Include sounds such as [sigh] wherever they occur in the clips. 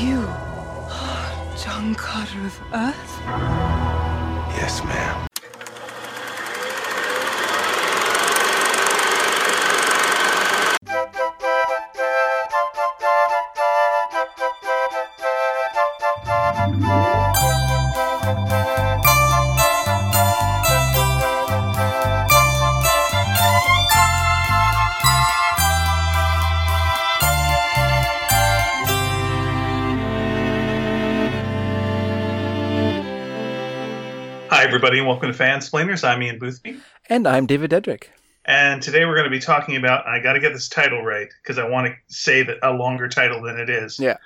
You are John Carter of Earth? Yes, ma'am. Everybody, and welcome to Fansplainers. I'm Ian Boothby. And I'm David Dedrick. And today we're going to be talking about, I got to get this title right because I want to say that a longer title than it is. Yeah.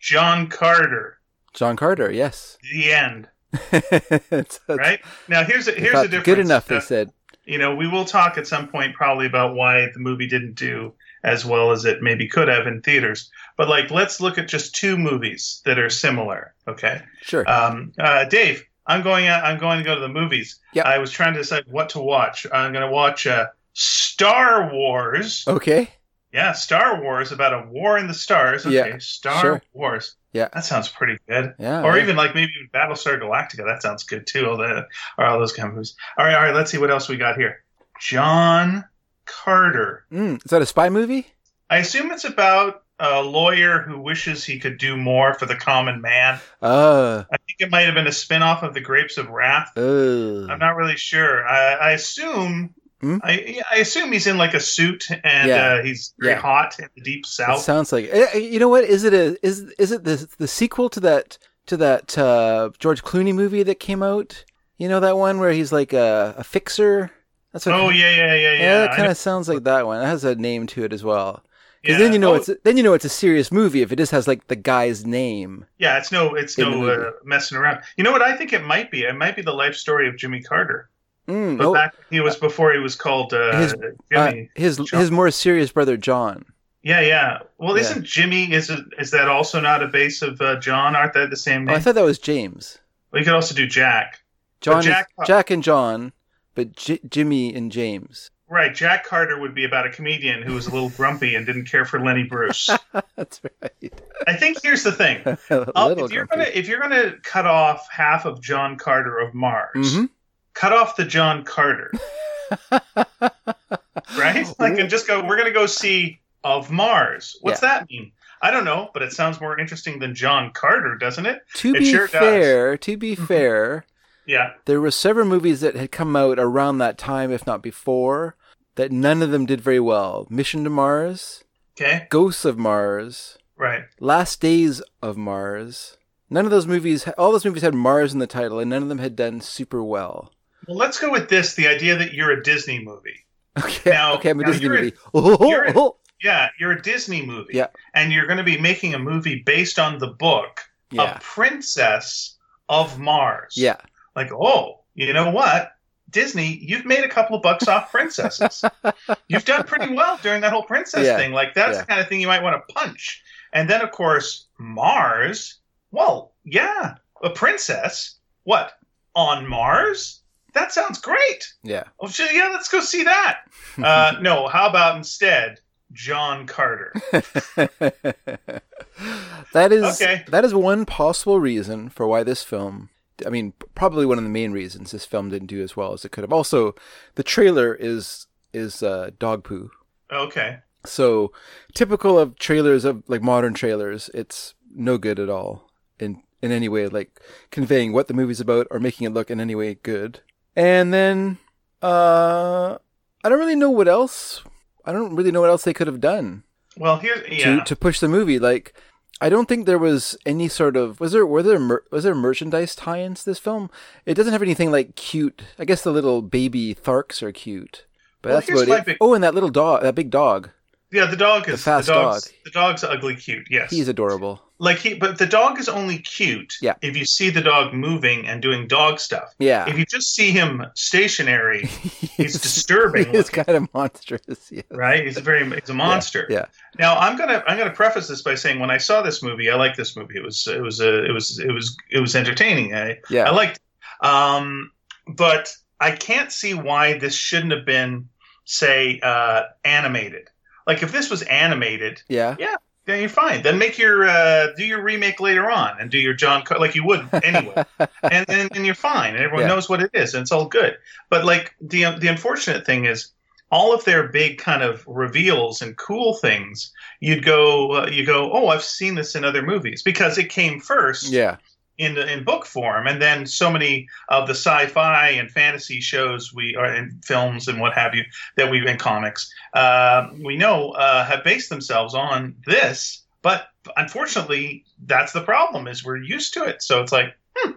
John Carter, John Carter, yes. The End. [laughs] It's- Right? Now, here's a, here's the difference. Good enough, they Uh, said. you know, we will talk at some point probably about why the movie didn't do as well as it maybe could have in theaters. But, like, let's look at just two movies that are similar, okay? Sure. Um, uh, Dave, I'm going. Out, I'm going to go to the movies. Yep. I was trying to decide what to watch. I'm going to watch uh, Star Wars. okay. Yeah, Star Wars about a war in the stars. Okay, Yeah, Star sure. Wars. Yeah. that sounds pretty good. Yeah. Or even like maybe even Battlestar Galactica. That sounds good too. All the or all those kind of movies. All right, all right. Let's see what else we got here. John Carter. Mm, is that a spy movie? I assume it's about a lawyer who wishes he could do more for the common man. Uh, I think it might have been a spin-off of The Grapes of Wrath. uh, I'm not really sure. I, I assume. Hmm? I, I assume he's in like a suit and Yeah. uh, he's very Yeah. hot in the deep it south. sounds like eh, eh, you know what is it a is is it the the sequel to that to that uh, George Clooney movie that came out? You know that one where he's like a, a fixer. That's what. oh yeah, yeah, yeah, yeah. yeah. that kind of sounds like that one. It has a name to it as well. Yeah. Because then you know Oh, it's then you know it's a serious movie if it just has like the guy's name. yeah. It's no, it's no uh, messing around. You know what? I think it might be. It might be the life story of Jimmy Carter. Mm, But oh, back he was before he was called uh, His- Jimmy. uh, his John. his more serious brother John. yeah, yeah. Well, Yeah. isn't Jimmy? Is it? Is that also not a base of uh, John? Aren't they the same Oh. I thought that was James. we could also do Jack. John, is- Jack- Jack and John, but J- Jimmy and James. Right, Jack Carter would be about a comedian who was a little grumpy and didn't care for Lenny Bruce. [laughs] That's right. I think here's the thing. [laughs] Uh, if you're grumpy. gonna if you're gonna cut off half of John Carter of Mars, Mhm. cut off the John Carter, [laughs] right? Like, and just go. We're gonna go see of Mars. What's that mean? I don't know, but it sounds more interesting than John Carter, doesn't it? to it be sure does. fair, to be Mhm. fair, Yeah. there were several movies that had come out around that time, if not before, that none of them did very well. Mission to Mars, Okay. Ghosts of Mars, Right. Last Days of Mars. None of those movies, all those movies had Mars in the title, and none of them had done super well. Well, let's go with this: the idea that you're a Disney movie. Okay, Now- okay, I'm a Disney a- movie. Oh, [laughs] you're a- Yeah, you're a Disney movie. Yeah. And you're going to be making a movie based on the book yeah, A Princess of Mars. yeah. Like, oh, you know what? Disney, you've made a couple of bucks off [laughs] princesses. you've done pretty well during that whole princess Yeah. thing. Like, that's Yeah. the kind of thing you might want to punch. And then, of course, Mars. Well, yeah, a princess. What? On Mars? That sounds great. Yeah. Oh, yeah, let's go see that. Uh, [laughs] no, how about instead John Carter? [laughs] that is Okay. that is one possible reason for why this film I mean probably one of the main reasons this film didn't do as well as it could have. Also, the trailer is is uh, dog poo. Okay. So, typical of trailers of like modern trailers, it's no good at all in in any way like conveying what the movie's about or making it look in any way good. And then uh I don't really know what else I don't really know what else they could have done Well, here's yeah. to to push the movie. Like, I don't think there was any sort of was there were there mer- was there merchandise tie-ins this film? It doesn't have anything like cute. I guess the little baby Tharks are cute, but Well, that's about it. big- Oh, and that little dog, that big dog, yeah, the dog is fast the dog's, dog. The dog's ugly cute. Yes. he's adorable. Like he, but the dog is only cute. Yeah. If you see the dog moving and doing dog stuff. Yeah, If you just see him stationary, [laughs] he's disturbing He's looking. kind of monstrous. Yeah. right? He's a very he's a monster. Yeah. Now I'm gonna I'm gonna preface this by saying when I saw this movie, I liked this movie. It was it was uh, it was it was it was entertaining. I Yeah. I liked, it. um, but I can't see why this shouldn't have been say uh, animated. Like if this was animated, Yeah. yeah. Then you're fine. Then make your uh, do your remake later on and do your John Car- like you would [laughs] anyway, and, and and you're fine. And everyone Yeah. knows what it is, and it's all good. But like the the unfortunate thing is, all of their big kind of reveals and cool things, you'd go uh, you go, oh, I've seen this in other movies because it came first Yeah. In in book form, and then so many of the sci-fi and fantasy shows we are in films and what have you that we've in comics uh, we know uh, have based themselves on this. But unfortunately, that's the problem is we're used to it. So it's like, hmm,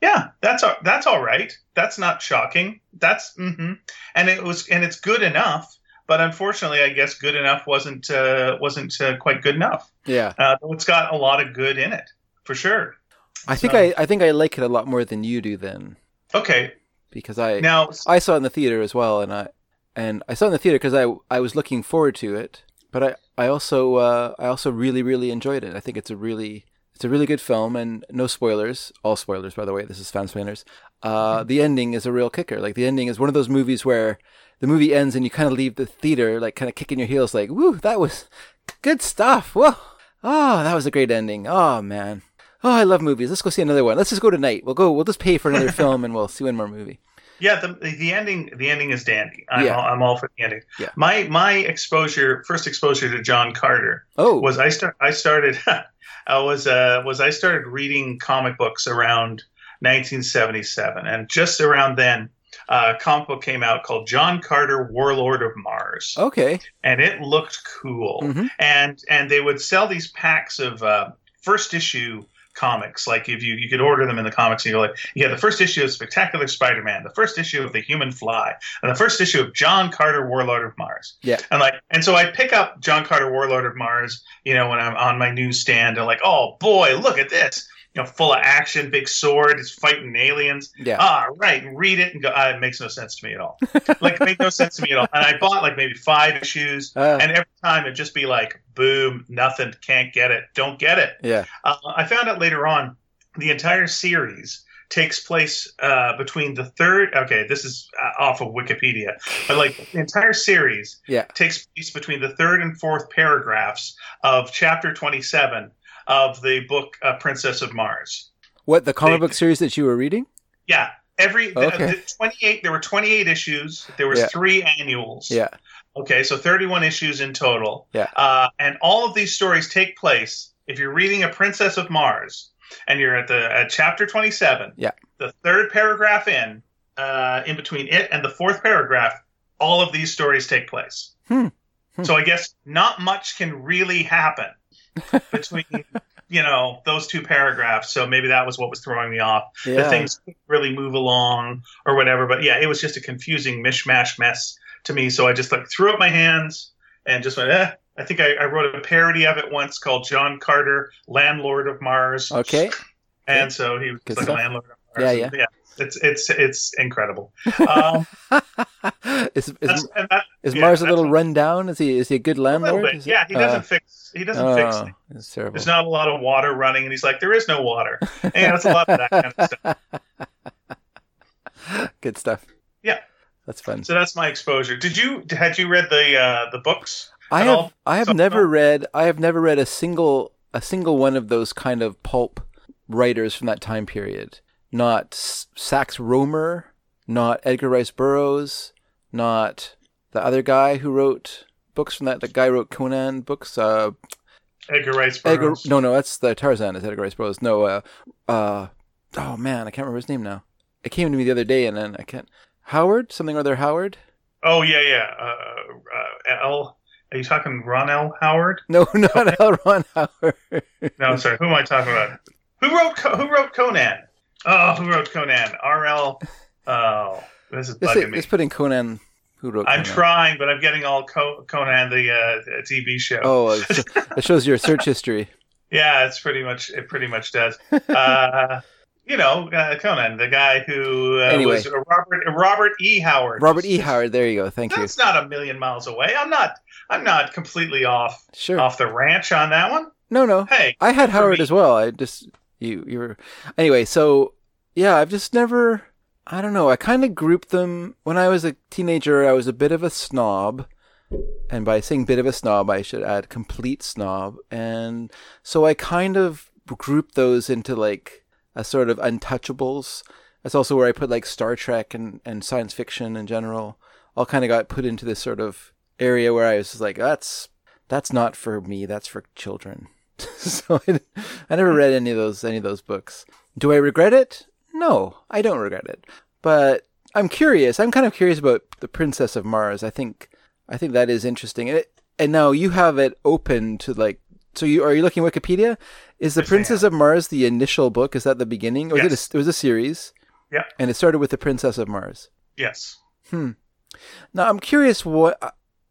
yeah, that's all, that's all right. That's not shocking. That's mm-hmm. and it was and it's good enough. But unfortunately, I guess good enough wasn't uh, wasn't uh, quite good enough. Yeah. Uh, it's got a lot of good in it for sure. I think So- I, I think I like it a lot more than you do then Okay, because I now I saw it in the theater as well, and I and I saw it in the theater because I I was looking forward to it, but I I also uh, I also really really enjoyed it. I think it's a really it's a really good film, and no spoilers. All spoilers, by the way. This is fan spoilers. Uh, the ending is a real kicker. Like the ending is one of those movies where the movie ends and you kind of leave the theater like kind of kicking your heels, like woo, that was good stuff. Whoa, oh, that was a great ending. Oh man. Oh, I love movies. Let's go see another one. Let's just go tonight. We'll go. We'll just pay for another [laughs] film, and we'll see one more movie. Yeah, the the ending the ending is dandy. I'm, Yeah. all, I'm all for the ending. Yeah. My my exposure first exposure to John Carter Oh, was I start I started [laughs] I was uh was I started reading comic books around 1977 and just around then uh, a comic book came out called John Carter Warlord of Mars okay. and it looked cool Mhm. and and they would sell these packs of uh, first issue comics. Like if you you could order them in the comics and you go like yeah, the first issue of spectacular spider-man the first issue of the human fly and the first issue of john carter warlord of mars. Yeah. and like and so i pick up john carter warlord of mars you know when i'm on my newsstand and like oh boy look at this you know full of action big sword it's fighting aliens Yeah. ah right read it and go ah, it makes no sense to me at all [laughs] like it made no sense to me at all and i bought like maybe five issues Uh, and every time it'd just be like boom nothing can't get it don't get it yeah. uh, i found out later on the entire series takes place uh, between the third okay this is uh, off of wikipedia but like the entire series Yeah. takes place between the third and fourth paragraphs of chapter 27 of the book uh, princess of mars What the comic They- book series that you were reading? yeah every the, Okay. the 28 there were 28 issues there was Yeah. three annuals Yeah. Okay, so 31 issues in total. Yeah. Uh, and all of these stories take place if you're reading A Princess of Mars and you're at the at chapter 27. Yeah. The third paragraph in, uh, in between it and the fourth paragraph, all of these stories take place. Hmm. Hmm. So I guess not much can really happen between, you know, those two paragraphs. So maybe that was what was throwing me off Yeah. that things really move along or whatever. But yeah, it was just a confusing mishmash mess to me. So I just like threw up my hands and just went, eh. I think I, I wrote a parody of it once called John Carter, Landlord of Mars. Okay. And so he was Good like stuff. a landlord of Yeah, yeah. Yeah. It's it's it's incredible. [laughs] Um, is is, that, is yeah, Mars a little a- run down? Is he is he a good a landlord? it- Yeah, he doesn't uh, fix. He doesn't fix. oh, things. it's terrible. There's not a lot of water running, and he's like, there is no water. [laughs] And that's a lot of that kind of stuff. [laughs] Good stuff. Yeah. That's fun. So that's my exposure. Did you had you read the uh, the books? I have all? I have So- never read I have never read a single a single one of those kind of pulp writers from that time period. Not Sax Rohmer, not Edgar Rice Burroughs, not the other guy who wrote books from that. The guy wrote Conan books. Uh, Edgar Rice Edgar. Burroughs. No, no, that's the Tarzan. Is Edgar Rice Burroughs? No. Uh, uh, oh man, I can't remember his name now. It came to me the other day, and then I can't. Howard, something or other Howard. Oh yeah, yeah. Uh, uh, L. Are you talking Ron L. Howard? No, [laughs] not L. Ron Howard. No, I'm sorry. Who am I talking about? Who wrote Who wrote Conan? Oh, who wrote Conan? R. L. Oh, this is bugging me. let's put in Conan. Who wrote? I'm Conan. trying, but I'm getting all Co- Conan the uh, TV show. Oh, it [laughs] sh- it shows your search history. Yeah, it's pretty much it. Pretty much does. Uh, you know, uh, Conan, the guy who uh, Anyway. was Robert Robert E. Howard. Robert E. Howard. There you go. Thank you. That's not a million miles away. I'm not. I'm not completely off Sure. off the ranch on that one. No, no. Hey, I had Howard me. as well. I just you you were anyway. So yeah, I've just never. I don't know. I kind of grouped them when I was a teenager. I was a bit of a snob, And by saying bit of a snob, I should add complete snob. And so I kind of grouped those into like a sort of untouchables. That's also where I put like Star Trek and, and science fiction in general. All kind of got put into this sort of area where I was like, that's that's not for me. That's for children. [laughs] so I, I never read any of those any of those books. Do I regret it? No, I don't regret it. But I'm curious. I'm kind of curious about the Princess of Mars. I think I think that is interesting. And, it, and now you have it open to like. So you are you looking Wikipedia? Is the Yes, Princess of Mars the initial book? Is that the beginning? Or was Yes. it, a, it was a series? Yeah. And it started with the Princess of Mars. Yes. Hmm. Now I'm curious what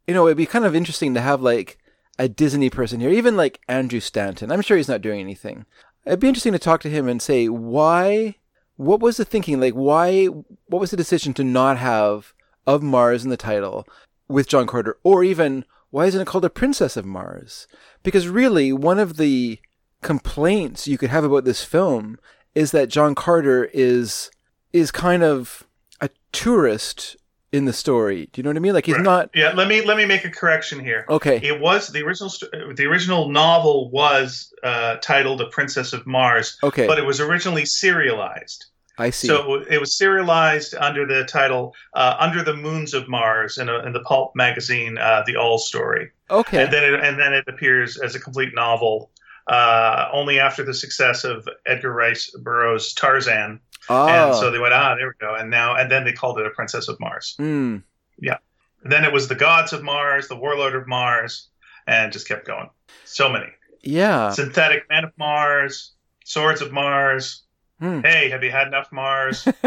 you know. It'd be kind of interesting to have like a Disney person here, even like Andrew Stanton. I'm sure he's not doing anything. It'd be interesting to talk to him and say why. What was the thinking? Like why? What was the decision to not have of Mars in the title with John Carter, or even why isn't it called a Princess of Mars? Because really, one of the complaints you could have about this film is that John Carter is is kind of a tourist in the story. Do you know what I mean? Like he's Right. not Yeah. Let me let me make a correction here. okay. It was the original. st- The original novel was uh, titled "A Princess of Mars," Okay, but it was originally serialized. I see. So it was serialized under the title uh, "Under the Moons of Mars" in, a, in the pulp magazine, uh, "The All Story," okay, and then it, and then it appears as a complete novel uh, only after the success of Edgar Rice Burroughs' Tarzan, ah, and so they went, "Ah, there we go," and now and then they called it "A Princess of Mars." mm, Yeah. then it was the Gods of Mars, the Warlord of Mars, and just kept going. So many yeah. synthetic men of Mars, swords of Mars. Hmm. Hey, have you had enough Mars? [laughs]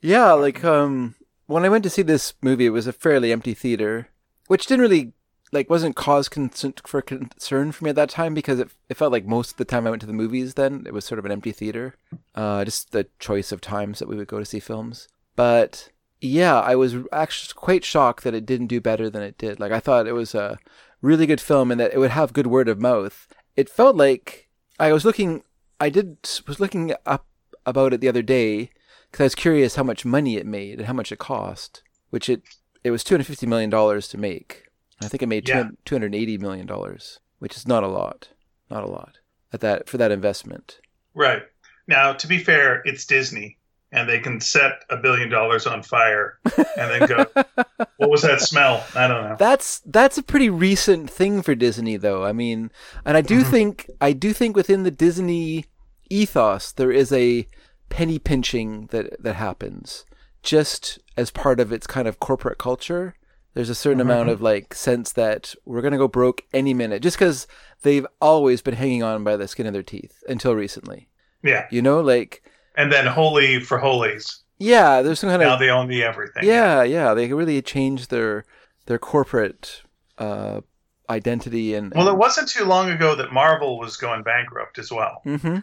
Yeah, like um when I went to see this movie it was a fairly empty theater, which didn't really like wasn't cause concern for concern for me at that time because it it felt like most of the time I went to the movies then it was sort of an empty theater. Uh just the choice of times that we would go to see films. But yeah, I was actually quite shocked that it didn't do better than it did. Like I thought it was a really good film and that it would have good word of mouth. It felt like I was looking I did was looking up about it the other day because I was curious how much money it made and how much it cost, which it it was two hundred fifty million dollars to make. I think it made Yeah. two hundred eighty million dollars, which is not a lot, not a lot at that for that investment. right. Now, to be fair, it's Disney, and they can set a billion dollars on fire and then go, [laughs] what was that smell? I don't know. That's that's a pretty recent thing for Disney, though. I mean, and I do mm-hmm. think I do think within the Disney ethos there is a penny pinching that that happens just as part of its kind of corporate culture. There's a certain amount of like sense that we're gonna go broke any minute, just because they've always been hanging on by the skin of their teeth until recently. Yeah. You know, like And then holy for holies. yeah, there's some kind Now of they own the everything. yeah, yeah. They really changed their their corporate uh, identity and Well, it wasn't too long ago that Marvel was going bankrupt as well. hmm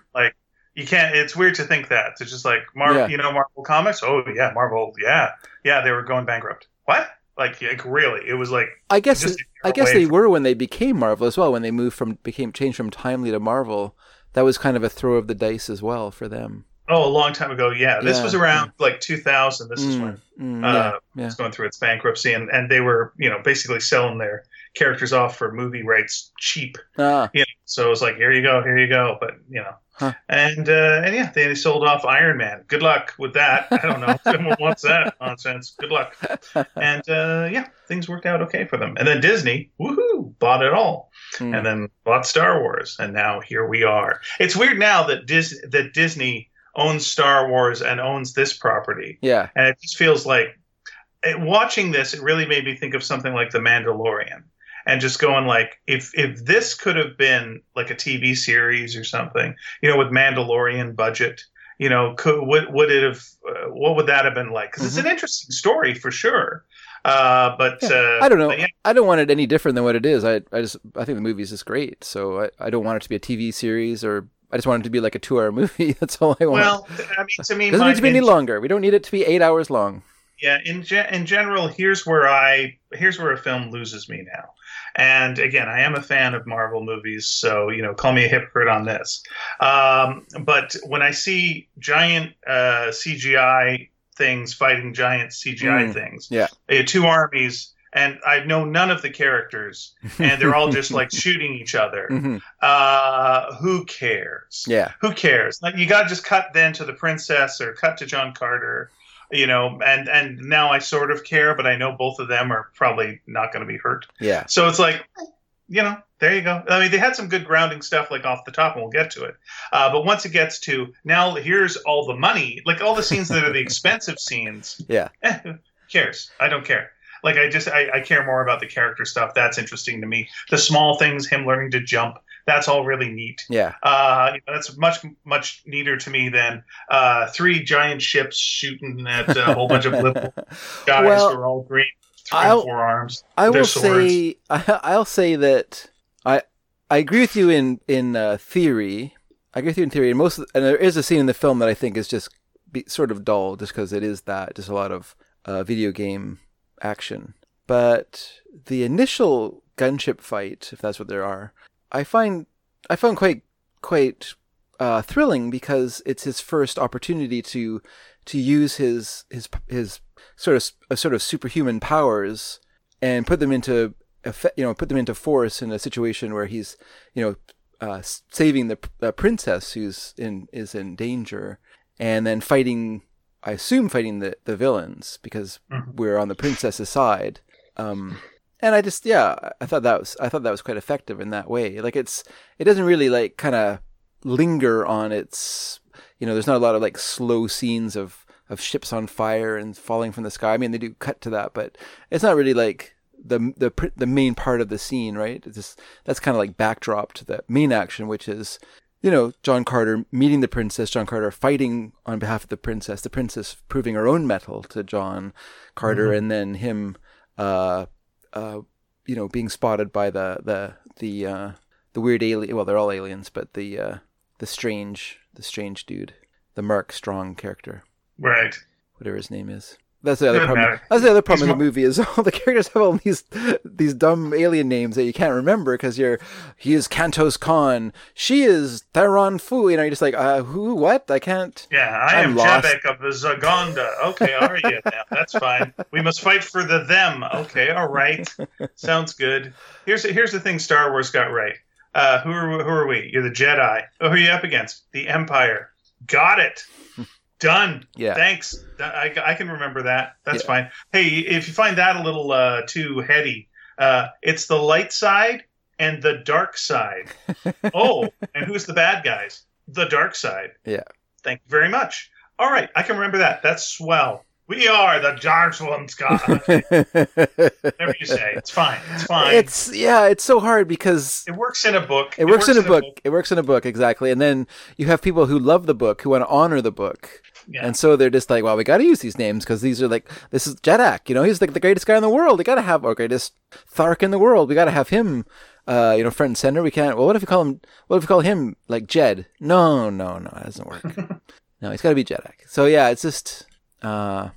You can't. It's weird to think that. It's just like Marvel. Yeah. You know, Marvel Comics. Oh yeah, Marvel. Yeah, yeah. They were going bankrupt. What? Like, like really? It was like I guess I guess they from- were when they became Marvel as well. When they moved from became changed from Timely to Marvel, that was kind of a throw of the dice as well for them. oh, a long time ago. Yeah, this Yeah, was around like 2000. This is Mm, when mm, uh, yeah, it yeah. was going through its bankruptcy, and and they were you know basically selling their characters off for movie rights cheap. Ah, You know, so it was like here you go, here you go. But you know. Huh. And uh, and yeah, they sold off Iron Man. Good luck with that. I don't know. Someone wants that [laughs] nonsense. Good luck. and uh, yeah, things worked out okay for them. And then Disney, woohoo, bought it all, mm. and then bought Star Wars, and now here we are. It's weird now that Dis- that Disney owns Star Wars and owns this property, yeah, and it just feels like watching this. It really made me think of something like The Mandalorian. And just going like, if if this could have been like a TV series or something, you know, with Mandalorian budget, you know, could would would it have? Uh, what would that have been like? Because it's an interesting story for sure. Uh, but Mm-hmm. Yeah. uh, I don't know. yeah, I don't want it any different than what it is. I I just I think the movie is just great. So I, I don't want it to be a TV series or I just want it to be like a two hour [laughs] movie. That's all I want. well, I mean, to me, doesn't my- need to be any in- longer. We don't need it to be eight hours long. Yeah, in ge- in general, here's where I here's where a film loses me now. And again, I am a fan of Marvel movies, so you know, call me a hypocrite on this. Um, but when I see giant uh, CGI things fighting giant CGI Mm, things, yeah. uh, two armies, and I know none of the characters, and they're all just like [laughs] shooting each other. Mhm. Uh, who cares? Yeah. Who cares? Like you got to just cut then to the princess or cut to John Carter, you know. And and now I sort of care, but I know both of them are probably not going to be hurt. Yeah. So it's like, you know, there you go. I mean, they had some good grounding stuff like off the top, and we'll get to it. Uh, but once it gets to now, here's all the money, like all the scenes that are the expensive scenes. [laughs] Yeah. Eh, who cares? I don't care. Like I just I, I care more about the character stuff. That's interesting to me. The small things, him learning to jump, that's all really neat. Yeah. Uh, you know, that's much much neater to me than uh, three giant ships shooting at a whole bunch of little [laughs] guys Well, who are all green, three I'll- and four arms. I will swords. say [laughs] I, I'll say that I I agree with you in in uh, theory. I agree with you in theory. And most of, and there is a scene in the film that I think is just be, sort of dull, just because it is that just a lot of uh, video game action. But the initial gunship fight, if that's what there are, I find I found quite quite uh, thrilling because it's his first opportunity to to use his his his sort of uh, sort of superhuman powers and put them into you know put them into force in a situation where he's you know uh, saving the uh, princess who's in is in danger and then fighting I assume fighting the the villains because Mhm. we're on the princess's side um and I just yeah I thought that was I thought that was quite effective in that way. Like it's it doesn't really like kind of linger on its you know there's not a lot of like slow scenes of of ships on fire and falling from the sky. I mean they do cut to that but it's not really like the the the main part of the scene right? It's just that's kind of like backdrop to the main action which is you know john carter meeting the princess john carter fighting on behalf of the princess the princess proving her own mettle to john carter and then him uh uh you know being spotted by the the the uh the weird alien well they're all aliens but the uh the strange the strange dude the mark strong character Right. whatever his name is that's the other Doesn't problem matter. that's the other problem in the movie is all [laughs] the characters have all these these dumb alien names that you can't remember because you're he is Kantos Kan she is Theron Fu you know you're just like uh who what I can't Yeah, I I'm am lost. Jabek of the Zagonda. Okay, are you now? That's fine. We must fight for the them. Okay, all right. Sounds good. Here's here's the thing Star Wars got right. Uh, who are who are we? You're the Jedi. Oh, who are you up against? The Empire. Got it. Done. Yeah. Thanks. I, I can remember that. That's Yeah. fine. Hey, if you find that a little uh, too heady, uh, it's the light side and the dark side. [laughs] oh, and who's the bad guys? The dark side. Yeah. Thank you very much. All right, I can remember that. That's swell. We are the ones, God. [laughs] Whatever you say, it's fine. It's fine. it's yeah it's so hard because it works in a book. It works, in a book. It works in a book exactly, and then you have people who love the book who want to honor the book, Yeah. and so they're just like, "Well, we got to use these names because these are like this is Jeddak. You know, he's like the greatest guy in the world. We got to have our greatest Thark in the world. We got to have him. Uh, you know, front and center. We can't. Well, what if we call him? What if we call him like Jed? No, no, no, that doesn't work. [laughs] no, he's got to be Jeddak. So yeah, it's just, uh,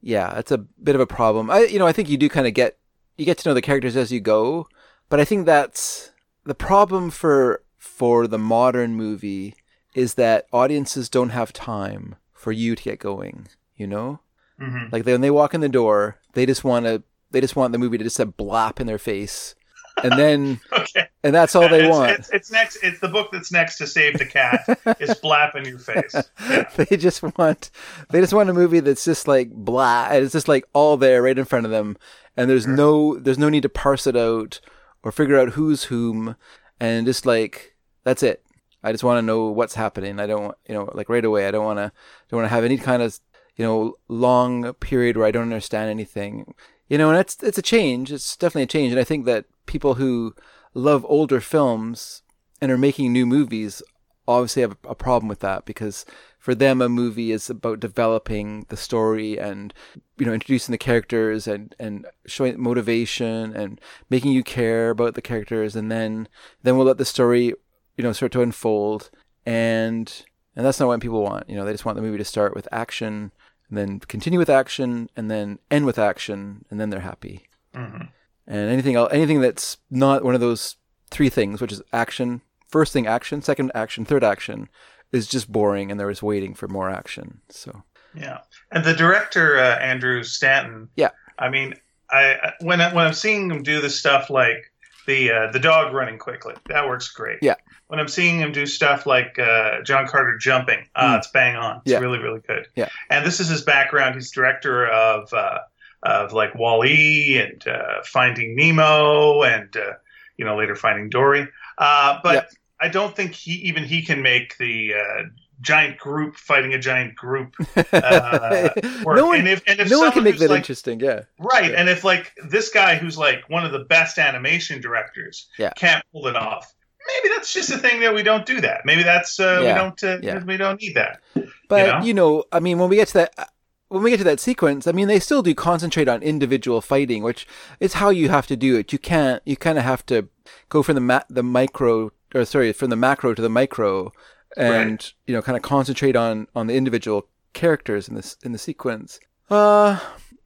yeah, it's a bit of a problem. I, you know, I think you do kind of get you get to know the characters as you go, but I think that's the problem for for the modern movie is that audiences don't have time for you to get going. You know, Mhm. like they, when they walk in the door, they just want to they just want the movie to just blap in their face, and then [laughs] Okay. and that's all they it's, want. It's, it's next. It's the book that's next to Save the Cat. is blap in your face. [laughs] Yeah. they just want they just want a movie that's just like blah and it's just like all there right in front of them and there's no there's no need to parse it out or figure out who's whom and just like that's it i just want to know what's happening i don't want you know like right away i don't want to don't want to have any kind of you know long period where i don't understand anything you know and it's it's a change it's definitely a change and i think that people who love older films and are making new movies obviously have a problem with that because for them a movie is about developing the story and you know introducing the characters and and showing motivation and making you care about the characters. And then then we'll let the story you know start to unfold. And and that's not what people want. You know they just want the movie to start with action and then continue with action and then end with action and then they're happy. Mhm. And anything else anything that's not one of those three things which is action first thing action second action third action is just boring and they're just waiting for more action so Yeah, and the director uh, Andrew Stanton. Yeah. I mean, I when I, when I'm seeing him do this stuff like the uh, the dog running quickly, that works great. Yeah. When I'm seeing him do stuff like uh, John Carter jumping, uh, Mm. it's bang on. It's Yeah. really really good. Yeah. And this is his background. He's director of uh, of like Wall-E and uh, Finding Nemo and uh, you know later Finding Dory. Uh, but Yeah. I don't think he even he can make the uh, giant group fighting a giant group [laughs] uh, work. no one, and if, and if no one can make that like, interesting. Yeah. Right, Yeah. and if like this guy who's like one of the best animation directors Yeah. can't pull it off, maybe that's just a thing that we don't do that. Maybe that's uh, we don't uh, Yeah. we don't need that. But know? you know, I mean, when we get to that, when we get to that sequence, I mean, they still do concentrate on individual fighting, which is how you have to do it. You can't, you kind of have to go from the ma- the micro, or sorry, from the macro to the micro, and you know, kind of concentrate on on the individual characters in this in the sequence. Uh,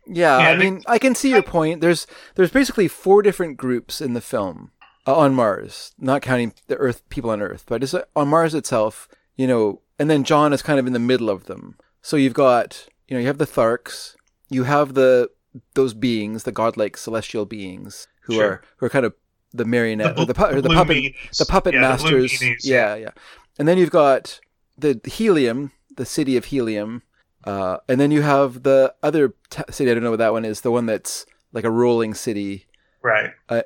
yeah, Yeah, I mean, I can see your point. There's there's basically four different groups in the film uh, on Mars, not counting the Earth people on Earth, but just uh, on Mars itself, you know, and then John is kind of in the middle of them. So you've got, you know, you have the Tharks, you have the those beings, the godlike celestial beings who Sure. are who are kind of the marionette, The or the, pu- or the puppet, meanies. the puppet Yeah, the masters. meanies, yeah, yeah. And then you've got the helium, the city of helium, uh, and then you have the other t- city. I don't know what that one is. The one that's like a rolling city. right. Uh,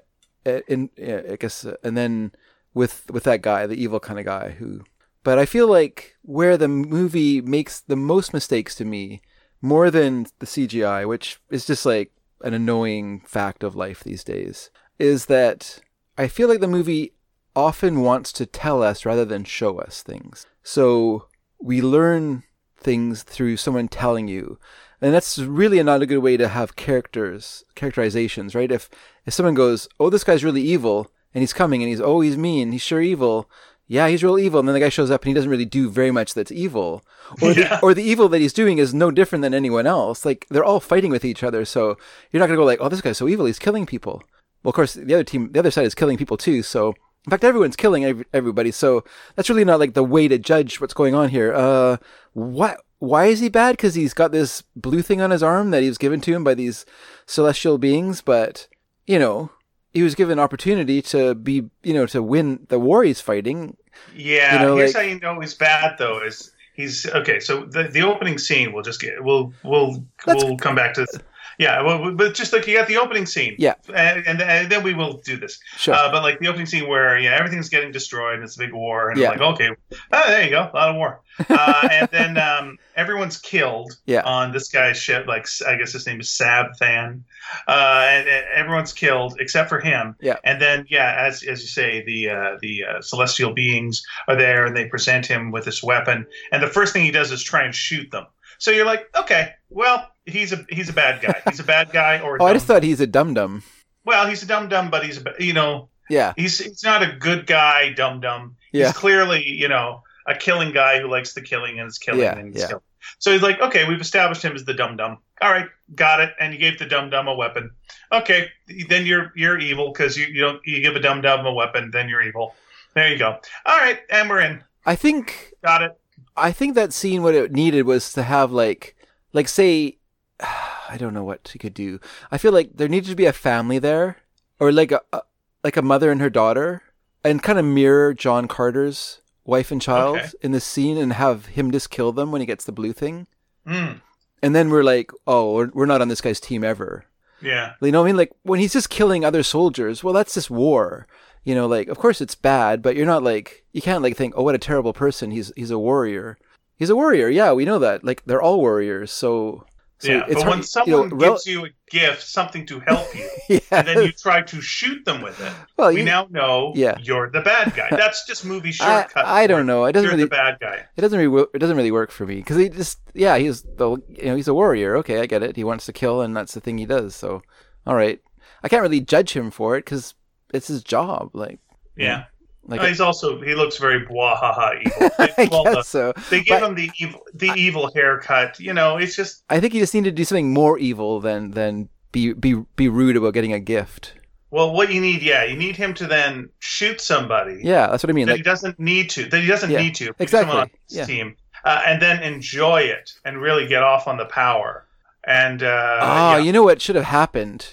in yeah, I guess, uh, and then with with that guy, the evil kind of guy who. But I feel like where the movie makes the most mistakes to me, more than the CGI, which is just like an annoying fact of life these days, is that I feel like the movie often wants to tell us rather than show us things. So we learn things through someone telling you. And that's really not a good way to have characters, characterizations, right? If if someone goes, "Oh, this guy's really evil," and he's coming, and he's, "Oh, he's mean, he's sure evil," yeah, he's real evil, and then the guy shows up and he doesn't really do very much that's evil, or Yeah. the or the evil that he's doing is no different than anyone else. Like they're all fighting with each other, so you're not gonna go like, "Oh, this guy's so evil, he's killing people." Well, of course, the other team, the other side is killing people too. So, in fact, everyone's killing ev- everybody. So that's really not like the way to judge what's going on here. Uh, what? Why is he bad? Because he's got this blue thing on his arm that he was given to him by these celestial beings. But you know, he was given opportunity to be, you know, to win the war he's fighting. Yeah, You know, here's like- how you know he's bad though. Is he's okay? So the the opening scene, we'll just get we'll we'll we'll come back to. This. Yeah, well, but just like you got the opening scene, Yeah. and, and, and then we will do this. Sure. Uh, but like the opening scene where yeah everything's getting destroyed and it's a big war and Yeah. I'm like okay oh, there you go a lot of war uh, [laughs] and then um, everyone's killed Yeah. on this guy's ship like I guess his name is Sab Than uh, and, and everyone's killed except for him Yeah. and then yeah as, as you say the uh, the uh, celestial beings are there and they present him with this weapon and the first thing he does is try and shoot them so you're like okay well he's a he's a bad guy he's a bad guy or [laughs] oh, I just thought he's a dum dum. well he's a dumb dumb but he's a you know Yeah. he's he's not a good guy, dum dum. Yeah. He's clearly, you know, a killing guy who likes the killing and is killing Yeah, and is yeah. killing. So he's like, okay, we've established him as the dum dum. All right, got it. And you gave the dum dum a weapon. Okay, then you're you're evil because you you don't you give a dum dum a weapon, then you're evil. There you go. All right, and we're in. I think Got it. I think that scene what it needed was to have like like say [sighs] I don't know what he could do. I feel like there needed to be a family there or like a, a like a mother and her daughter and kind of mirror John Carter's wife and child Okay. in this scene and have him just kill them when he gets the blue thing. Mm, And then we're like, "Oh, we're, we're not on this guy's team ever." yeah. You know what I mean? Like when he's just killing other soldiers, well, that's just war. You know, like of course it's bad, but you're not like you can't like think, oh, what a terrible person. He's he's a warrior. He's a warrior. Yeah, we know that. Like they're all warriors. So, so yeah, it's but hard, when someone you know, gives you a gift, something to help you, [laughs] yeah, and then you try to shoot them with it, well, we you, now know Yeah. you're the bad guy. [laughs] That's just movie I, shortcut. I for don't know. It doesn't You're really the bad guy. it doesn't really it doesn't really work for me because he just yeah he's the you know he's a warrior. Okay, I get it. He wants to kill, and that's the thing he does. So, all right, I can't really judge him for it because it's his job. Like Yeah. Like No, he's also he looks very bwahaha evil. [laughs] I well, the- so. they give him the evil the evil haircut. You know, it's just I think you just need to do something more evil than than be be be rude about getting a gift. well, what you need. Yeah, you need him to then shoot somebody Yeah, that's what I mean. that Like, he doesn't need to. That he doesn't Yeah, need to. Exactly, on his yeah. team, uh, and then enjoy it and really get off on the power. And uh, ah, yeah. you know what should have happened?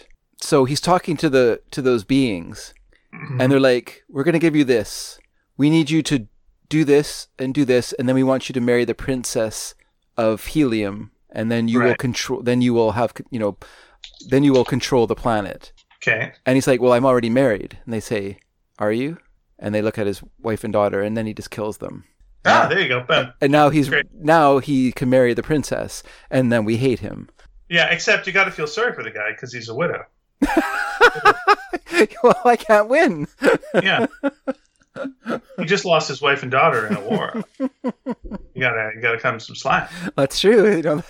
so he's talking to the to those beings, Mm-hmm. and they're like, "We're going to give you this. We need you to do this and do this, and then we want you to marry the princess of Helium, and then you will control. Then you will have, you know, then you will control the planet." Okay. And he's like, "Well, I'm already married." And they say, "Are you?" And they look at his wife and daughter, and then he just kills them. Ah, there you go. Boom. And now he's Great. now he can marry the princess, and then we hate him. Yeah, except you got to feel sorry for the guy because he's a widow. [laughs] well, I can't win. Yeah. he just lost his wife and daughter in a war. You gotta, you gotta him some slack. That's true. You know.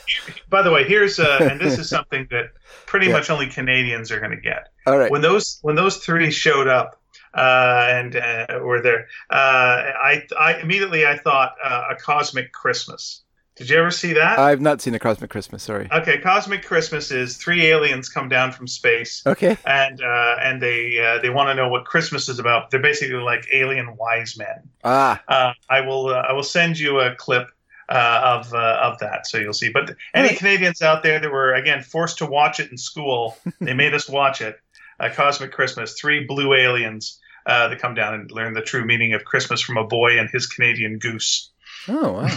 By the way, here's uh, and this is [laughs] something that pretty Yeah. much only Canadians are going to get. All right. When those when those three showed up uh, and uh, were there, uh, I, I immediately I thought uh, a cosmic Christmas. Did you ever see that? I've not seen a Cosmic Christmas. Sorry. okay, cosmic Christmas is three aliens come down from space. Okay. And uh, and they uh, they want to know what Christmas is about. They're basically like alien wise men. Ah. Uh, I will uh, I will send you a clip uh, of uh, of that so you'll see. But any Right. Canadians out there that were again forced to watch it in school, [laughs] they made us watch it. Uh, Cosmic Christmas, three blue aliens uh, that come down and learn the true meaning of Christmas from a boy and his Canadian goose. Oh wow.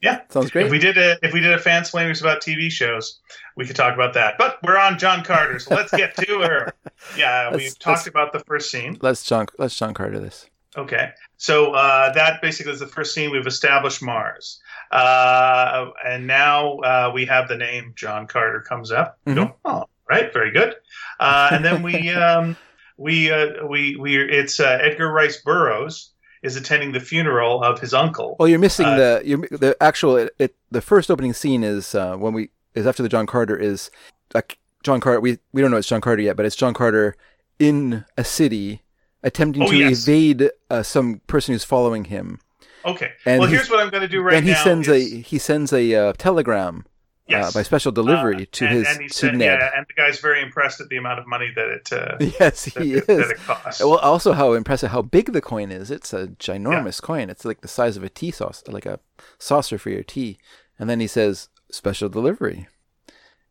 Yeah. Sounds great. If we did a if we did a fan flamers about TV shows, we could talk about that. But we're on John Carter, so let's get to her. [laughs] Yeah, we've talked about the first scene. Let's John. Let's John Carter this. Okay, so uh, that basically is the first scene. We've established Mars, uh, and now uh, we have the name John Carter comes up. We go, oh, right, very good. Uh, and then we [laughs] um, we uh, we we it's uh, Edgar Rice Burroughs is attending the funeral of his uncle. Well, you're missing Uh, the you're, the actual. It, it, the first opening scene is uh, when we is after the John Carter is uh, John Carter. We we don't know it's John Carter yet, but it's John Carter in a city attempting Oh, to yes. evade uh, some person who's following him. Okay, And well here's what I'm going to do right now. and he sends is- a he sends a uh, telegram yes. uh, by special delivery Uh, to and, his and to said, Ned. yeah, and the guy's very impressed at the amount of money that it uh, [laughs] Yes, that, he it, is. that it costs. Well, also how impressive how big the coin is. It's a ginormous coin. It's like the size of a tea sauce, like a saucer for your tea. And then he says special delivery,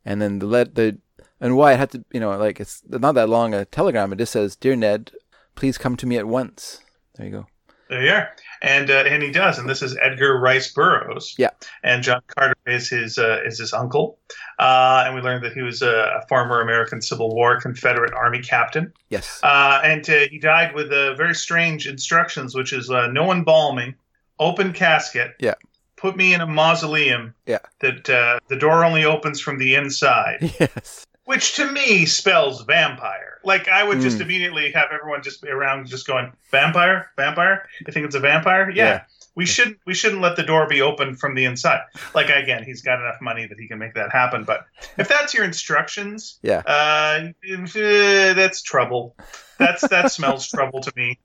and then the let the and why it had to you know like it's not that long a telegram. It just says, "Dear Ned, please come to me at once." There you go. There you are, and uh, and he does, and this is Edgar Rice Burroughs. Yeah. and John Carter is his uh, is his uncle, uh, and we learned that he was a, a former American Civil War Confederate Army captain, Yes. uh, and uh, he died with uh, very strange instructions, which is uh, no embalming, open casket. Yeah. Put me in a mausoleum. Yeah. That uh, the door only opens from the inside, [laughs] yes. Which to me spells vampire. Like I would just Mm. immediately have everyone just be around, just going vampire, vampire. You think it's a vampire? Yeah. Yeah. We shouldn't. We shouldn't let the door be open from the inside. Like again, he's got enough money that he can make that happen. But if that's your instructions, Yeah. uh, eh, that's trouble. That's that smells [laughs] trouble to me.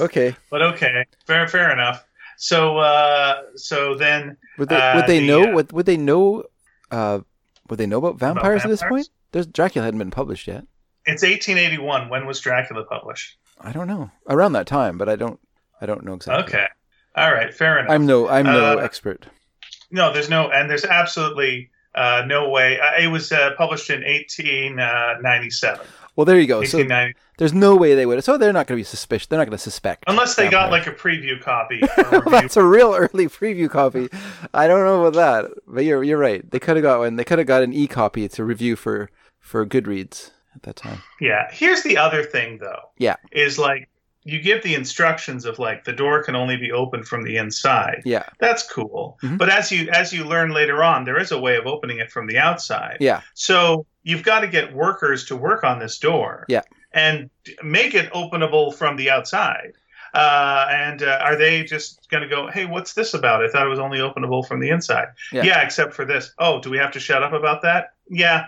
Okay. But okay, fair, fair enough. So, uh, so then, Would they Uh, would they the, know uh, would would they know uh would they know about vampires at this point? There's Dracula hadn't been published yet. it's 1881. When was Dracula published? I don't know. Around that time, but I don't I don't know exactly. Okay, all right, fair enough. I'm no I'm no Uh, expert. No, there's no, and there's absolutely uh, no way. Uh, it was uh, published in 1897. Well, there you go. So 1890, there's no way they would. So they're not going to be suspicious. They're not going to suspect. unless they got like a preview copy. [laughs] Well, that's a real early preview copy. I don't know about that, but you're you're right. They could have got one. They could have got an e copy to review for for Goodreads at that time. yeah. Here's the other thing, though. Yeah. Is like you give the instructions of like the door can only be opened from the inside. Yeah, That's cool. Mhm. But as you as you learn later on, there is a way of opening it from the outside. yeah, So you've got to get workers to work on this door. Yeah. And make it openable from the outside. Uh, and uh, are they just going to go, hey, what's this about? I thought it was only openable from the inside. Yeah. except for this. Oh, do we have to shut up about that? Yeah.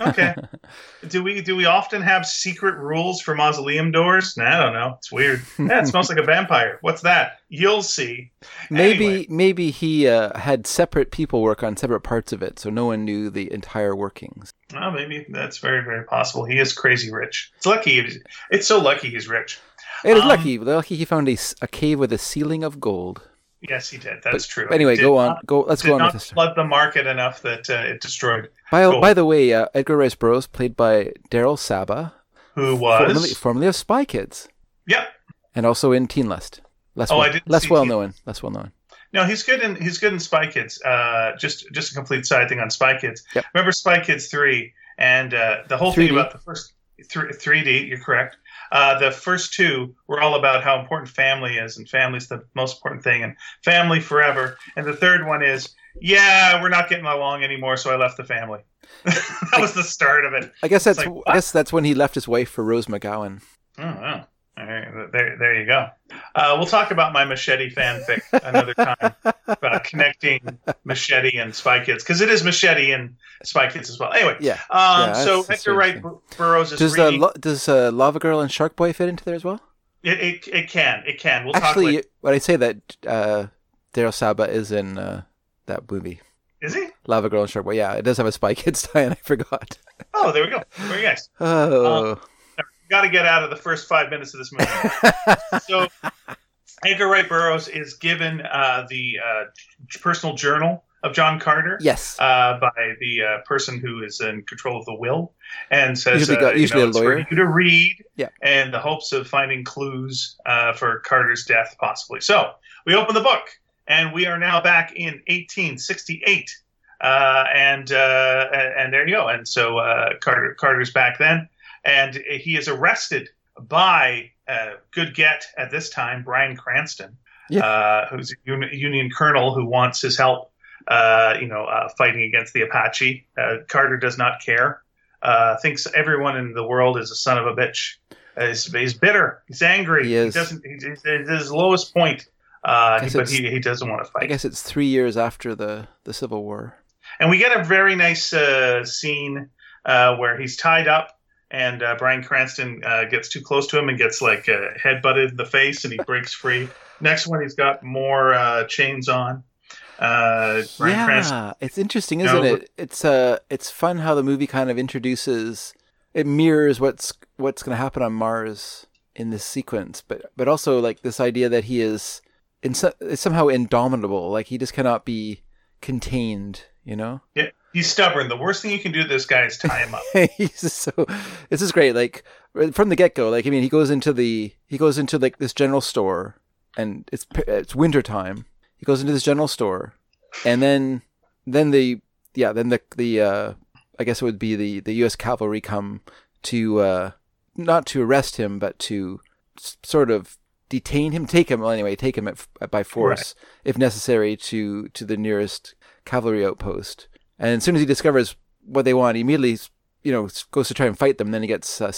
Okay. [laughs] do we do we often have secret rules for mausoleum doors? Nah, I don't know. It's weird. Yeah, it smells like a vampire. What's that? You'll see. maybe Anyway. maybe he uh, had separate people work on separate parts of it, so no one knew the entire workings. Well, maybe that's very, very possible. He is crazy rich. It's lucky. It's so lucky he's rich. It is Um, lucky. Lucky he found a cave with a ceiling of gold. Yes, he did. That's true. Anyway, go on. not- Go. Let's go on not with this. flood the market enough that uh, it destroyed. By, Cool. by the way, uh, Edgar Rice Burroughs, played by Daryl Sabara, Who was? formerly, formerly of Spy Kids, Yep. and also in Teen Lust. Less Oh, well, I didn't less well known. Less well known. No, he's good in he's good in Spy Kids. Uh, just just a complete side thing on Spy Kids. Yep. Remember Spy Kids three and uh, the whole 3D. thing about the first three D. You're correct. Uh, the first two were all about how important family is, and family's the most important thing, and family forever. And the third one is, yeah, we're not getting along anymore, so I left the family. [laughs] that was the start of it. I guess that's. like, I guess that's when he left his wife for Rose McGowan. Oh, wow. All right, there, there you go. Uh, we'll talk about my machete fanfic another time about [laughs] connecting machete and Spy Kids because it is machete and Spy Kids as well. Anyway, Yeah. um, Yeah, so Edgar Rice. Burroughs is Does reading. Does uh, Lava Girl and Shark Boy fit into there as well? it, it, it can, it can. We'll Actually, talk. When I say that, uh, Daryl Sabara is in uh, that movie, is he? Lava Girl and Shark Boy. Yeah, it does have a Spy Kids [laughs] tie-in. I forgot. Oh, there we go. Very nice. [laughs] Oh, Got to get out of the first five minutes of this movie. [laughs] so Edgar Rice Burroughs is given uh, the uh, personal journal of John Carter. yes. uh, by the uh, person who is in control of the will, and says Usually got- you usually know, a it's for lawyer. you to read, Yeah. and the hopes of finding clues uh, for Carter's death, possibly. So we open the book, and we are now back in 1868, uh, and uh, and there you go. And so uh, Carter Carter's back then, and he is arrested by uh, good get at this time Bryan Cranston, Yeah. uh, who's a uni- Union colonel who wants his help uh, you know, uh, fighting against the Apache. Uh, Carter does not care. Uh, thinks everyone in the world is a son of a bitch. He's, he's bitter. He's angry. He is. doesn't. He's, he's at his lowest point. Uh, but he, he doesn't want to fight. I guess it's three years after the the Civil War. And we get a very nice uh, scene uh, where he's tied up, and uh, Bryan Cranston uh, gets too close to him and gets like uh, headbutted in the face, and he breaks free. Next one, he's got more uh, chains on. Uh, yeah, Cranston it's interesting, isn't but- it? It's uh, it's fun how the movie kind of introduces. It mirrors what's what's going to happen on Mars in this sequence, but but also like this idea that he is in so, is somehow indomitable. Like he just cannot be contained. You know, Yeah, he's stubborn. The worst thing you can do to this guy is tie him up. [laughs] he's so. This is great. Like from the get go. Like I mean, he goes into the he goes into like this general store, and it's it's winter time. He goes into this general store, and then then the yeah then the the uh, I guess it would be the the U.S. cavalry come to uh, not to arrest him, but to s- sort of detain him, take him well, anyway, take him at, by force if necessary to to the nearest cavalry outpost. And as soon as he discovers what they want, he immediately you know goes to try and fight them. And Then he gets uh,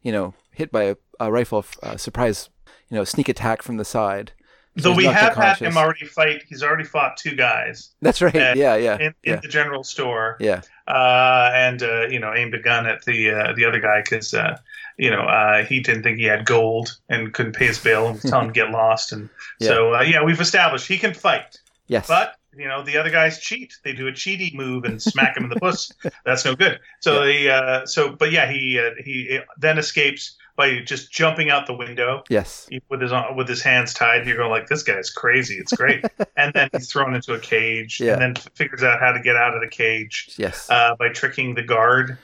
you know hit by a, a rifle uh, surprise you know sneak attack from the side. So Though we have had him already fight. He's already fought two guys That's right. Uh, yeah, yeah, in, in yeah, the general store, yeah. uh, and uh, you know aimed a gun at the uh, the other guy because uh, you know uh, he didn't think he had gold and couldn't pay his bill and was telling him to get lost. And [laughs] Yeah. so uh, yeah, we've established he can fight, Yes. but you know the other guys cheat. They do a cheaty move and smack him in the puss. [laughs] That's no good. So they uh, so but yeah he uh, he then escapes by just jumping out the window. yes. with his with his hands tied. You're going like, this guy's crazy. It's great. [laughs] and then he's thrown into a cage, Yeah. and then figures out how to get out of the cage Yes. uh, by tricking the guard.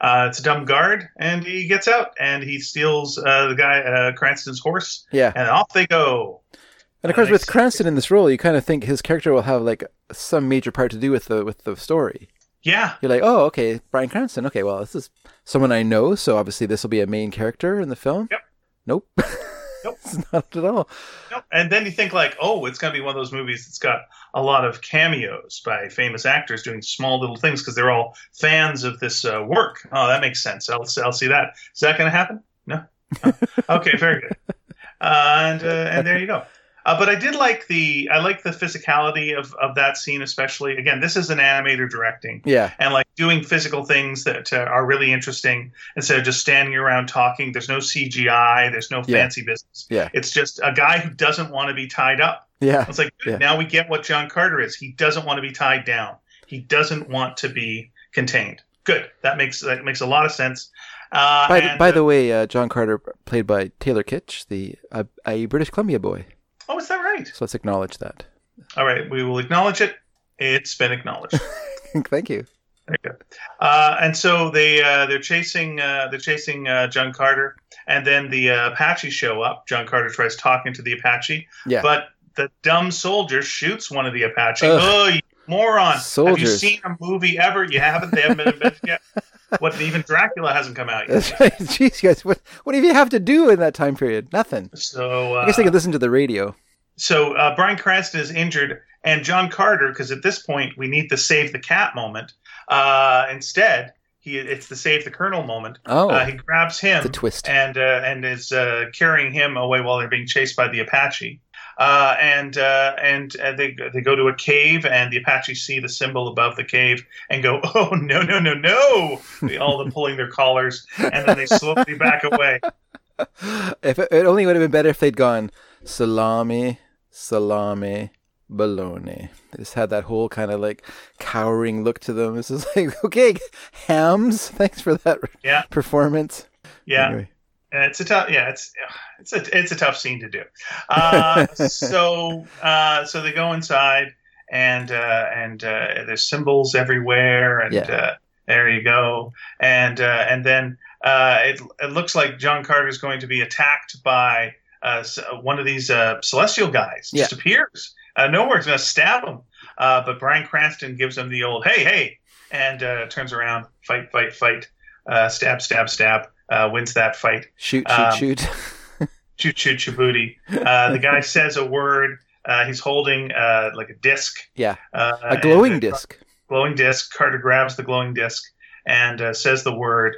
Uh, it's a dumb guard, and he gets out and he steals uh, the guy uh, Cranston's horse, yeah. and off they go. And of course, with Cranston in this role, you kind of think his character will have like some major part to do with the with the story. Yeah, You're like, oh, okay, Bryan Cranston. Okay, well, this is someone I know, so obviously this will be a main character in the film. Yep. Nope. [laughs] Nope. it's not at all. Nope. and then you think like, oh, it's going to be one of those movies that's got a lot of cameos by famous actors doing small little things because they're all fans of this uh, work. Oh, that makes sense. I'll, I'll see that. Is that going to happen? No. Oh, okay, very good. [laughs] Uh, and uh, and there you go. Uh, but I did like the I like the physicality of, of that scene especially. Again, this is an animator directing Yeah. and like doing physical things that uh, are really interesting instead of just standing around talking. There's no CGI. There's no Yeah. fancy business. Yeah. It's just a guy who doesn't want to be tied up. Yeah. It's like Yeah. now we get what John Carter is. He doesn't want to be tied down. He doesn't want to be contained. Good. That makes that makes a lot of sense. Uh, By, the, and, by the way, uh, John Carter, played by Taylor Kitsch, the uh, a British Columbia boy. Oh, is that right? So let's acknowledge that. All right, we will acknowledge it. It's been acknowledged. [laughs] Thank you. There you go. Uh, and so they uh, they're chasing uh, they're chasing uh, John Carter, and then the uh, Apache show up. John Carter tries talking to the Apache, Yeah. but the dumb soldier shoots one of the Apache. Ugh. Oh, you moron! Have you seen a movie ever? You haven't. They haven't been invented yet. [laughs] What? Even Dracula hasn't come out yet. That's right. [laughs] Jeez, guys, what what do you have to do in that time period? Nothing. So uh, I guess they could listen to the radio. so uh, Bryan Cranston is injured, and John Carter, because at this point we need the save the cat moment. Uh, instead, he it's the save the colonel moment. Oh, Uh, he grabs him The twist. and uh, and is uh, carrying him away while they're being chased by the Apache. Uh, and uh, and uh, they they go to a cave, and the Apache see the symbol above the cave and go, [laughs] "Oh no no no no!" They all them pulling their collars, and then they slowly back away. [laughs] If it, it only would have been better if they'd gone salami, salami, bologna. They just had that whole kind of like cowering look to them. This is like, [laughs] okay, hams. Thanks for that Yeah. performance. Yeah, Anyway. Uh, it's a tough. Yeah, it's it's a it's a tough scene to do. Uh, [laughs] so uh, so they go inside, and uh, and uh, there's symbols everywhere, and Yeah. uh, there you go, and uh, and then uh, it it looks like John Carter is going to be attacked by uh, one of these uh, celestial guys. Just appears uh, nowhere, going to stab him. Uh, but Bryan Cranston gives him the old "Hey, hey," and uh, turns around, fight, fight, fight, uh, stab, stab, stab. Uh, wins that fight Shoot, shoot, Um, shoot. [laughs] shoot, shoot, Djibouti. Uh, the guy [laughs] says a word. Uh, he's holding uh, like a disc. Yeah. Uh, a glowing and, uh, disc. Glowing disc. Carter grabs the glowing disc and uh, says the word.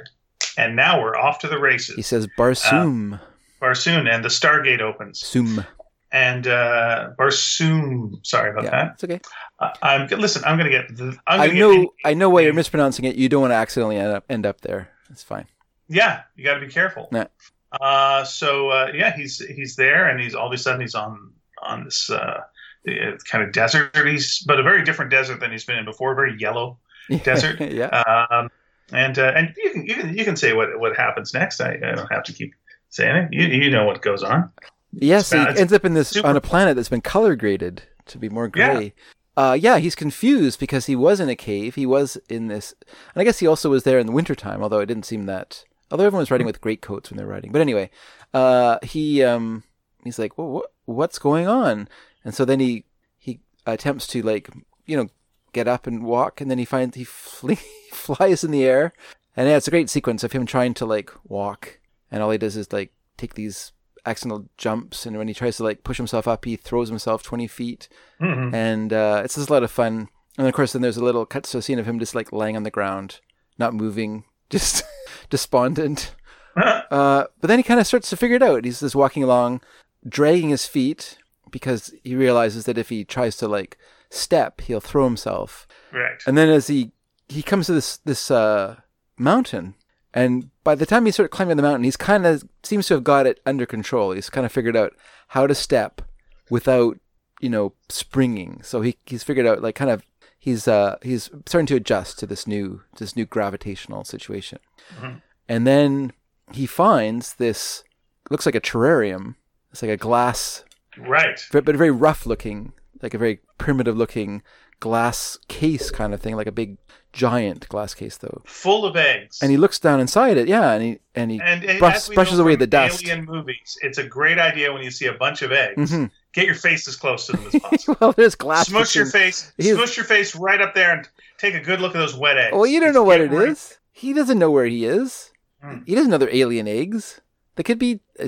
And now we're off to the races. He says Barsoom. Barsoon, and the Stargate opens. Soom. And uh, Barsoon. Sorry about Yeah, that. it's okay. Uh, I'm listen. I'm gonna get. The, I'm gonna know. Get, I know why you're mispronouncing it. You don't want to accidentally end up end up there. It's fine. Yeah, you got to be careful. Yeah. Uh, so uh, yeah, he's he's there, and he's all of a sudden he's on on this uh, uh, kind of desert. He's but a very different desert than he's been in before. Very yellow [laughs] Desert. yeah. Um, and uh, and you can you can you can say what what happens next. I, I don't have to keep saying it. You you know what goes on. Yes, he bad. It's ends up in this super on a planet that's been color graded to be more Yeah. gray. Uh, yeah, he's confused because he was in a cave. He was in this, and I guess he also was there in the wintertime, although it didn't seem that. Although everyone's was riding with great coats when they're riding, but anyway, uh, he um, he's like, well, what what's going on? And so then he he attempts to like you know get up and walk, and then he finds he fle- [laughs] flies in the air, and yeah, it's a great sequence of him trying to like walk, and all he does is like take these accidental jumps, and when he tries to like push himself up, he throws himself twenty feet, Mhm. and uh, it's just a lot of fun. And of course, then there's a little cut to a scene of him just like laying on the ground, not moving, [laughs] just despondent. Uh, but then he kind of starts to figure it out. He's just walking along, dragging his feet because he realizes that if he tries to like step, he'll throw himself. right. And then as he he comes to this this uh, mountain, and by the time he starts climbing the mountain, he's kind of seems to have got it under control. He's kind of figured out how to step without you know springing. So he he's figured out like kind of he's uh he's starting to adjust to this new this new gravitational situation. Mhm. And then he finds this looks like a terrarium. It's like a glass Right. but but very rough looking, like a very primitive looking glass case kind of thing, like a big giant glass case though. Full of eggs. And he looks down inside it, yeah, and he and he and, and brush- brushes away the dust. Alien movies. It's a great idea when you see a bunch of eggs. Mhm. Get your face as close to them as [laughs] possible. well, there's glass. Smush your face. He's- Smush your face right up there and take a good look at those wet eggs. Well, you don't It's know what it getting is. He doesn't know where he is. Hmm. He doesn't know they're alien eggs. They could be uh,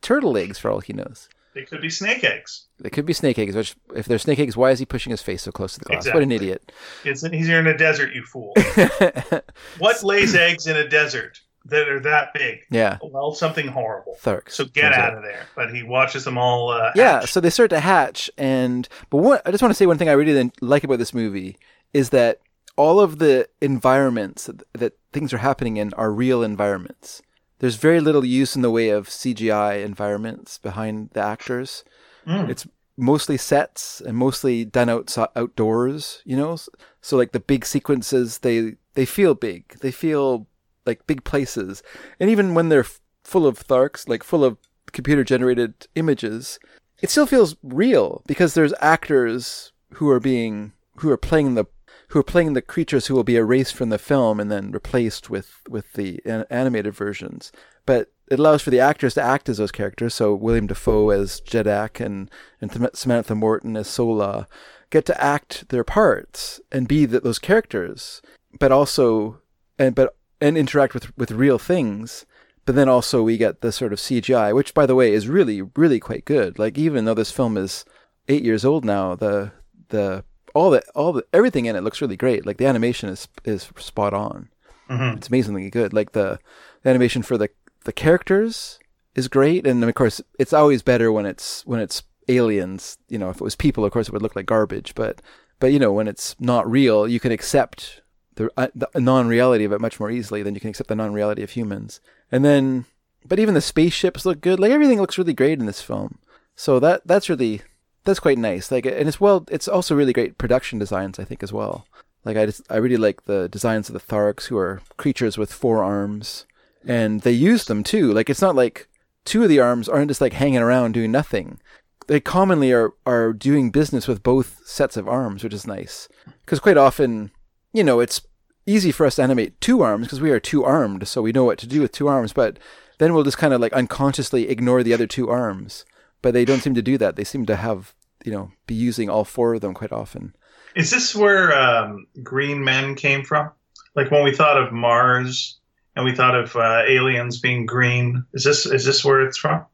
turtle eggs for all he knows. They could be snake eggs. They could be snake eggs. Which, if they're snake eggs, why is he pushing his face so close to the glass? What an idiot! It's, he's here in a desert, you fool. [laughs] what lays eggs in a desert that are that big? yeah, Well, something horrible. Tharks. So get turns out of there. But he watches them all. Uh, yeah so they start to hatch and but what i just want to say one thing i really like about this movie is that all of the environments that, that things are happening in are real environments there's very little use in the way of cgi environments behind the actors Mm. it's mostly sets and mostly done outside outdoors you know so like the big sequences they they feel big they feel like big places and even when they're f- full of tharks like full of computer generated images it still feels real because there's actors who are being who are playing the who are playing the creatures who will be erased from the film and then replaced with with the an- animated versions. But it allows for the actors to act as those characters. So Willem Dafoe as Jeddak and and Samantha Morton as Sola get to act their parts and be th those characters, but also and but and interact with with real things. But then also we get the sort of CGI, which by the way is really really quite good. Like even though this film is eight years old now, the the all the all the everything in it looks really great. Like the animation is is spot on. Mhm. It's amazingly good. Like the, the animation for the the characters is great, and of course it's always better when it's when it's aliens. You know, if it was people, of course it would look like garbage. But but you know when it's not real, you can accept the, uh, the non-reality of it much more easily than you can accept the non-reality of humans. And then, but even the spaceships look good. Like everything looks really great in this film. So that that's really that's quite nice. Like, and it's well, it's also really great production designs, I think, as well. Like, I just, I really like the designs of the Tharks, who are creatures with four arms, and they use them too. Like, it's not like two of the arms aren't just like hanging around doing nothing. They commonly are are doing business with both sets of arms, which is nice. Because quite often, you know, it's easy for us to animate two arms because we are two armed, so we know what to do with two arms. But then we'll just kind of like unconsciously ignore the other two arms but they don't seem to do that. They seem to have, you know, be using all four of them quite often. Is this where um, green men came from? Like when we thought of Mars and we thought of uh, aliens being green. Is this is this where it's from?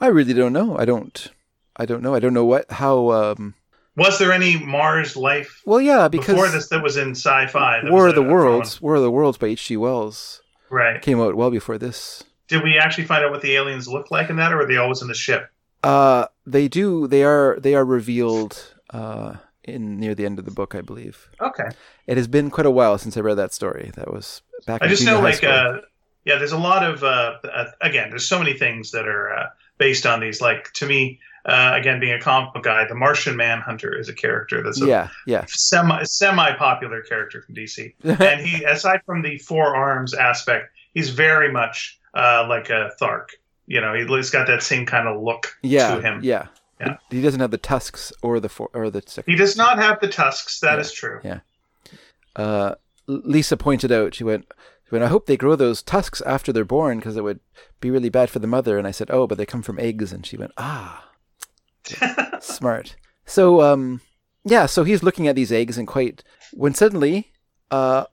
I really don't know. I don't. I don't know. I don't know what how. Um, Was there any Mars life well, yeah, because before this that was in sci-fi? War of the Worlds, War of the Worlds by H.G. Wells Right. came out well before this. Did we actually find out what the aliens looked like in that, or were they always in the ship? Uh, they do. They are. They are revealed. Uh, in near the end of the book, I believe. Okay. It has been quite a while since I read that story. That was back. I just know, like, uh, yeah, there's a lot of, uh, uh, again, there's so many things that are uh, based on these. Like, to me, uh, again, being a comic book guy, the Martian Manhunter is a character that's a yeah, yeah, semi semi popular character from DC, [laughs] and he, aside from the four arms aspect, he's very much uh, like a Thark. You know, he- he's got that same kind of look yeah, to him. yeah. Yeah. He doesn't have the tusks or the for, or the. He does not have the tusks. That Yeah. is true. Yeah. uh, Lisa pointed out, she went, she went, I hope they grow those tusks after they're born because it would be really bad for the mother. And I said, oh, but they come from eggs. And she went, ah, smart. So, um, yeah, so he's looking at these eggs and quite, when suddenly, uh,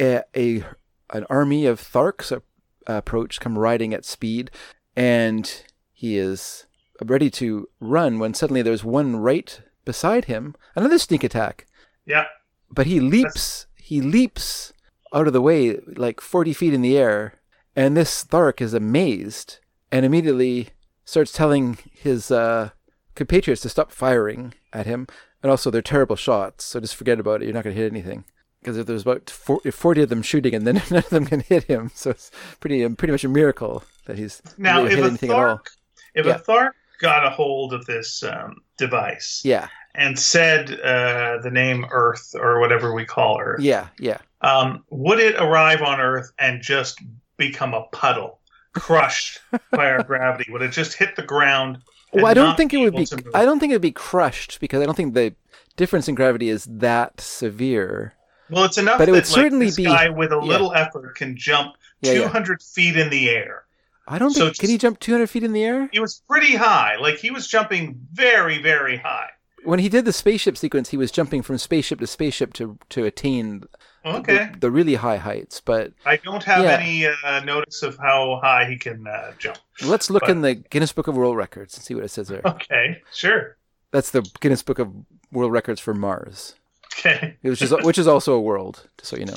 a, a an army of Tharks a- approach, come riding at speed, and he is ready to run when suddenly there's one right beside him, another sneak attack Yeah. but he leaps he leaps out of the way like 40 feet in the air and this thark is amazed and immediately starts telling his uh, compatriots to stop firing at him and also they're terrible shots so just forget about it you're not going to hit anything because if there's about 40 40 of them shooting and then [laughs] none of them can hit him so it's pretty pretty much a miracle that he's Now, really if hit a anything at all Thark, if Yeah. a Thark got a hold of this um, device yeah and said uh, the name Earth or whatever we call Earth, yeah yeah um, would it arrive on Earth and just become a puddle, crushed by our [laughs] gravity? Would it just hit the ground? Well, I don't think it would be. I don't think it would be crushed because I don't think the difference in gravity is that severe. Well, it's enough But it that would like, certainly this be- guy with a yeah. little effort can jump Yeah, yeah. 200 feet in the air. I don't So think. Can he jump 200 feet in the air? He was pretty high. Like he was jumping very, very high. When he did the spaceship sequence, he was jumping from spaceship to spaceship to to attain Okay. the, the really high heights. But I don't have Yeah. any uh, notice of how high he can uh, jump. let's look But- in the Guinness Book of World Records and see what it says there. Okay, sure. That's the Guinness Book of World Records for Mars, Okay. [laughs] which is which is also a world, just so you know.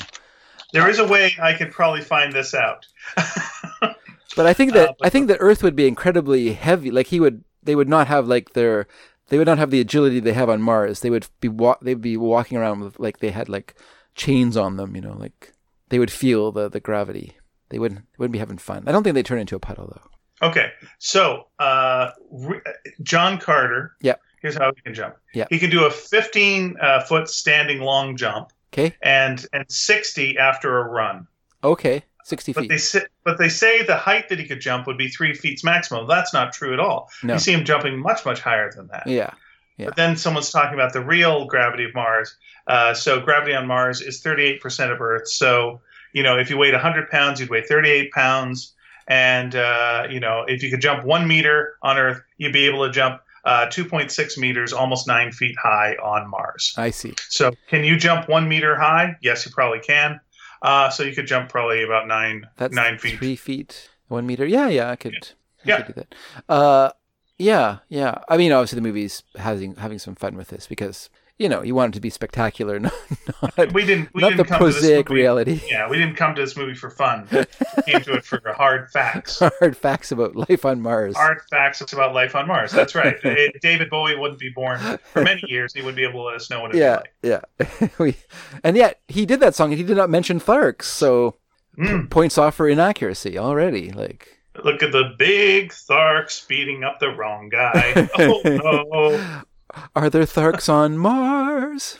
There is a way I could probably find this out. [laughs] But I think that Uh, but- I think that Earth would be incredibly heavy. Like he would, they would not have like their, they would not have the agility they have on Mars. They would be wa- they'd be walking around with like they had like chains on them. You know, like they would feel the the gravity. They wouldn't wouldn't be having fun. I don't think they turn into a puddle though. Okay, so uh, re- John Carter. Yeah. Here's how he can jump. Yeah. He can do a 15 uh, foot standing long jump Okay, and and 60 after a run. okay, 60 feet. But they say, but they say the height that he could jump would be three feet maximum. That's not true at all. No. You see him jumping much much higher than that. Yeah. Yeah. But then someone's talking about the real gravity of Mars. Uh, so gravity on Mars is 38% of Earth. So you know, if you weighed 100 pounds, you'd weigh 38 pounds. And uh, you know, if you could jump one meter on Earth, you'd be able to jump uh, 2.6 meters, almost nine feet high on Mars. I see. So, can you jump one meter high? Yes, you probably can. Uh, so you could jump probably about nine That's nine feet. three feet, one meter. Yeah, yeah, I could. I Yeah. could do that. Uh, yeah, yeah. I mean, obviously, the movie's having having some fun with this because you know you want it to be spectacular, [laughs] not not, We didn't. We not didn't the come to this prosaic reality. Yeah, we didn't come to this movie for fun. we came to it for hard facts. [laughs] Hard facts about life on Mars. Hard facts about life on Mars. That's right. [laughs] Eh, David Bowie wouldn't be born for many years. He wouldn't be able to let us know what it yeah, was yeah. we, and yet he did that song, and he did not mention Tharks, so like. Mm, points off for inaccuracy already. Like, look at the big Tharks speeding up the wrong guy. Oh no. Are there Tharks on Mars?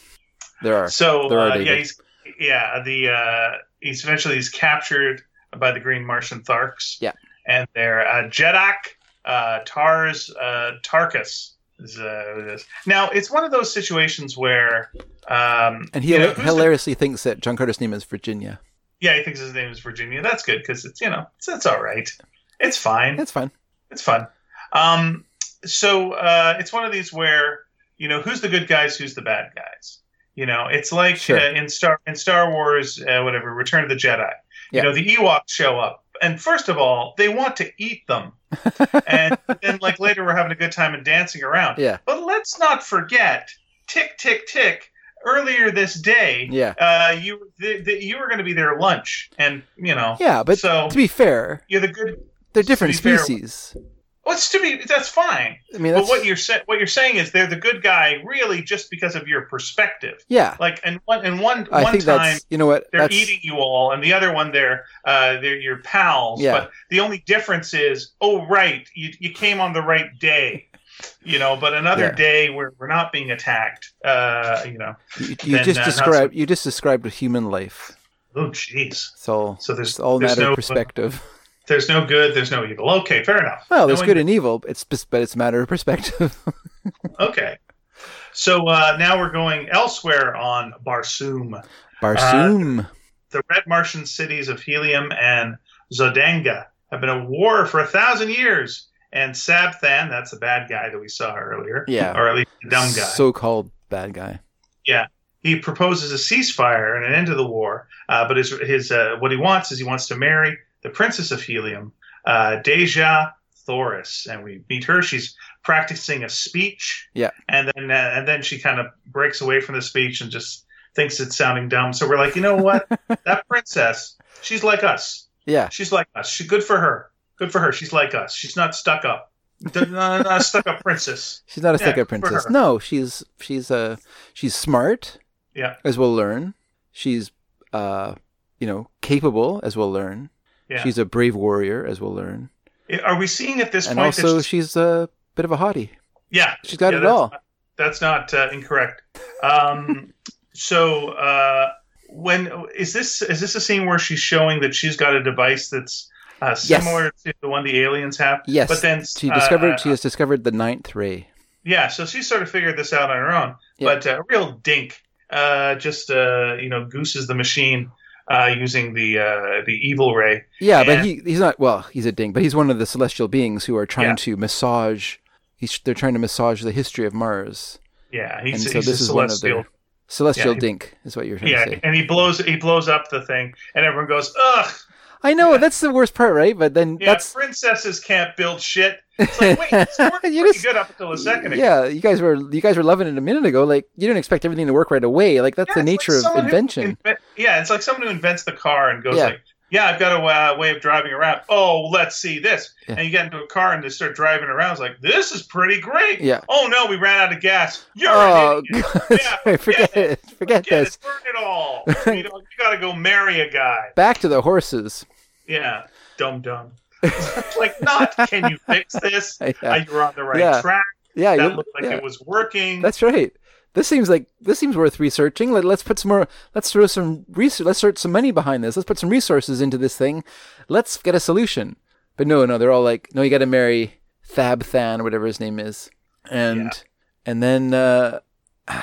There are. So There are, uh, yeah, he's yeah the uh, he's eventually he's captured by the Green Martian Tharks. Yeah. and they're uh, Jeddak uh, Tars uh, Tarkas. Is, uh, it is. Now it's one of those situations where um, And he you know, who's the- hilariously thinks that John Carter's name is Virginia. yeah he thinks his name is Virginia. That's good because it's you know it's, it's all right. It's fine. It's fine. It's fun. Um, so uh, it's one of these where you know who's the good guys, who's the bad guys. You know, it's like Sure. uh, in Star in Star Wars, uh, whatever, Return of the Jedi. Yeah. You know, the Ewoks show up, and first of all, they want to eat them, [laughs] and then like later we're having a good time and dancing around. Yeah, But let's not forget, tick tick tick. Earlier this day, yeah, uh, you th- th- you were going to be their lunch, and you know, yeah. But so to be fair, you're the good. they're different be fair- species. Well, it's to be that's fine. I mean, But what you're sa- what you're saying is they're the good guy, really, just because of your perspective. yeah. Like, and one and one I one time you know what they're that's eating you all, and the other one they're uh, they're your pals. Yeah. But the only difference is, oh right, you you came on the right day. You know, but another Yeah. day where we're not being attacked. Uh, you know, you, you then, just uh, described you just described a human life. oh jeez. It's all So there's it's all there's matter no of perspective. There's no good, there's no evil. Okay, fair enough. Well, there's Knowing good and evil. It's but it's a matter of perspective. [laughs] Okay. So uh, now we're going elsewhere on Barsoom. Barsoom. The red Martian cities of Helium and Zodanga have been at war for a thousand years. And Sab Than, that's the bad guy that we saw earlier, Yeah. or at least the dumb guy, So-called bad guy. Yeah, he proposes a ceasefire and an end to the war. Uh, but his, his uh, what he wants is he wants to marry the princess of Helium, uh, Dejah Thoris, and we meet her. She's practicing a speech. Yeah. and then uh, and then she kind of breaks away from the speech and just thinks it's sounding dumb. So we're like, you know what? [laughs] that princess, she's like us. Yeah. She's like us. She good for her. Good for her. She's like us. She's not stuck up. Not, not a stuck up princess. [laughs] She's not a Yeah, stuck-up princess. No, she's she's uh she's smart, Yeah, as we'll learn. She's uh you know capable, as we'll learn. Yeah. She's a brave warrior, as we'll learn. Are we seeing at this And point? also, she's- she's a bit of a hottie. yeah, She's got Yeah, it that's all. not- that's not uh, incorrect. Um, [laughs] so uh, when is this? Is this a scene where she's showing that she's got a device that's uh, similar to the one the aliens have? Yes, but then She uh, discovered uh, she has discovered the ninth ray. yeah, so she sort of figured this out on her own. Yeah. But uh, real dink, uh, just uh, you know, gooses the machine uh, using the uh, the evil ray. Yeah, but he he's not well. He's a ding, but he's one of the celestial beings who are trying Yeah. to massage. He's, they're trying to massage the history of Mars, Yeah, and he's, so he's this a is one of celestial. their celestial Yeah, dink, is what you're trying Yeah, to say. and he blows he blows up the thing, and everyone goes, "Ugh, I know yeah. that's the worst part, right? But then yeah, that's princesses can't build shit." It's like, wait, it's working [laughs] You pretty just- good up until a second ago. yeah. You guys were you guys were loving it a minute ago. Like you didn't expect everything to work right away. Like that's Yeah, the it's like nature of invention. inve- yeah, it's like someone who invents the car and goes Yeah. like, "Yeah, I've got a uh, way of driving around. Oh, let's see this." Yeah. And you get into a car and they start driving around. It's like, "This is pretty great." Yeah. Oh no, we ran out of gas. You're Oh, an idiot. [laughs] Yeah, Sorry, forget it. Forget Get this. it, burn it all. you, know, you got to go marry a guy. [laughs] Back to the horses. Yeah, dumb dumb. Like, not can you [laughs] fix this? Yeah. Uh, you're on the right Yeah. track. Yeah, That looked like yeah. it was working. That's right. this seems like this seems worth researching. Let, let's put some more. Let's throw some research. Let's throw some money behind this. Let's put some resources into this thing. Let's get a solution. But no, no, they're all like, no, you got to marry Thab Than, whatever his name is, and Yeah. and then uh, [sighs]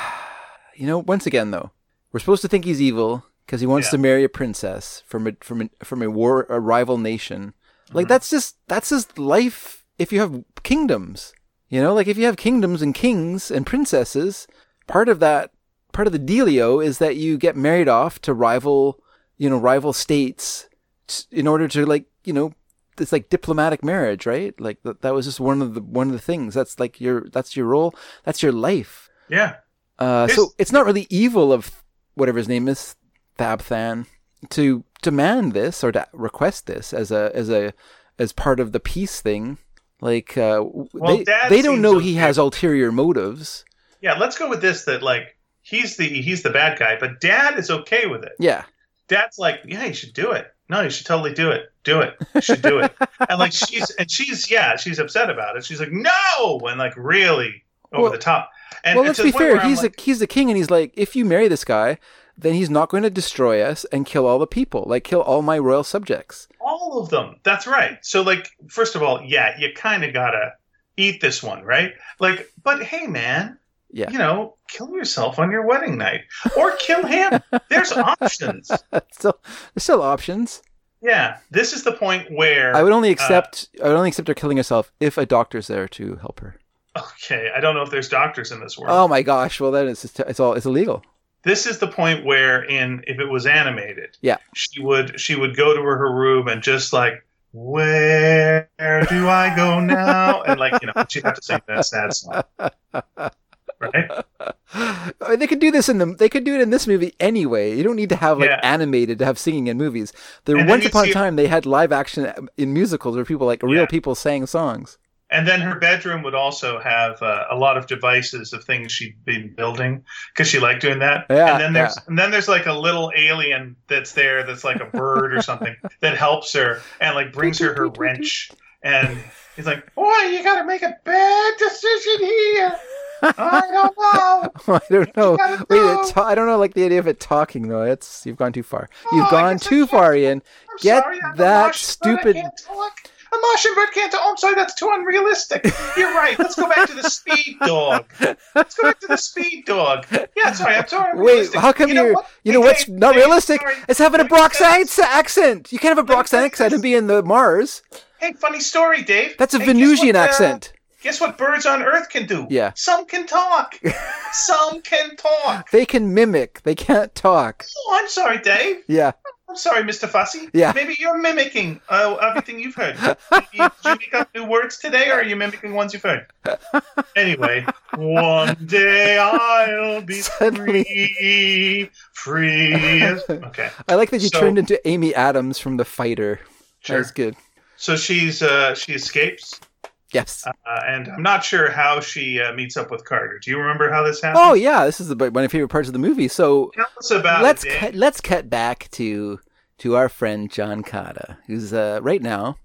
you know, once again though, we're supposed to think he's evil because he wants Yeah. to marry a princess from a from a, from a war a rival nation. Mm-hmm. Like that's just that's just life. If you have kingdoms, you know, like if you have kingdoms and kings and princesses, part of that part of the dealio is that you get married off to rival, you know, rival states in order to like, you know, it's like diplomatic marriage, right? Like that, that was just one of the one of the things. That's like your that's your role. That's your life. Yeah. Uh, so it's not really evil of whatever his name is, Thabthan, to demand this or to request this as a as a as part of the peace thing. Like uh, Well, they Dad they don't know he has ulterior motives. Yeah. Let's go with this. That like he's the he's the bad guy, but Dad is okay with it. Yeah, Dad's like, yeah, you should do it. No, you should totally do it. Do it. You should do it. [laughs] and like she's and she's yeah, she's upset about it. She's like, no, and like really over Well- the top. And well, let's be fair. He's like, the he's the king, and he's like, if you marry this guy, then he's not going to destroy us and kill all the people, like kill all my royal subjects. all of them. That's right. So like, first of all, yeah, you kind of gotta eat this one, right? Like, but hey, man, Yeah. you know, kill yourself on your wedding night or kill him. [laughs] There's options. [laughs] still, there's still options. Yeah, this is the point where I would only uh, accept I would only accept her killing herself if a doctor's there to help her. Okay, I don't know if there's doctors in this world. Oh my gosh! Well, then it's just, it's all it's illegal. This is the point where in if it was animated Yeah. she would she would go to her, room and just like where do i go now and like you know she'd have to sing that sad song right They could do this in the. They could do it in this movie anyway. You don't need to have like Yeah. animated to have singing in movies. There once upon a see- time they had live action in musicals where people like real Yeah. people sang songs. And then her bedroom would also have uh, a lot of devices of things she'd been building because she liked doing that Yeah, and then there's yeah. and then there's like a little alien that's there that's like a bird or something [laughs] that helps her and like brings her her wrench and he's like boy you gotta make a bad decision here i don't [laughs] know I don't know. Wait, I don't know. Like the idea of it talking though. It's you've gone too far. Oh, You've I gone too far, Ian. I'm Get sorry, that Martian bird, I stupid-. A Martian bird can't. Oh, I'm sorry, that's too unrealistic. You're right. Let's go back to the speed dog. Let's go back to the speed dog. Yeah, sorry, I'm sorry. Wait, how come you know what? You Hey, know what's Dave, not Dave, realistic? sorry. It's having a Let me Bronx finish. accent. You can't have a Let me Bronx finish. accent and be in the Mars. Hey, funny story, Dave. That's a Hey, Venusian uh, accent. Guess what birds on Earth can do? Yeah. Some can talk. [laughs] Some can talk. They can mimic. They can't talk. Oh, I'm sorry, Dave. Yeah. I'm sorry, Mr. Fussy. Yeah. Maybe you're mimicking uh, everything you've heard. Maybe, did you [laughs] make up new words today, or are you mimicking ones you've heard? Anyway, one day I'll be Suddenly- free, free. as- [laughs] Okay. I like that you So- turned into Amy Adams from The Fighter. Sure. That's good. So she's uh, she escapes, Yes. uh, and I'm not sure how she uh, meets up with Carter. Do you remember how this happened? Oh yeah, this is the, one of my favorite parts of the movie. So Tell us about let's it. Cut, let's cut back to to our friend John Cotta, who's uh, right now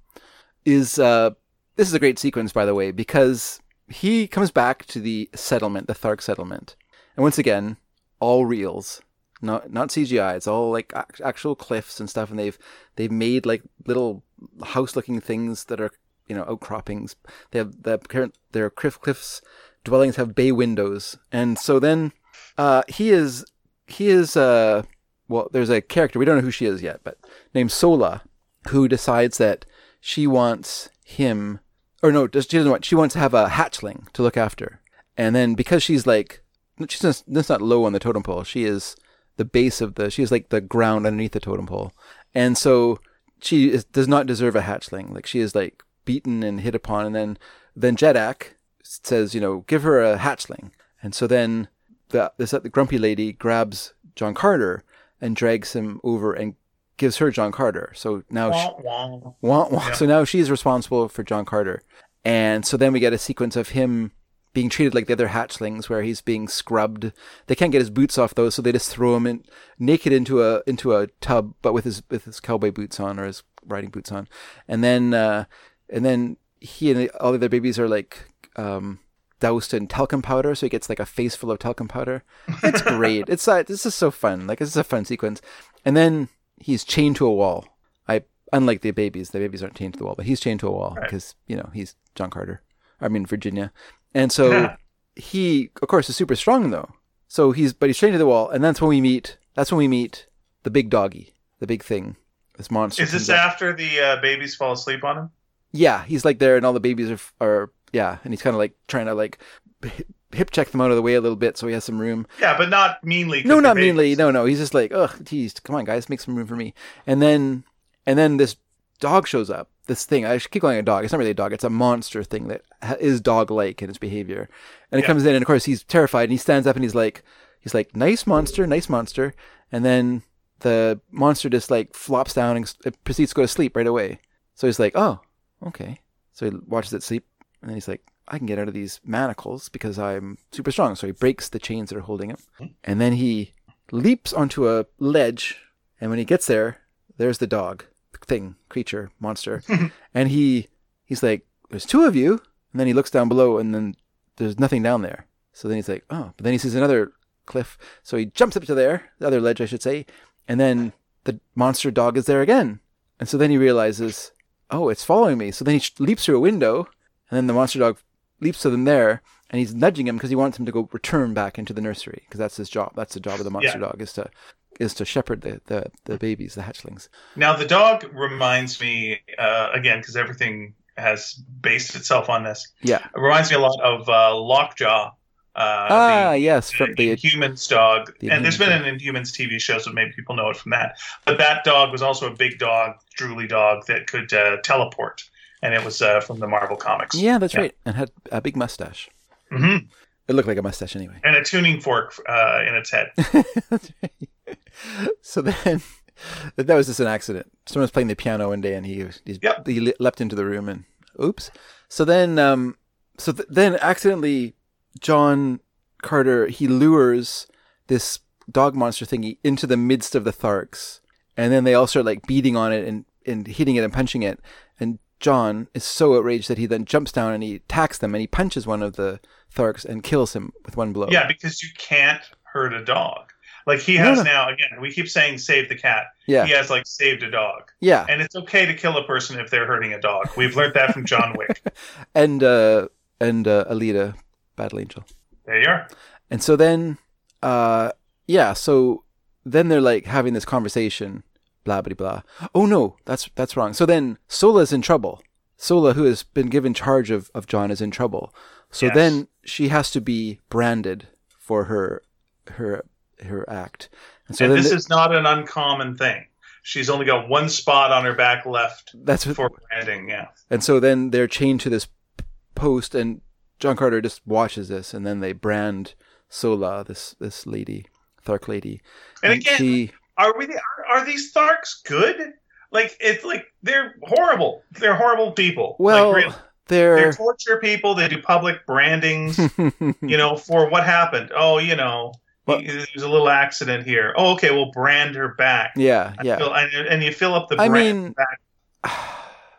is uh, this is a great sequence by the way because he comes back to the settlement, the Thark settlement, and once again, all reels, not not CGI. It's all like actual cliffs and stuff, and they've they've made like little house-looking things that are you know outcroppings. They have the current their cliff cliffs dwellings have bay windows, and so then uh, he is he is uh well there's a character we don't know who she is yet but named Sola who decides that she wants him or no she doesn't want she wants to have a hatchling to look after. And then because she's like she's just, that's not low on the totem pole. She is the base of the she is like the ground underneath the totem pole. And so she is, does not deserve a hatchling. Like she is like beaten and hit upon and then then Jeddak says you know give her a hatchling and so then the this the grumpy lady grabs John Carter and drags him over and gives her John Carter. So now she, Wah, wah. wah, wah. So now she's responsible for John Carter. And so then we get a sequence of him being treated like the other hatchlings where he's being scrubbed. They can't get his boots off though, so they just throw him in naked into a into a tub but with his with his cowboy boots on or his riding boots on. And then uh and then he and all the other babies are like um doused in talcum powder, so he gets like a face full of talcum powder. It's great. [laughs] it's uh, this is so fun. Like this is a fun sequence. And then he's chained to a wall. I unlike the babies, the babies aren't chained to the wall, but he's chained to a wall Right. because you know he's John Carter. I mean Virginia, and so Yeah. he of course is super strong though. So he's but he's chained to the wall, and that's when we meet. That's when we meet the big doggy, the big thing, this monster. Is this after the uh, babies fall asleep on him? Yeah, he's like there, and all the babies are, are yeah, and he's kind of like trying to like hip check them out of the way a little bit, so he has some room. Yeah, but not meanly. No, not meanly. No, no, he's just like, ugh, geez, come on, guys, make some room for me. And then, and then this dog shows up. This thing, I keep calling it a dog. It's not really a dog. It's a monster thing that is dog-like in its behavior. And it Yeah. comes in, and of course he's terrified, and he stands up, and he's like, he's like, nice monster, nice monster. And then the monster just like flops down and proceeds to go to sleep right away. So he's like, oh, okay. So he watches it sleep, and then he's like, I can get out of these manacles because I'm super strong. So he breaks the chains that are holding him. Hmm. And then he leaps onto a ledge, and when he gets there, there's the dog thing, creature, monster. [laughs] and he he's like, There's two of you. And then he looks down below, and then there's nothing down there. So then he's like, Oh, but then he sees another cliff. So he jumps up to there, the other ledge, I should say, and then the monster dog is there again. And so then he realizes, Oh, it's following me. So then he sh- leaps through a window, and then the monster dog leaps to them there, and he's nudging him because he wants him to go return back into the nursery because that's his job. That's the job of the monster Yeah. dog is to is to shepherd the, the, the babies, the hatchlings. Now the dog reminds me uh, again because everything has based itself on this. Yeah. It reminds me a lot of uh, Lockjaw. Uh, ah, the, yes, from the Inhumans dog, the and there's been an Inhumans TV show, so maybe people know it from that. But that dog was also a big dog, drooly dog that could uh, teleport, and it was uh, from the Marvel comics. yeah, that's Yeah. right, and had a big mustache. hmm It looked like a mustache anyway. and a tuning fork uh, in its head. [laughs] So then, [laughs] that was just an accident. Someone was playing the piano one day, and he he, Yep. he leapt into the room, and oops. So then, um, so th- then accidentally, John Carter he lures this dog monster thingy into the midst of the Tharks, and then they all start like beating on it and and hitting it and punching it, and John is so outraged that he then jumps down and he attacks them and he punches one of the Tharks and kills him with one blow. Yeah, because you can't hurt a dog. Like he No, has no. now. Again, we keep saying save the cat. yeah, He has like saved a dog, yeah. and it's okay to kill a person if they're hurting a dog. We've learned that from John Wick. [laughs] and uh and uh Alita, Battle Angel. There you are. And so then uh yeah, so then they're like having this conversation, blah blah blah. Oh no, that's that's wrong. So then Sola's in trouble. Sola, who has been given charge of, of John, is in trouble. So Yes. then she has to be branded for her her her act. And so and this is not an uncommon thing. She's only got one spot on her back left that's what, for branding. Yeah. And so then they're chained to this post, and John Carter just watches this, and then they brand Sola, this this lady, Thark lady. And again, she, Are we? Are, are these Tharks good? Like it's like they're horrible. They're horrible people. well, like, really. they're, They torture people. They do public brandings. [laughs] you know, for what happened. Oh, you know, Well- there's a little accident here. Oh, okay, we'll brand her back. yeah, I yeah. feel- and, and you fill up the I brand mean- back.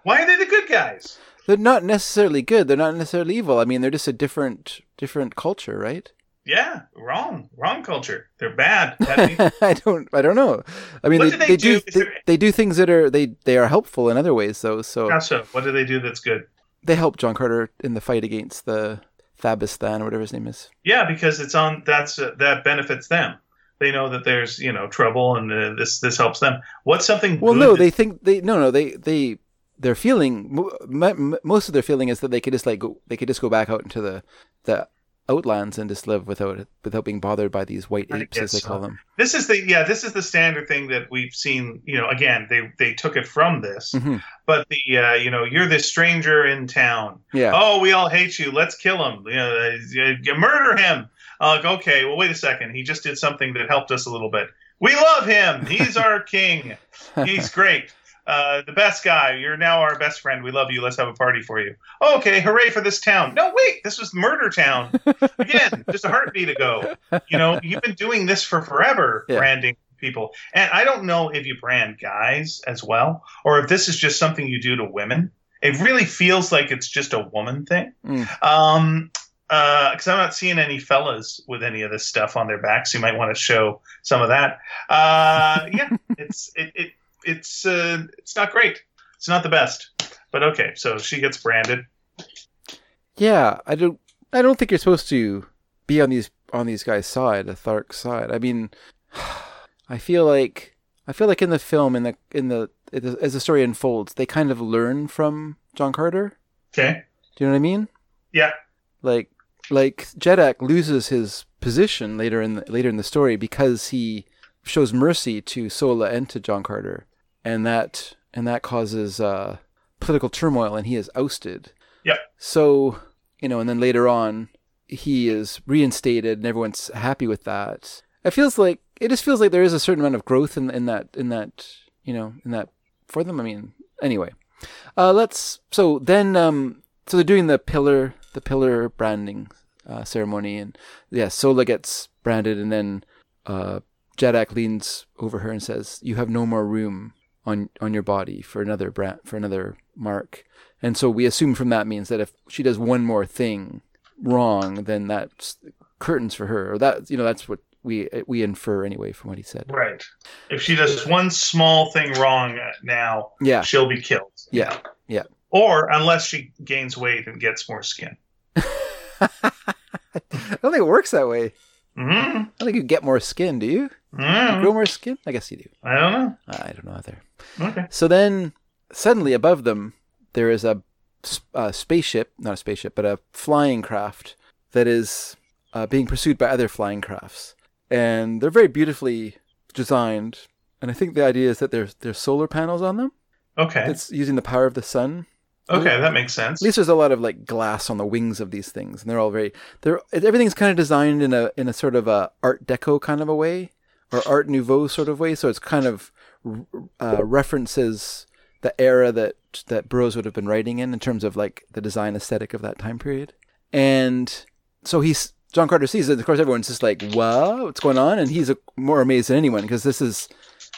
Why are they the good guys? They're not necessarily good. They're not necessarily evil. I mean, they're just a different different culture, right? Yeah, wrong, wrong culture. They're bad. [laughs] I don't. I don't know. I mean, they, do they they do. do? They, they do things that are they they are helpful in other ways, though. So How so? What do they do that's good? they help John Carter in the fight against the Thabistan or whatever his name is. Yeah, because it's on. That's uh, that benefits them. They know that there's you know trouble, and uh, this this helps them. What's something? Well, no, that- they think they no no they they their feeling m- m- most of their feeling is that they could just like go, they could just go back out into the the outlands and just live without without being bothered by these white apes as they call so. them. This is the yeah. This is the standard thing that we've seen. You know, again, they they took it from this, Mhm. but the uh, you know you're this stranger in town. Yeah. Oh, we all hate you. Let's kill him. You know, uh, you murder him. Uh, like, okay, well, wait a second. He just did something that helped us a little bit. We love him. He's our king. [laughs] He's great. Uh, the best guy. You're now our best friend. We love you. Let's have a party for you. Okay, hooray for this town. No, wait, this was Murder Town. [laughs] Again, just a heartbeat ago. You know, you've been doing this for forever, Yeah. branding people. And I don't know if you brand guys as well, or if this is just something you do to women. It really feels like it's just a woman thing. Mm. Um, because I'm not seeing any fellas with any of this stuff on their backs. You might want to show some of that. Uh, yeah, [laughs] it's it, it it's uh, it's not great. It's not the best, but okay. So she gets branded. Yeah, I don't. I don't think you're supposed to be on these on these guys' side, the Thark side. I mean, [sighs] I feel like I feel like in the film, in the in the as the story unfolds, they kind of learn from John Carter. Okay. Do you know what I mean? Yeah. Like like Jeddak loses his position later in the, later in the story because he shows mercy to Sola and to John Carter, and that and that causes uh, political turmoil, and he is ousted. Yep. So you know, and then later on, he is reinstated, and everyone's happy with that. It feels like it just feels like there is a certain amount of growth in in that in that you know in that for them. I mean, anyway, uh, let's. So then, um, so they're doing the pillar the pillar branding uh, ceremony, and yeah, Sola gets branded, and then uh, Jeddak leans over her and says, "You have no more room on on your body for another brand for another mark." And so we assume from that means that if she does one more thing wrong, then that's curtains for her, or that you know that's what we we infer anyway from what he said. Right. If she does one small thing wrong now, Yeah. she'll be killed. Yeah. Yeah. Or unless she gains weight and gets more skin. [laughs] I don't think it works that way. Hmm I think you get more skin, do you? mm Grow more skin? I guess you do. I don't know. I don't know either. Okay. So then, suddenly above them, there is a spaceship, not a spaceship, but a flying craft that is uh, being pursued by other flying crafts. And they're very beautifully designed. And I think the idea is that there's, there's solar panels on them. Okay. It's using the power of the sun. Okay, that makes sense. At least there's a lot of like glass on the wings of these things, and they're all very. They're everything's kind of designed in a in a sort of a Art Deco kind of a way, or Art Nouveau sort of way. So it's kind of uh, references the era that that Burroughs would have been writing in in terms of like the design aesthetic of that time period. And so he's John Carter sees it. Of course, everyone's just like, "Wow, what's going on?" And he's uh, more amazed than anyone because this is,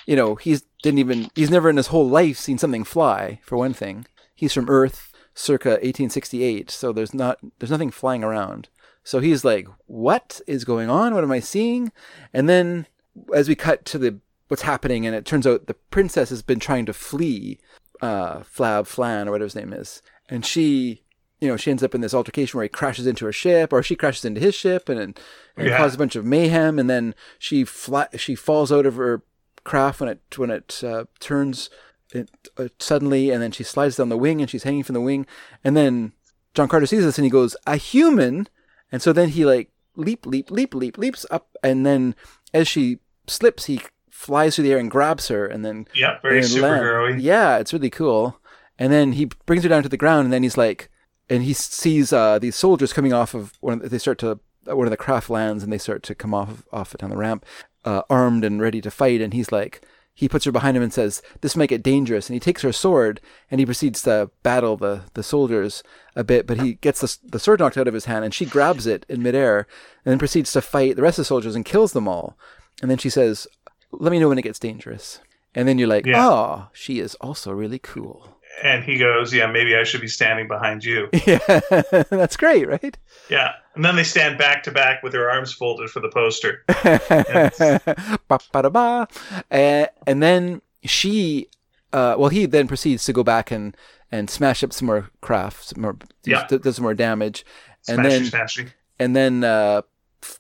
you know, he's didn't even he's never in his whole life seen something fly. For one thing, he's from Earth, circa 1868. So there's not there's nothing flying around. So he's like, "What is going on? What am I seeing?" And then as we cut to the what's happening, and it turns out the princess has been trying to flee uh, Flab Flan or whatever his name is, and she, you know, she ends up in this altercation where he crashes into her ship, or she crashes into his ship, and, and it Yeah. causes a bunch of mayhem, and then she fly, she falls out of her craft when it when it uh, turns it uh, suddenly, and then she slides down the wing, and she's hanging from the wing, and then John Carter sees this, and he goes, "A human," and so then he like leap, leap, leap, leap, leaps up, and then as she slips, he flies through the air and grabs her, and then Yeah, very and superhero-y. Yeah, it's really cool. And then he brings her down to the ground, and then he's like, and he sees uh, these soldiers coming off of one. Of, they start to uh, one of the craft lands, and they start to come off off it down the ramp, uh, armed and ready to fight. And he's like, he puts her behind him and says, "This might get dangerous." And he takes her sword, and he proceeds to battle the the soldiers a bit. But he gets the the sword knocked out of his hand, and she grabs it in midair, and then proceeds to fight the rest of the soldiers and kills them all. And then she says, "Let me know when it gets dangerous." And then you're like, Yeah. "Oh, she is also really cool." And he goes, "Yeah, maybe I should be standing behind you." [laughs] Yeah, [laughs] that's great, right? Yeah. And then they stand back to back with their arms folded for the poster. [laughs] Ba-ba-da-ba. Uh, and then she, uh, well, he then proceeds to go back and, and smash up some more craft, some more, Yeah. does, some more damage. And then, smashy. and then, uh,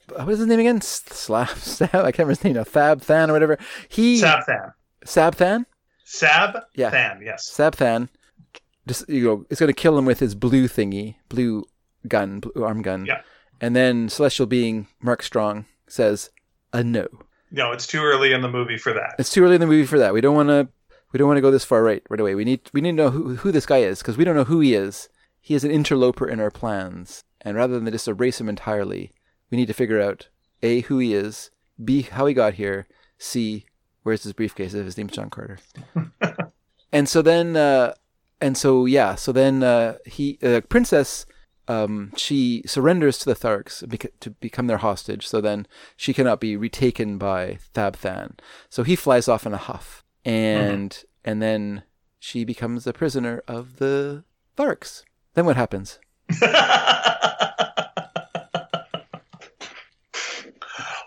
what is his name again? Slap, Stab, I can't remember his name now. Thab Than or whatever. He, Sab Than. Sab Than? Sab Yeah. Than, yes. Sab Than, just, you know, is going to kill him with his blue thingy, blue gun, blue arm gun. Yeah. And then Celestial Being, Mark Strong, says, a no. No, it's too early in the movie for that. It's too early in the movie for that. We don't want to. We don't want to go this far right right away. We need we need to know who who this guy is because we don't know who he is. He is an interloper in our plans, and rather than just erase him entirely, we need to figure out a who he is, b how he got here, c Where's his briefcase if his name's John Carter? [laughs] and so then, uh, and so yeah, so then uh, he uh, princess. Um, she surrenders to the Tharks to become their hostage. So then she cannot be retaken by Thabthan. So he flies off in a huff, and mm-hmm. and then she becomes a prisoner of the Tharks. Then what happens? [laughs]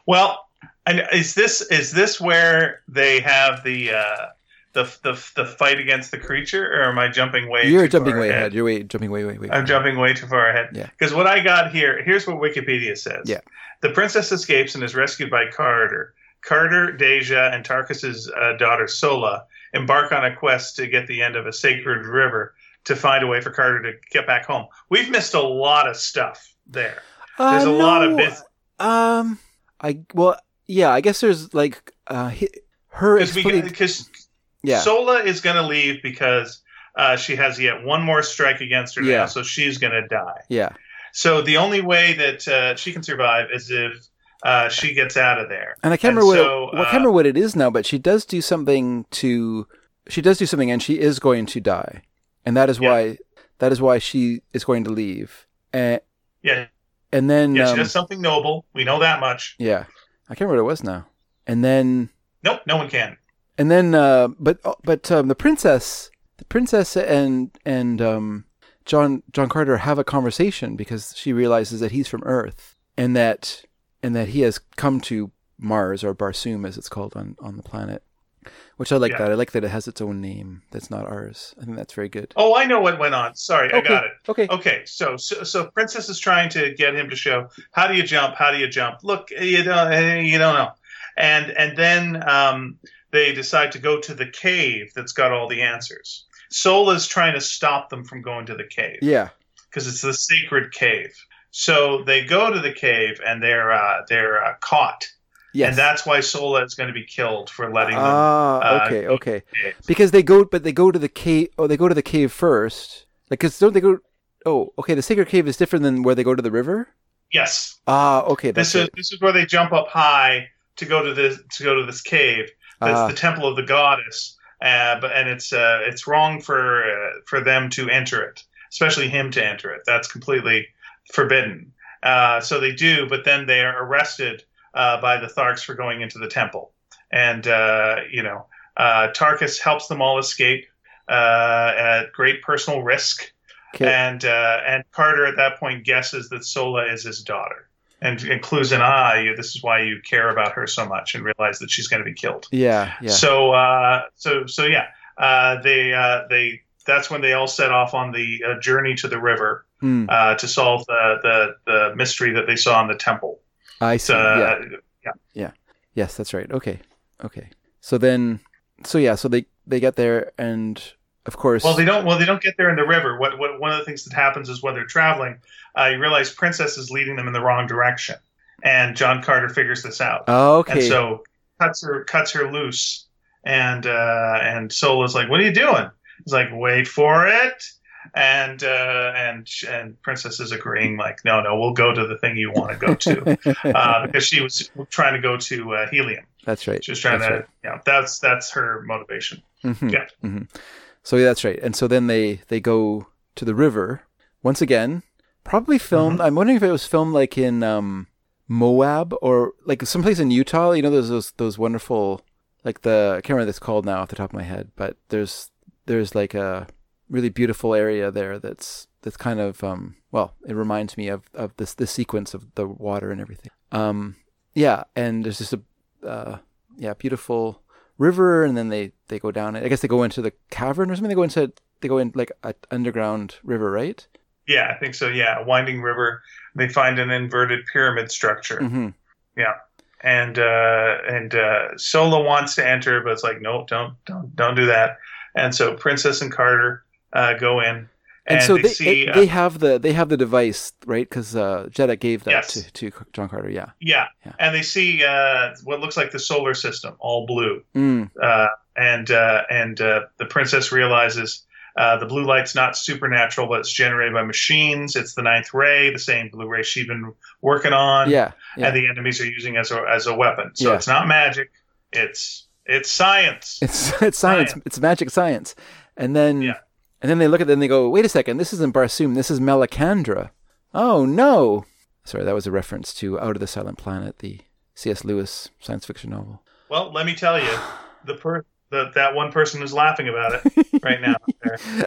well, and is this is this where they have the uh, the the the fight against the creature, or am I jumping way? You're too jumping far way ahead. You're way jumping way way way. I'm jumping way too far ahead. Yeah. Because what I got here, here's what Wikipedia says. Yeah. The princess escapes and is rescued by Carter. Carter, Dejah, and Tarkas's uh, daughter Sola embark on a quest to get the end of a sacred river to find a way for Carter to get back home. We've missed a lot of stuff there. There's Uh, a lot of no, bits Um, I well, yeah, I guess there's like uh, her because yeah, Sola is going to leave because uh, she has yet one more strike against her Yeah. now, so she's going to die. yeah, So the only way that uh, she can survive is if uh, she gets out of there. and I can't And remember so, what, I uh, can't remember what it is now, but she does do something to, she does do something, and she is going to die, and that is Yeah. why that is why she is going to leave, and Yeah, and then yeah, she um, does something noble. We know that much. yeah, I can't remember what it was now, and then Nope, no one can. and then uh, but but um, the princess the princess and and um, John John Carter have a conversation because she realizes that he's from Earth and that and that he has come to Mars or Barsoom as it's called on on the planet. Which I like Yeah. that. I like that it has its own name that's not ours. I think that's very good. Oh, I know what went on. Sorry, I got it. Okay. Okay, so, so so Princess is trying to get him to show how do you jump? How do you jump? Look, you don't you don't know, and and then um, they decide to go to the cave that's got all the answers. Sola's trying to stop them from going to the cave Yeah. because it's the sacred cave. So they go to the cave and they're uh, they're uh, caught, Yes. and that's why Sola is going to be killed for letting them. Ah, uh, okay, okay. Because they go, but they go to the cave. Oh, they go to the cave first. Like, cause don't they go? Oh, okay. The sacred cave is different than where they go to the river. Yes, Ah, okay. This is it. this is where they jump up high to go to this to go to this cave. That's Ah. the temple of the goddess, uh, but and it's uh, it's wrong for uh, for them to enter it, especially him to enter it. That's completely forbidden. Uh, so they do, but then they are arrested uh, by the Tharks for going into the temple, and uh, you know uh, Tarkas helps them all escape uh, at great personal risk, Okay. and uh, and Carter at that point guesses that Sola is his daughter. And, and clues in ah, you, this is why you care about her so much, and realize that she's going to be killed. yeah, yeah. So, uh, so, so yeah, uh, they, uh, they, that's when they all set off on the uh, journey to the river Hmm, uh, to solve the, the the mystery that they saw in the temple. I see. Uh, yeah. Yes, that's right. Okay. Okay. So then, so yeah, so they they get there, and of course, Well, they don't. Well, they don't get there in the river. What, what one of the things that happens is when they're traveling, uh, you realize Princess is leading them in the wrong direction, and John Carter figures this out, oh, okay. and so cuts her cuts her loose, and uh, and Sola's like, "What are you doing?" He's like, "Wait for it." And uh, and and Princess is agreeing, like, no, no, we'll go to the thing you want to go to, [laughs] uh, because she was trying to go to uh, Helium. that's right. She was trying That's to, right. yeah, that's that's her motivation. Mhm. Yeah. Mhm. So yeah, that's right. And so then they they go to the river once again. Probably filmed. Mm-hmm. I'm wondering if it was filmed like in um, Moab or like someplace in Utah. You know, those those those wonderful like the I can't remember what it's called now off the top of my head, but there's there's like a really beautiful area there that's that's kind of um well it reminds me of of this this sequence of the water and everything um yeah and there's just a uh yeah beautiful river and then they they go down it i guess they go into the cavern or something they go into they go in like an underground river right Yeah, I think so. Yeah, winding river. They find an inverted pyramid structure, mm-hmm. and uh, and uh, Sola wants to enter, but it's like, no, don't don't don't do that. And so Princess and Carter uh, go in, and, and, so they, they see, it- uh, they have the they have the device right because uh jeddah gave that Yes. to, to john carter yeah yeah, Yeah. and they see uh, what looks like the solar system, all blue. mm. uh, and uh, and uh, the princess realizes uh, the blue light's not supernatural, but it's generated by machines. It's the ninth ray, the same blue ray she's been working on, yeah yeah and the enemies are using as a as a weapon. So Yeah. it's not magic; it's it's science. It's [laughs] it's science. Science. It's magic science. And then Yeah. And then they look at it and they go, wait a second, this isn't Barsoom, this is Malacandra. Oh no. Sorry, that was a reference to Out of the Silent Planet, the C.S. Lewis science fiction novel. Well, let me tell you, the per the, that one person is laughing about it right now.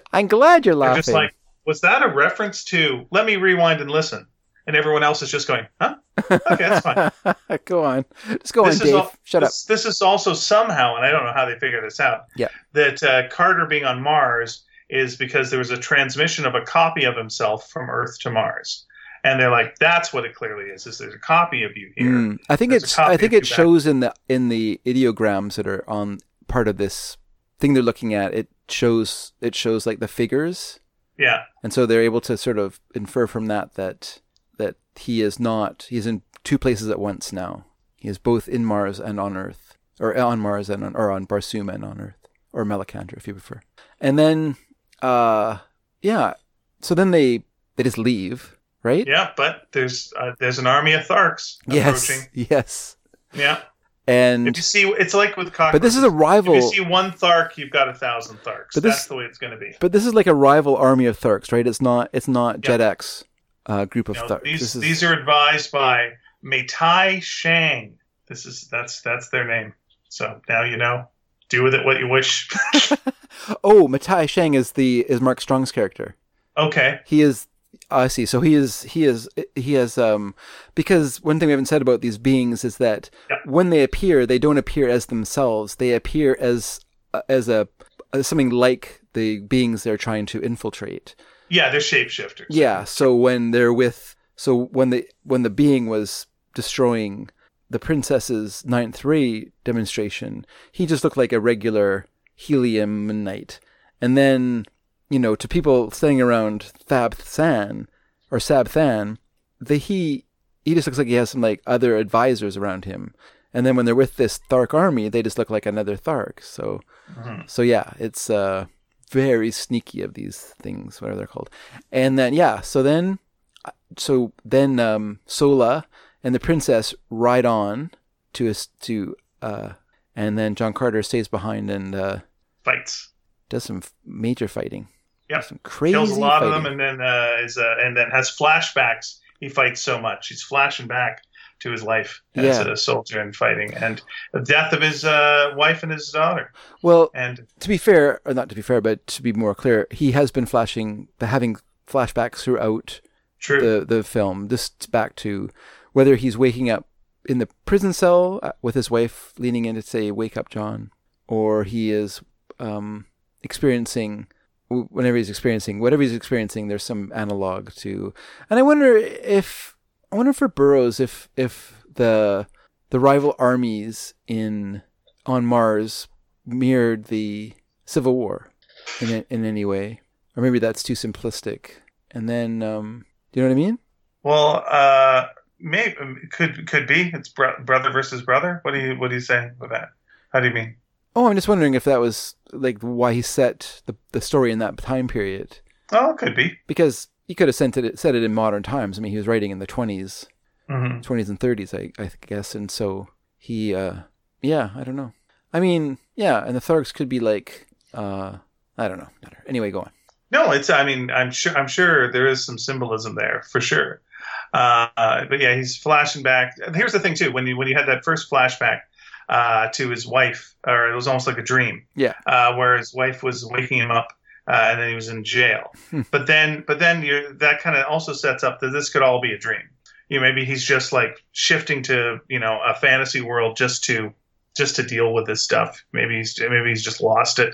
[laughs] I'm glad you're they're laughing. just like, was that a reference to? Let me rewind and listen. And everyone else is just going, huh? Okay, that's fine. [laughs] go on. Just go this on, is Dave. Shut up. this, This is also somehow, and I don't know how they figure this out. Yeah. That uh, Carter being on Mars is because there was a transmission of a copy of himself from Earth to Mars, and they're like, "That's what it clearly is. Is there's a copy of you here." Mm. I think There's it's. I think it you back. shows in the in the ideograms that are on part of this thing they're looking at. It shows it shows like the figures, Yeah, and so they're able to sort of infer from that that that he is not. He's in two places at once now. He is both in Mars and on Earth, or on Mars and on, or on Barsoom and on Earth, or Malacandra if you prefer. And then, uh, yeah. So then they they just leave, right? yeah. But there's uh, there's an army of Tharks Yes. approaching. Yes. Yeah. And If you see, it's like with cockroaches. but this is a rival. If you see one Thark, you've got a thousand Tharks. But this- That's the way it's going to be. But this is like a rival army of Tharks, right? It's not. It's not Yeah. Jet X uh, group of know, Tharks. these is, these are advised by Matai Shang. This is that's that's their name. So now you know. Do with it what you wish. [laughs] oh, Matai Shang is the is Mark Strong's character. okay. He is. I see. So he is. He is. He has. Um, because one thing we haven't said about these beings is that Yeah. when they appear, they don't appear as themselves. They appear as uh, as a as something like the beings they're trying to infiltrate. Yeah, they're shapeshifters. Yeah. So when they're with, so when the when the being was destroying the princess's ninth ray demonstration, he just looked like a regular helium knight. And then, you know, to people standing around Thab Than or Sab Than, the he he just looks like he has some like other advisors around him. And then when they're with this Thark army, they just look like another Thark. So, Mhm. so yeah, it's uh very sneaky of these things, whatever they're called. And then yeah, so then so then um Sola and the princess ride on to us to uh and then John Carter stays behind and uh Fights. does some major fighting. Yep. Some crazy Kills a lot fighting. of them, and then uh, is uh, and then has flashbacks. He fights so much. He's flashing back to his life as Yeah. a soldier and fighting, and the death of his uh, wife and his daughter. well, And to be fair, or not to be fair, but to be more clear, he has been flashing, having flashbacks throughout true. the the film. Just back to whether he's waking up in the prison cell uh, with his wife leaning in to say "Wake up, John," or he is um, experiencing whenever he's experiencing whatever he's experiencing. There's some analog to, and I wonder if I wonder for Burroughs if if the the rival armies in on Mars mirrored the Civil War in in any way, or maybe that's too simplistic. And then, um, do you know what I mean? Well, uh, maybe could could be. It's bro- brother versus brother. What do you what do you say with that? How do you mean? Oh, I'm just wondering if that was like why he set the the story in that time period, Oh, it could be. because he could have sent it set it in modern times. I mean, he was writing in the 20s, hmm 20s and 30s, I I guess, and so he, uh, yeah, I don't know. I mean, yeah, and the Tharks could be like, uh, I don't know. Anyway, go on. No, it's. I mean, I'm sure. I'm sure there is some symbolism there for sure. Uh, but yeah, he's flashing back. And here's the thing too: when you when you had that first flashback uh, to his wife, or it was almost like a dream. Yeah. Uh, where his wife was waking him up, uh, and then he was in jail. Hmm. but then, but then you're, that kind of also sets up that this could all be a dream. You know, maybe he's just like shifting to you know a fantasy world just to just to deal with this stuff. Maybe he's maybe he's just lost it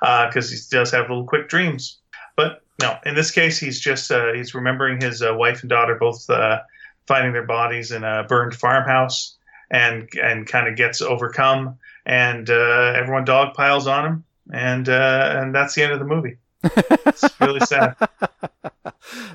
because he does have little quick dreams. But no, in this case, he's just uh, he's remembering his uh, wife and daughter both uh, finding their bodies in a burned farmhouse, and and kind of gets overcome, and uh, everyone dog piles on him, and uh, and that's the end of the movie. It's really sad. [laughs]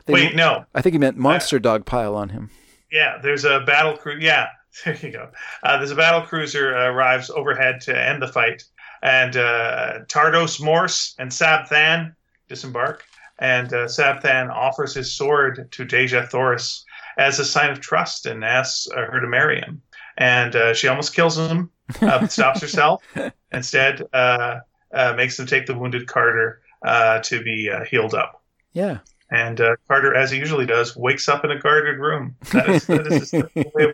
They- Wait, no, I think he meant monster dog pile on him. yeah, there's a battle crew. Yeah, [laughs] there you go. Uh, there's a battle cruiser uh, arrives overhead to end the fight, and uh, Tardos Mors and Sab Than disembark, and uh, Sab Than offers his sword to Dejah Thoris as a sign of trust and asks uh, her to marry him. And uh, she almost kills him, uh, but stops herself. [laughs] Instead, uh, uh, makes him take the wounded Carter uh, to be uh, healed up. Yeah. And uh, Carter, as he usually does, wakes up in a guarded room. That is, that is his way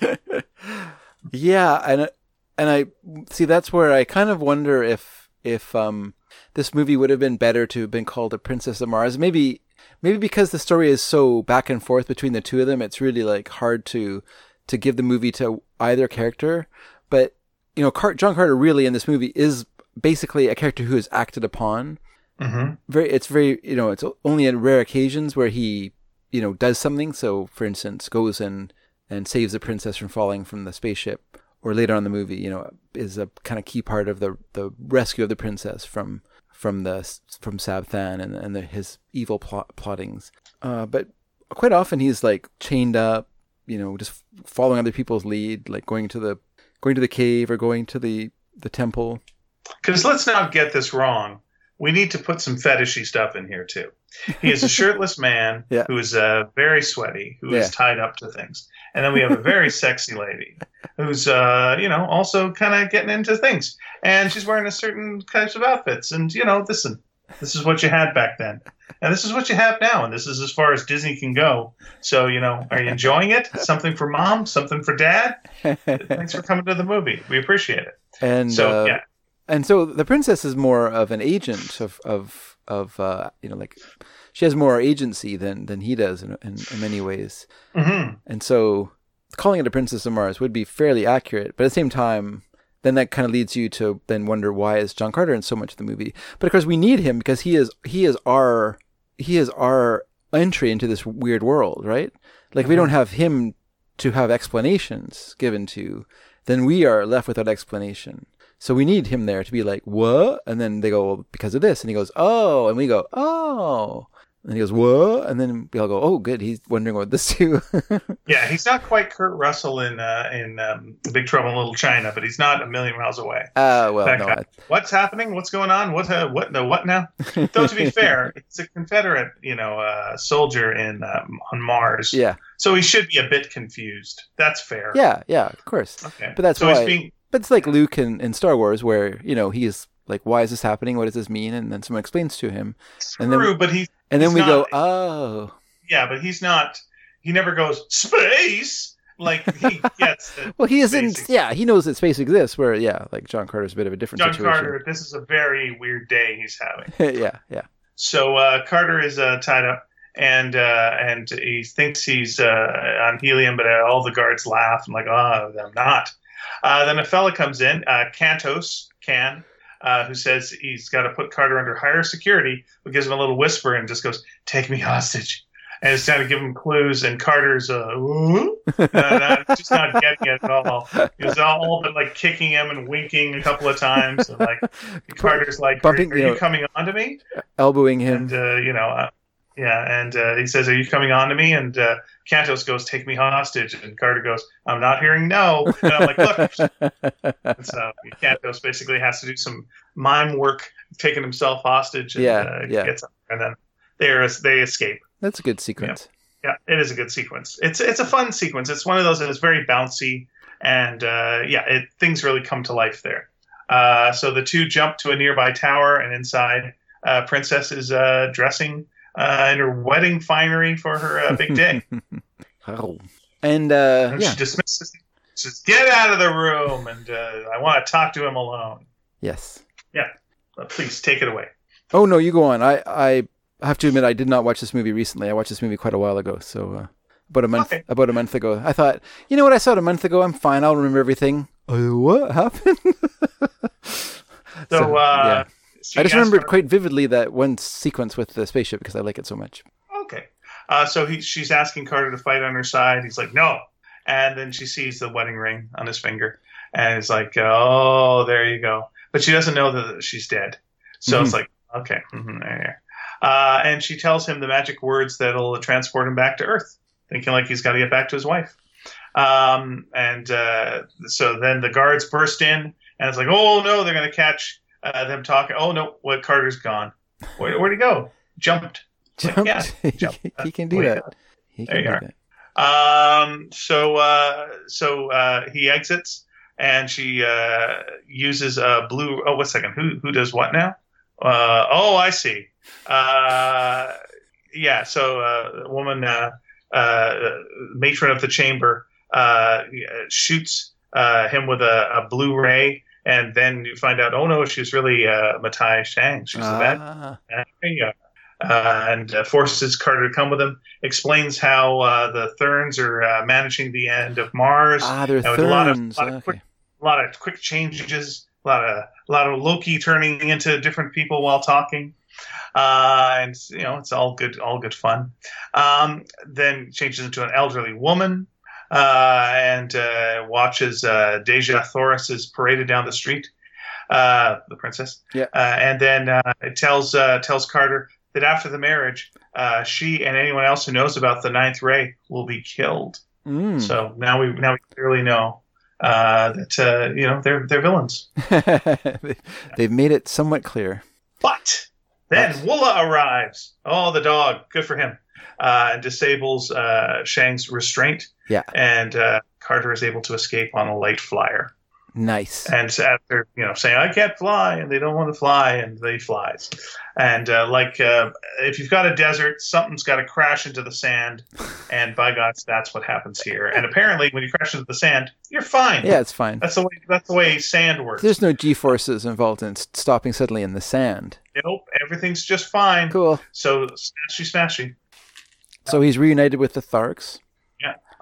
of [laughs] yeah, and and I see that's where I kind of wonder if if um this movie would have been better to have been called A Princess of Mars. Maybe maybe because the story is so back and forth between the two of them, it's really like hard to to give the movie to either character. But you know, Car- John Carter really in this movie is basically a character who is acted upon. Mm-hmm. Very, it's very you know, it's only in rare occasions where he you know does something. So, for instance, goes and and saves the princess from falling from the spaceship, or later on in the movie, you know, is a kind of key part of the the rescue of the princess from from the from Sab Than and and the, his evil plot, plottings. Uh, but quite often he's like chained up, you know, just following other people's lead, like going to the going to the cave or going to the the temple. Because let's not get this wrong. We need to put some fetishy stuff in here too. He is a [laughs] shirtless man Yeah. who is uh, very sweaty, who is Yeah. tied up to things, and then we have a very [laughs] sexy lady who's, uh, you know, also kind of getting into things, and she's wearing a certain types of outfits. And you know, listen, this is what you had back then, and this is what you have now, and this is as far as Disney can go. So, you know, are you enjoying it? Something for mom, something for dad. [laughs] Thanks for coming to the movie. We appreciate it. and So uh, yeah, and so the princess is more of an agent of of of uh, you know like she has more agency than than he does in in, in many ways. hmm And so calling it a princess of Mars would be fairly accurate, but at the same time, then that kind of leads you to then wonder why is John Carter in so much of the movie? But of course, we need him because he is he is our he is our entry into this weird world, right? Like if we don't have him to have explanations given to, then we are left without explanation. So we need him there to be like, what? And then they go, well, because of this. And he goes, oh. And we go, oh. And he goes, what? And then we all go, oh, good. He's wondering what this too. [laughs] Yeah, he's not quite Kurt Russell in uh, in um, Big Trouble in Little China, but he's not a million miles away. Ah, well, no. guy. What's happening? What's going on? What? Uh, what? No, what now? Though to be [laughs] fair, it's a Confederate, you know, uh, soldier in um, on Mars, yeah, so he should be a bit confused. That's fair. yeah, yeah, of course. Okay. But that's so why- he's being. But it's like Luke in, in Star Wars, where you know he's like, "Why is this happening? What does this mean?" And then someone explains to him, And then- True, but he. and then we go, "Oh, Yeah, but he's not. He never goes space. Like he [laughs] gets. Well, he isn't. Space- Yeah, he knows that space exists. Where yeah, like John Carter's a bit of a different John situation. Carter. This is a very weird day he's having. [laughs] yeah, yeah, So uh, Carter is uh, tied up, and uh, and he thinks he's uh, on helium, but uh, all the guards laugh and like, oh, I'm not. Uh, then a fella comes in, uh, Kantos Kan, uh, who says he's got to put Carter under higher security, but gives him a little whisper and just goes, "Take me hostage." And it's trying to give him clues, and Carter's uh, uh, just not getting it at all. He's all, all but like kicking him and winking a couple of times, and like [laughs] Carter's like, "Are, Bumping, are you you know- coming on to me?" elbowing him. and uh, you know, uh, yeah, and uh, he says, "Are you coming on to me?" And uh, Kantos goes, "Take me hostage," and Carter goes, "I'm not hearing no." And I'm like, "Look." [laughs] And so Kantos basically has to do some mime work, taking himself hostage, and Yeah, uh, yeah. gets and then they they escape. That's a good sequence. Yeah, it is a good sequence. It's it's a fun sequence. It's one of those that is very bouncy, and uh, yeah, it, things really come to life there. Uh, so the two jump to a nearby tower, and inside, uh, Princess is uh, dressing uh, in her wedding finery for her uh, big day. [laughs] Oh. And uh, and yeah, she dismisses. She says, "Get out of the room!" And uh, I want to talk to him alone. yes. Uh, please take it away. Oh no, you go on. I I have to admit I did not watch this movie recently. I watched this movie quite a while ago. So uh, about a month Okay. about a month ago, I thought, you know what? I saw it a month ago. I'm fine. I'll remember everything. Oh, what happened? So, uh, she I just remembered her- quite vividly that one sequence with the spaceship because I like it so much. Okay. Uh, so he, she's asking Carter to fight on her side. He's like, no. And then she sees the wedding ring on his finger. And it's like, oh, there you go. But she doesn't know that she's dead. So it's like, okay. mhm, there, there. Uh, and she tells him the magic words that'll transport him back to Earth, thinking like he's got to get back to his wife. Um, and uh, so then the guards burst in, and it's like, oh, no, they're going to catch uh, them talking. Oh, no, what Carter's gone. Where, where'd he go? Jumped. Jumped. yeah, [laughs] he, he can do that. He There can you do are. that. Um, so uh, so uh, he exits, and she uh, uses a blue. Oh, one second. Who who does what now? Uh, oh, I see. Uh, yeah. So uh, a woman, uh, uh, matron of the chamber, uh, shoots uh, him with a, a blue ray, and then you find out, oh no, she's really uh, Matai Shang. She's the bad Ah, Hey, uh, and uh, forces Carter to come with him. Explains how uh, the Therns are uh, managing the end of Mars. Ah, they're and a lot of, Therns. lot of Okay. quick, a lot of quick changes, a lot of a lot of Loki turning into different people while talking, uh, and you know it's all good, all good fun. Um, then changes into an elderly woman uh, and uh, watches uh, Dejah Thoris is paraded down the street, uh, the princess. Yeah. Uh, and then uh, it tells uh, tells Carter that after the marriage, uh, she and anyone else who knows about the Ninth Ray will be killed. Mm. So now we now we clearly know uh, that uh, you know they're they're villains. [laughs] They- They've made it somewhat clear. But then Woola arrives. Oh, the dog. Good for him. Uh, and disables uh, Shang's restraint. Yeah. And uh, Carter is able to escape on a light flyer. Nice. And after you know saying I can't fly, and they don't want to fly, and they flies. And uh, like uh, if you've got a desert, something's got to crash into the sand, and by God, that's what happens here. And apparently, when you crash into the sand, you're fine. Yeah, it's fine. That's the way. That's the way sand works. There's no G forces involved in stopping suddenly in the sand. Nope, everything's just fine. Cool. So smashy, smashy. So he's reunited with the Tharks.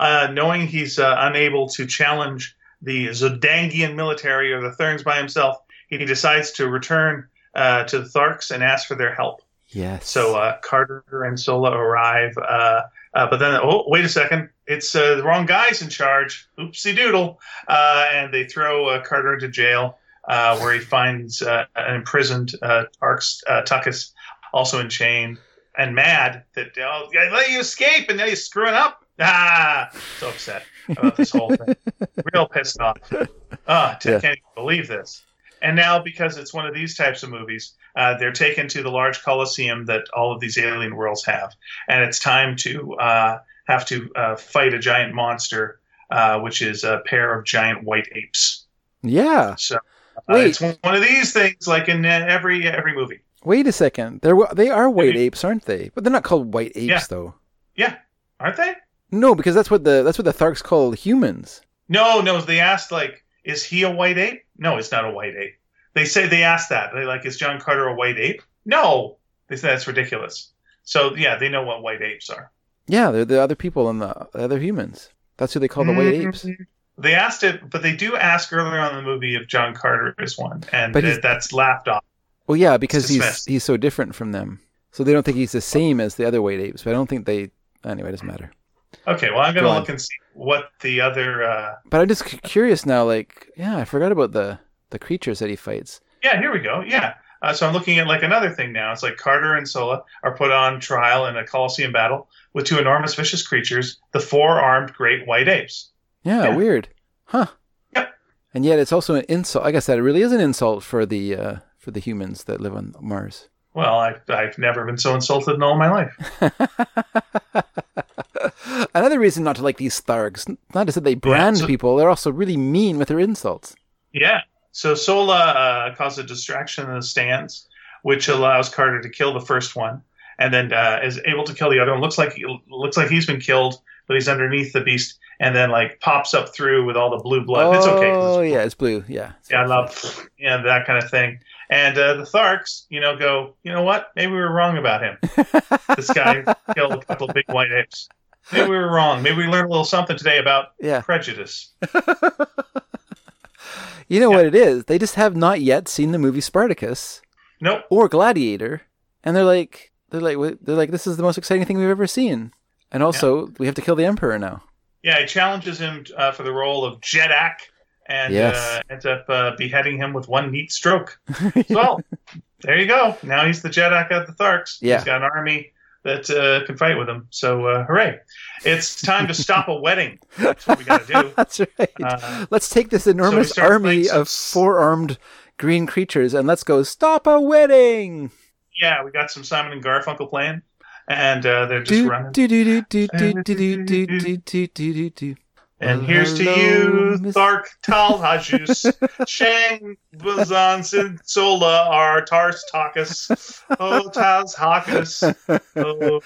Uh, knowing he's uh, unable to challenge the Zodangian military or the Therns by himself, he decides to return uh, to the Tharks and ask for their help. Yes. So uh, Carter and Sola arrive, uh, uh, but then oh wait a second, it's uh, the wrong guys in charge. Oopsie doodle, uh, and they throw uh, Carter into jail, uh, where he finds uh, an imprisoned uh, Tarks, uh, Tuckus, also enchained and mad that oh, I let you escape and now you're screwing up. Ah, so upset about this whole thing. Real pissed off. Ah, I Yeah. can't even believe this. And now, because it's one of these types of movies, uh, they're taken to the large coliseum that all of these alien worlds have, and it's time to uh, have to uh, fight a giant monster, uh, which is a pair of giant white apes. yeah. So uh, it's one of these things, like in uh, every every movie. Wait a second. They're they are white apes, aren't they? But they're not called white apes, Yeah. though. Yeah, aren't they? No, because that's what the that's what the Tharks call humans. No, no. They asked like, is he a white ape? No, he's not a white ape. They say they asked that. They like, is John Carter a white ape? No, they say that's ridiculous. So yeah, they know what white apes are. Yeah, they're the other people and the other humans. That's who they call the white apes. Mhm. They asked it, but they do ask earlier on in the movie if John Carter is one, and that's laughed off. Well, yeah, because he's he's so different from them, so they don't think he's the same as the other white apes. But I don't think they. Anyway, it doesn't matter. Okay, well, I'm gonna Go on. look and see what the other. Uh... But I'm just curious now. Like, yeah, I forgot about the the creatures that he fights. Yeah, here we go. Yeah. Uh, so I'm looking at like another thing now. It's like Carter and Sola are put on trial in a Colosseum battle with two enormous vicious creatures, the four-armed great white apes. Yeah, Yeah. weird, huh? Yep. And yet, it's also an insult. Like I said, it really is an insult for the uh, for the humans that live on Mars. Well, I've, I've never been so insulted in all my life. [laughs] Another reason not to like these Tharks, not just that they brand so- people, they're also really mean with their insults. Yeah. So Sola uh, caused a distraction in the stands, which allows Carter to kill the first one, and then uh, is able to kill the other one. Looks like looks like he's been killed, but he's underneath the beast, and then like pops up through with all the blue blood. it's okay. Oh yeah, it's blue. Yeah. Yeah, I love yeah that kind of thing. And uh, the Tharks, you know, go. You know what? Maybe we were wrong about him. [laughs] this guy killed a couple of big white apes. Maybe we were wrong. Maybe we learned a little something today about Yeah. prejudice. [laughs] You know what it is? They just have not yet seen the movie Spartacus Nope. or Gladiator, and they're like, they're like, they're like, this is the most exciting thing we've ever seen. And also, we have to kill the emperor now. Yeah, he challenges him uh, for the role of Jedak, and Yes. uh, ends up uh, beheading him with one neat stroke. [laughs] well, there you go. Now he's the Jedak of the Tharks. Yeah. He's got an army that uh, can fight with him. So uh, hooray! It's time to stop a wedding. That's what we got to do. That's right. Uh, let's take this enormous start army of four-armed green creatures and let's go stop a wedding. Yeah, we got some Simon and Garfunkel playing, and uh, they're just Do running. do do do do do do do do do do do do. And Well, here's to you, Miss- Thark Tal Hajus, [laughs] Shang Bazan Sola, our Tars Tarkas, Oh Taz Hakus, Oh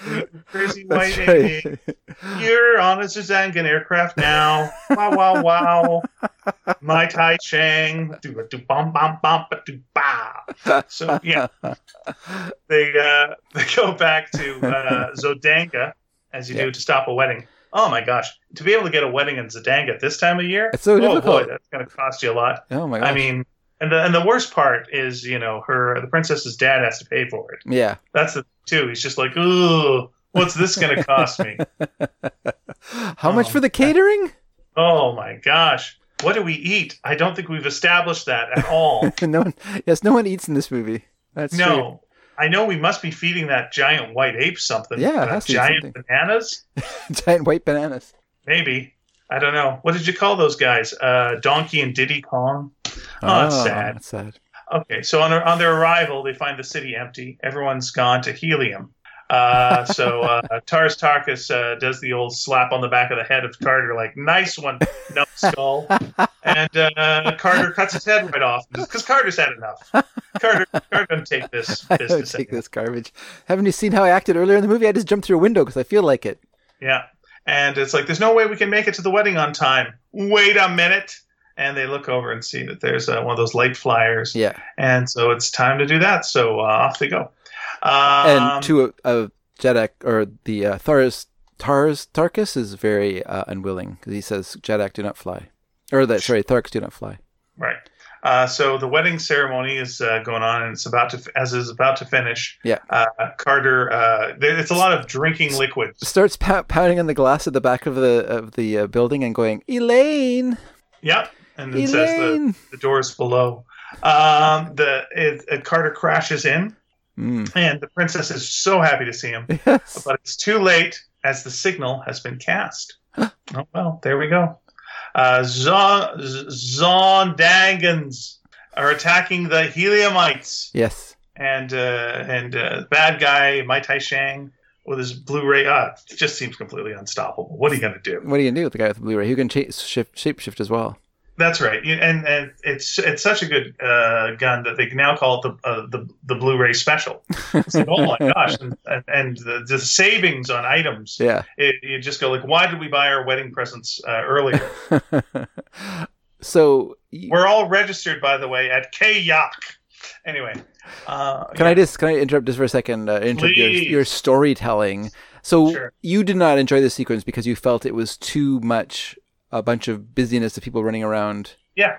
crazy [laughs] white right. You're on a Zuzangan aircraft now. Wow, wow, wow. Matai Shang. Do do bum bum bum do ba. So yeah, [laughs] they uh, they go back to uh, Zodanga as you Yeah. do to stop a wedding. Oh my gosh, to be able to get a wedding in Zodanga at this time of year, It's so oh boy, difficult. that's going to cost you a lot. Oh my gosh. I mean, and the and the worst part is you know her the princess's dad has to pay for it. yeah. That's the too. He's just like, ooh, what's this going to cost me? [laughs] How much Oh. for the catering? Oh my gosh. What do we eat? I don't think we've established that at all. [laughs] no one. Yes, no one eats in this movie. That's no. I know we must be feeding that giant white ape something. Yeah, it Uh, has to be giant something. bananas? [laughs] Giant white bananas. Maybe. I don't know. What did you call those guys? Uh, Donkey and Diddy Kong? Oh, that's sad. That's sad. Okay, so on their, on their arrival, they find the city empty. Everyone's gone to helium. Uh, so uh, Tars Tarkas uh, does the old slap on the back of the head of Carter, like "nice one, numbskull," and uh, Carter cuts his head right off because Carter's had enough. Carter, Carter doesn't take this [laughs] I don't take anymore. this garbage. Haven't you seen how I acted earlier in the movie? I just jumped through a window because I feel like it. Yeah, and it's like there's no way we can make it to the wedding on time. Wait a minute. And they look over and see that there's uh, one of those light flyers, Yeah. and so it's time to do that. So uh, off they go. Um, and to a, a Jeddak or the uh, Thars Tars Tarkas is very uh, unwilling because he says Jeddak do not fly, or that sorry Tharks do not fly. Right. Uh, so the wedding ceremony is uh, going on, and it's about to, as is about to finish. Yeah. Uh, Carter, uh, there, it's a lot of drinking liquid. Starts pow- pounding on the glass at the back of the of the uh, building and going Elaine, Yep. And it says the, Elaine. the doors below. Um, the it, it, Carter crashes in, Mm. and the princess is so happy to see him, Yes. but it's too late as the signal has been cast. [gasps] oh well, there we go. Uh, Zon- Zondangans are attacking the Heliumites. Yes. and uh, and uh, bad guy Matai Shang with his Blu-ray. Uh, it just seems completely unstoppable. What are you going to do? What are you gonna do with the guy with the Blu-ray? Who can cha- shift as well? That's right, and and it's it's such a good uh, gun that they can now call it the uh, the the Blu-ray special. It's like, oh my [laughs] gosh, and, and, the, the savings on items. Yeah. It, you just go like, why did we buy our wedding presents uh, earlier? [laughs] so We're all registered, by the way, at Kayak. Anyway, uh, can I just can I interrupt just for a second? Uh, interrupt your, your storytelling. So Sure. you did not enjoy the sequence because you felt it was too much a bunch of busyness of people running around, yeah.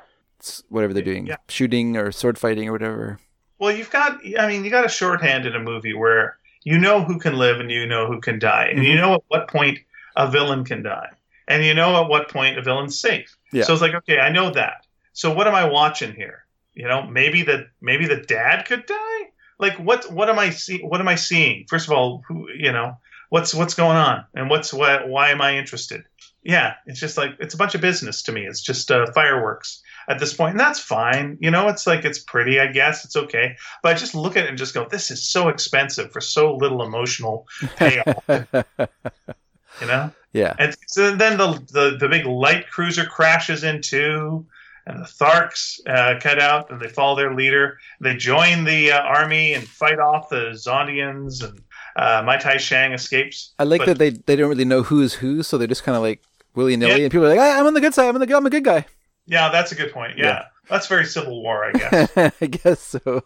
whatever they're doing, Yeah. shooting or sword fighting or whatever. Well, you've got, I mean, you got a shorthand in a movie where you know who can live and you know who can die. And you Mhm. know at what point a villain can die. And you know at what point a villain's safe. Yeah. So it's like, okay, I know that. So what am I watching here? You know, maybe the maybe the dad could die? Like what what am I see what am I seeing? First of all, who you know, what's what's going on? And what's what why am I interested? Yeah, it's just like it's a bunch of business to me. It's just uh, fireworks at this point, and that's fine. You know, it's like it's pretty, I guess it's okay. But I just look at it and just go, this is so expensive for so little emotional payoff. [laughs] you know, yeah. and so then the, the the big light cruiser crashes into, and the Tharks uh, cut out, and they follow their leader. They join the uh, army and fight off the Zondians, and uh, Matai Shang escapes. I like But- that they they don't really know who's who, so they're just kind of like willy nilly, Yeah. and people are like, "Ah, "I'm on the good side. I'm on the I'm a good guy." Yeah, that's a good point. Yeah, Yeah. that's very Civil War, I guess. [laughs] I guess so.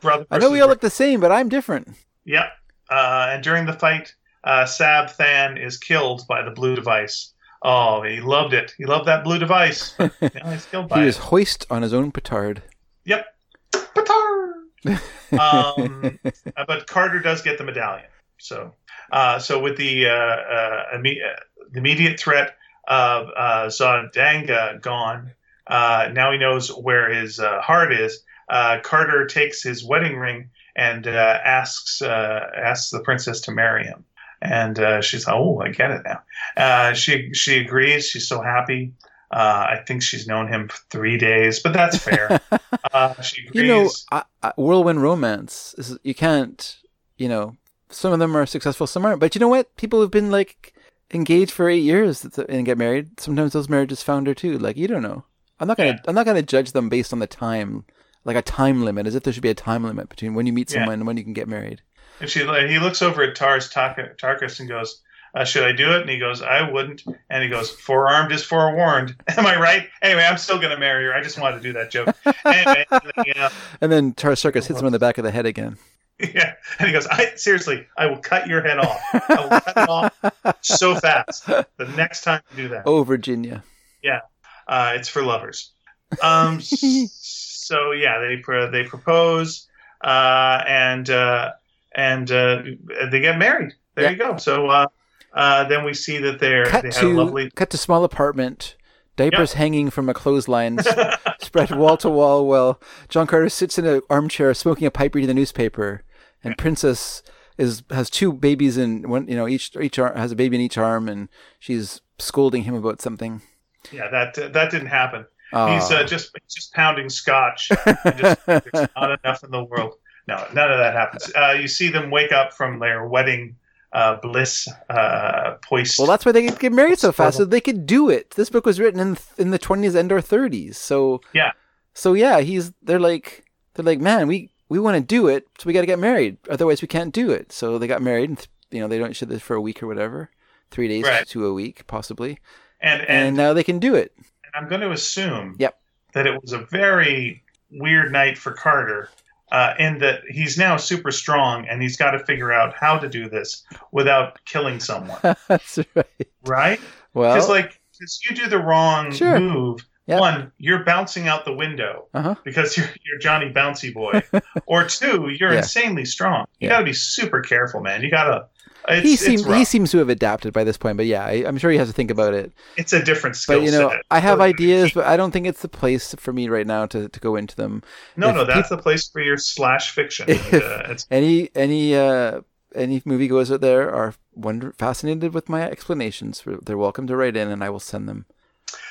Brother I know we all look the same, but I'm different. Yeah. Uh, and during the fight, uh, Sab Than is killed by the blue device. Oh, he loved it. He loved that blue device. [laughs] But, he's killed by He it. was hoist on his own petard. Yep. Petard! [laughs] um, uh, but Carter does get the medallion. So, uh, so with the uh, uh, imme- uh, the immediate threat of uh, Zodanga gone, uh, now he knows where his uh, heart is. Uh, Carter takes his wedding ring and uh, asks uh, asks the princess to marry him. And uh, she's like, "Oh, I get it now." Uh, she she agrees. She's so happy. Uh, I think she's known him for three days, but that's fair. [laughs] uh, she agrees. You know, I, I, whirlwind romance. Is, you can't. You know, some of them are successful, some aren't. But you know what? People have been like engage for eight years and get married. Sometimes those marriages founder too. Like you don't know. I'm not gonna. Yeah. I'm not gonna judge them based on the time, like a time limit, as if there should be a time limit between when you meet Yeah. someone and when you can get married. And she, he looks over at Tars Tarkas and goes, uh, "Should I do it?" And he goes, "I wouldn't." And he goes, "Forearmed is forewarned." [laughs] Am I right? Anyway, I'm still gonna marry her. I just wanted to do that joke. [laughs] anyway, you know, And then Taras Circus hits him in the back of the head again. [laughs] yeah. And he goes, "I seriously, I will cut your head off. I will cut it off so fast the next time you do that. Oh, Virginia. Yeah. Uh, it's for lovers." Um. [laughs] so yeah, they pro- they propose, uh, and uh, and uh, they get married. There Yeah. you go. So uh, uh, then we see that they're Cut they had to a lovely. cut to small apartment. Diapers hanging from a clothesline, s- [laughs] spread wall to wall. While John Carter sits in an armchair, smoking a pipe, reading the newspaper, and Princess is has two babies in one. You know, each each arm has a baby in each arm, and she's scolding him about something. Yeah, that that didn't happen. Aw. He's uh, just just pounding scotch. just, there's not [laughs] enough in the world. No, none of that happens. Uh, you see them wake up from their wedding uh, bliss uh, poised. Well, that's why they get married so fast, so they could do it. This book was written in in the twenties and or thirties, so Yeah. So yeah, he's they're like they're like, man, we we want to do it, so we got to get married. Otherwise, we can't do it. So they got married, and you know they don't should this for a week or whatever, three days Right. to a week possibly, and and, and, now they can do it. I'm going to assume Yep. that it was a very weird night for Carter. Uh, in that he's now super strong and he's got to figure out how to do this without killing someone, [laughs] That's right. right? Well, Because like, because you do the wrong Sure. move, Yep. one, you're bouncing out the window uh-huh. because you're you're Johnny Bouncy Boy, [laughs] or two, you're Yeah. insanely strong. You Yeah. got to be super careful, man. You got to. It's, he seems he seems to have adapted by this point, but yeah, I, I'm sure he has to think about it. it's a different skill But you know, set. I have ideas, but I don't think it's the place for me right now to, to go into them. No, if no, that's the place for your slash fiction. If- And, uh, Any any uh any moviegoers out there are wonder fascinated with my explanations. They're welcome to write in, and I will send them.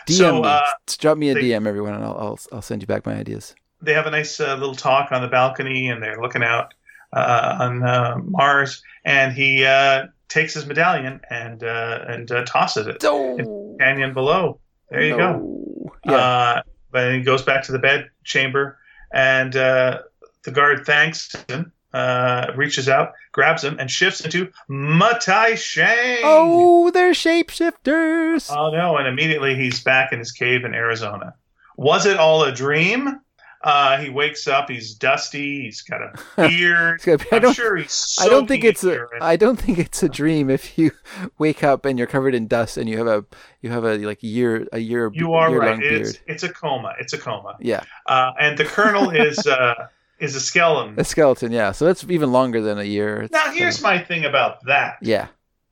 DM So, me. uh, S- drop me a they- DM, everyone, and I'll, I'll I'll send you back my ideas. they have a nice uh, little talk on the balcony, and they're looking out uh, on uh, Mars, and he uh, takes his medallion and uh, and uh, tosses it Oh, in the canyon below. There you go. go. Yeah. Uh, but then he goes back to the bed chamber, and uh, the guard thanks him, uh, reaches out, grabs him, and shifts into Matai Shang. oh, they're shapeshifters. Oh no! And immediately he's back in his cave in Arizona. Was it all a dream? Uh, he wakes up. He's dusty. He's got a [laughs] beard. Be- I I'm don't. sure he's. I don't think it's a. I don't think it's a dream if you [laughs] wake up and you're covered in dust and you have a you have a like year a year You are year right. It's, it's a coma. It's a coma. Yeah, Uh, and the colonel [laughs] is uh, is a skeleton. a skeleton. Yeah, so that's even longer than a year. It's Now here's my thing about that. yeah.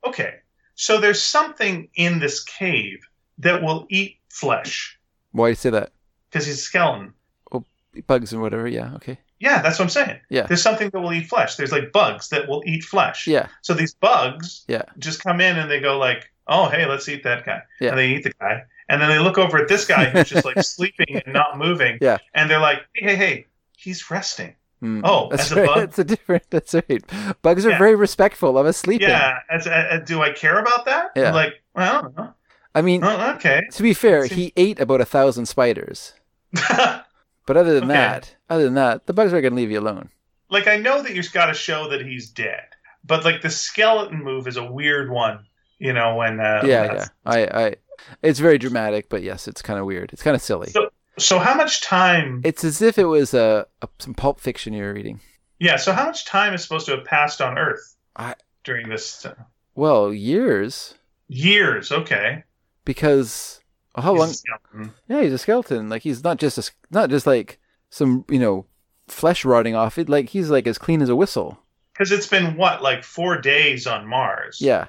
Okay, so there's something in this cave that will eat flesh Why do you say that? because he's a skeleton. Bugs and whatever. Yeah. Okay. Yeah, that's what I'm saying. Yeah. There's something that will eat flesh. There's like bugs that will eat flesh. Yeah. So these bugs Yeah. just come in and they go like, "Oh, hey, let's eat that guy." Yeah. And they eat the guy, and then they look over at this guy who's just like [laughs] sleeping and not moving. Yeah. And they're like, "Hey, hey, hey, he's resting." Mm. Oh, [laughs] that's as a bug? That's a different. That's right. Bugs are Yeah. very respectful of us sleeping. Yeah. As, uh, do I care about that? Yeah. I'm like, well, I don't know. I mean, Oh, okay. to be fair, Seems- he ate about a thousand spiders. [laughs] But other than Okay. that, other than that, the bugs are gonna leave you alone. like I know that you've got to show that he's dead, but like the skeleton move is a weird one. You know when uh, yeah, yeah. I, I. It's very dramatic, but yes, it's kind of weird. It's kind of silly. So so how much time? It's as if it was a, a some pulp fiction you were reading. yeah. So how much time is supposed to have passed on Earth I- during this uh, Well, years years? Okay. because oh, how He's a long? skeleton. Yeah, he's a skeleton. Like he's not just a, not just like some you know flesh rotting off it. Like he's like as clean as a whistle. Because it's been what, like four days on Mars? Yeah,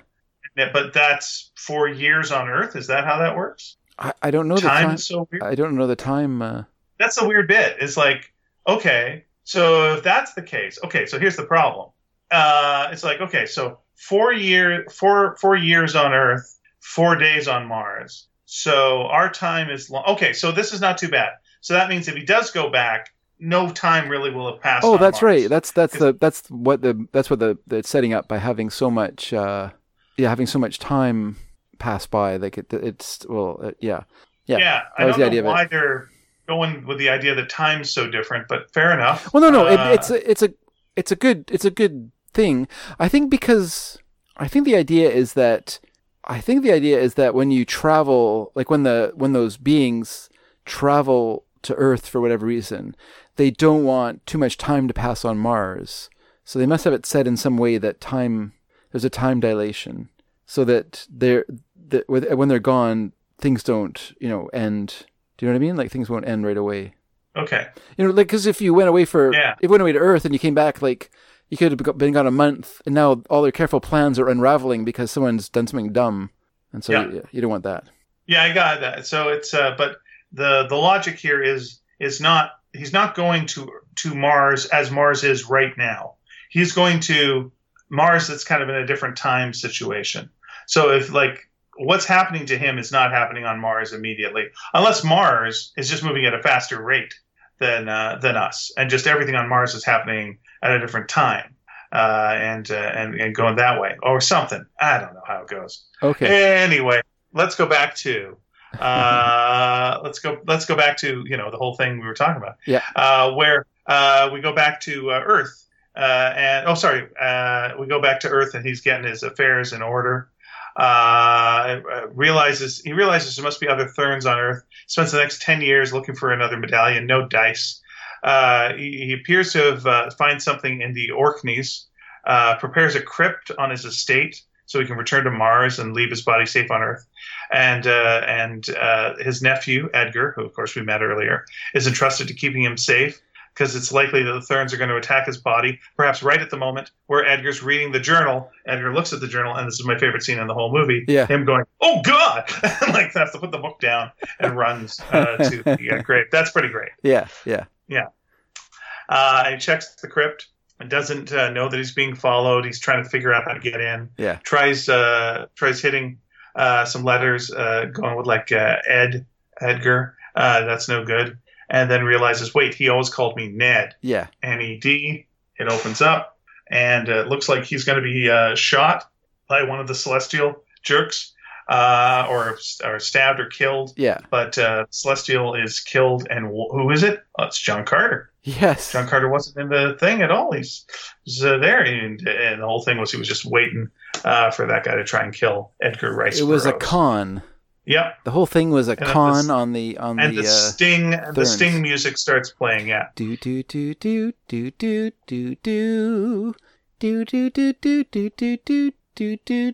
But that's four years on Earth. Is that how that works? I, I don't know the time time. is so weird. I don't know the time. Uh, That's the weird bit. It's like, okay, so if that's the case, okay, so here's the problem. Uh, it's like, okay, so four year, four four years on Earth, four days on Mars. So our time is long. Okay, so this is not too bad. So that means if he does go back, no time really will have passed. oh, that's Mars. right. That's that's the that's what the that's what the, it's setting up by having so much. Uh, yeah, having so much time pass by. Like it, it's well, uh, yeah, yeah. Yeah, I was don't the know why they're going with the idea that time's so different, but fair enough. Well, no, no, Uh, it, it's a, it's a, it's a good, it's a good thing. I think because I think the idea is that I think the idea is that when you travel, like when the when those beings travel to Earth for whatever reason, they don't want too much time to pass on Mars, so they must have it set in some way that time there's a time dilation, so that they're that when they're gone, things don't you know end. Do you know what I mean? Like things won't end right away. okay. You know, like because if you went away for Yeah. if you went away to Earth and you came back, like you could have been gone a month, and now all their careful plans are unraveling because someone's done something dumb, and so Yeah. you, you don't want that. Yeah, I got that. So it's uh, but the the logic here is is not he's not going to to Mars as Mars is right now. He's going to Mars that's kind of in a different time situation. So if like what's happening to him is not happening on Mars immediately, unless Mars is just moving at a faster rate than uh, than us, and just everything on Mars is happening at a different time, uh, and, uh, and and going that way or something. I don't know how it goes. Okay. Anyway, let's go back to uh, [laughs] let's go let's go back to you know the whole thing we were talking about. Yeah. Uh, where uh, we go back to uh, Earth uh, and oh sorry uh, we go back to Earth and he's getting his affairs in order. Uh, realizes he realizes there must be other Therns on Earth. Spends the next ten years looking for another medallion. No dice. Uh, he, he appears to have uh, find something in the Orkneys. Uh, prepares a crypt on his estate so he can return to Mars and leave his body safe on Earth. And uh, and uh, his nephew Edgar, who of course we met earlier, is entrusted to keeping him safe because it's likely that the Therns are going to attack his body. Perhaps right at the moment where Edgar's reading the journal, Edgar looks at the journal, and this is my favorite scene in the whole movie. Yeah. him going, "Oh God!" [laughs] like has to put the book down and runs uh, to the uh, grave. That's pretty great. Yeah. Yeah. Uh, he checks the crypt and doesn't uh, know that he's being followed. He's trying to figure out how to get in. Yeah. Tries uh, tries hitting uh, some letters, uh, going with like uh, Ed Edgar. Uh, that's no good. And then realizes, wait, he always called me Ned. Yeah. N E D. It opens up, and uh, it looks like he's going to be uh, shot by one of the celestial jerks, uh, or or stabbed or killed. Yeah. But uh, Celestial is killed, and wh- who is it? Oh, it's John Carter. Yes. John Carter wasn't in the thing at all. He's, he's uh, there, and, and the whole thing was he was just waiting uh, for that guy to try and kill Edgar Rice. It was a con. Yep, The whole thing was a And the- con on the on and the the uh, sting, the sting music starts playing. Yeah, do do do do do do do do do do do do do do do do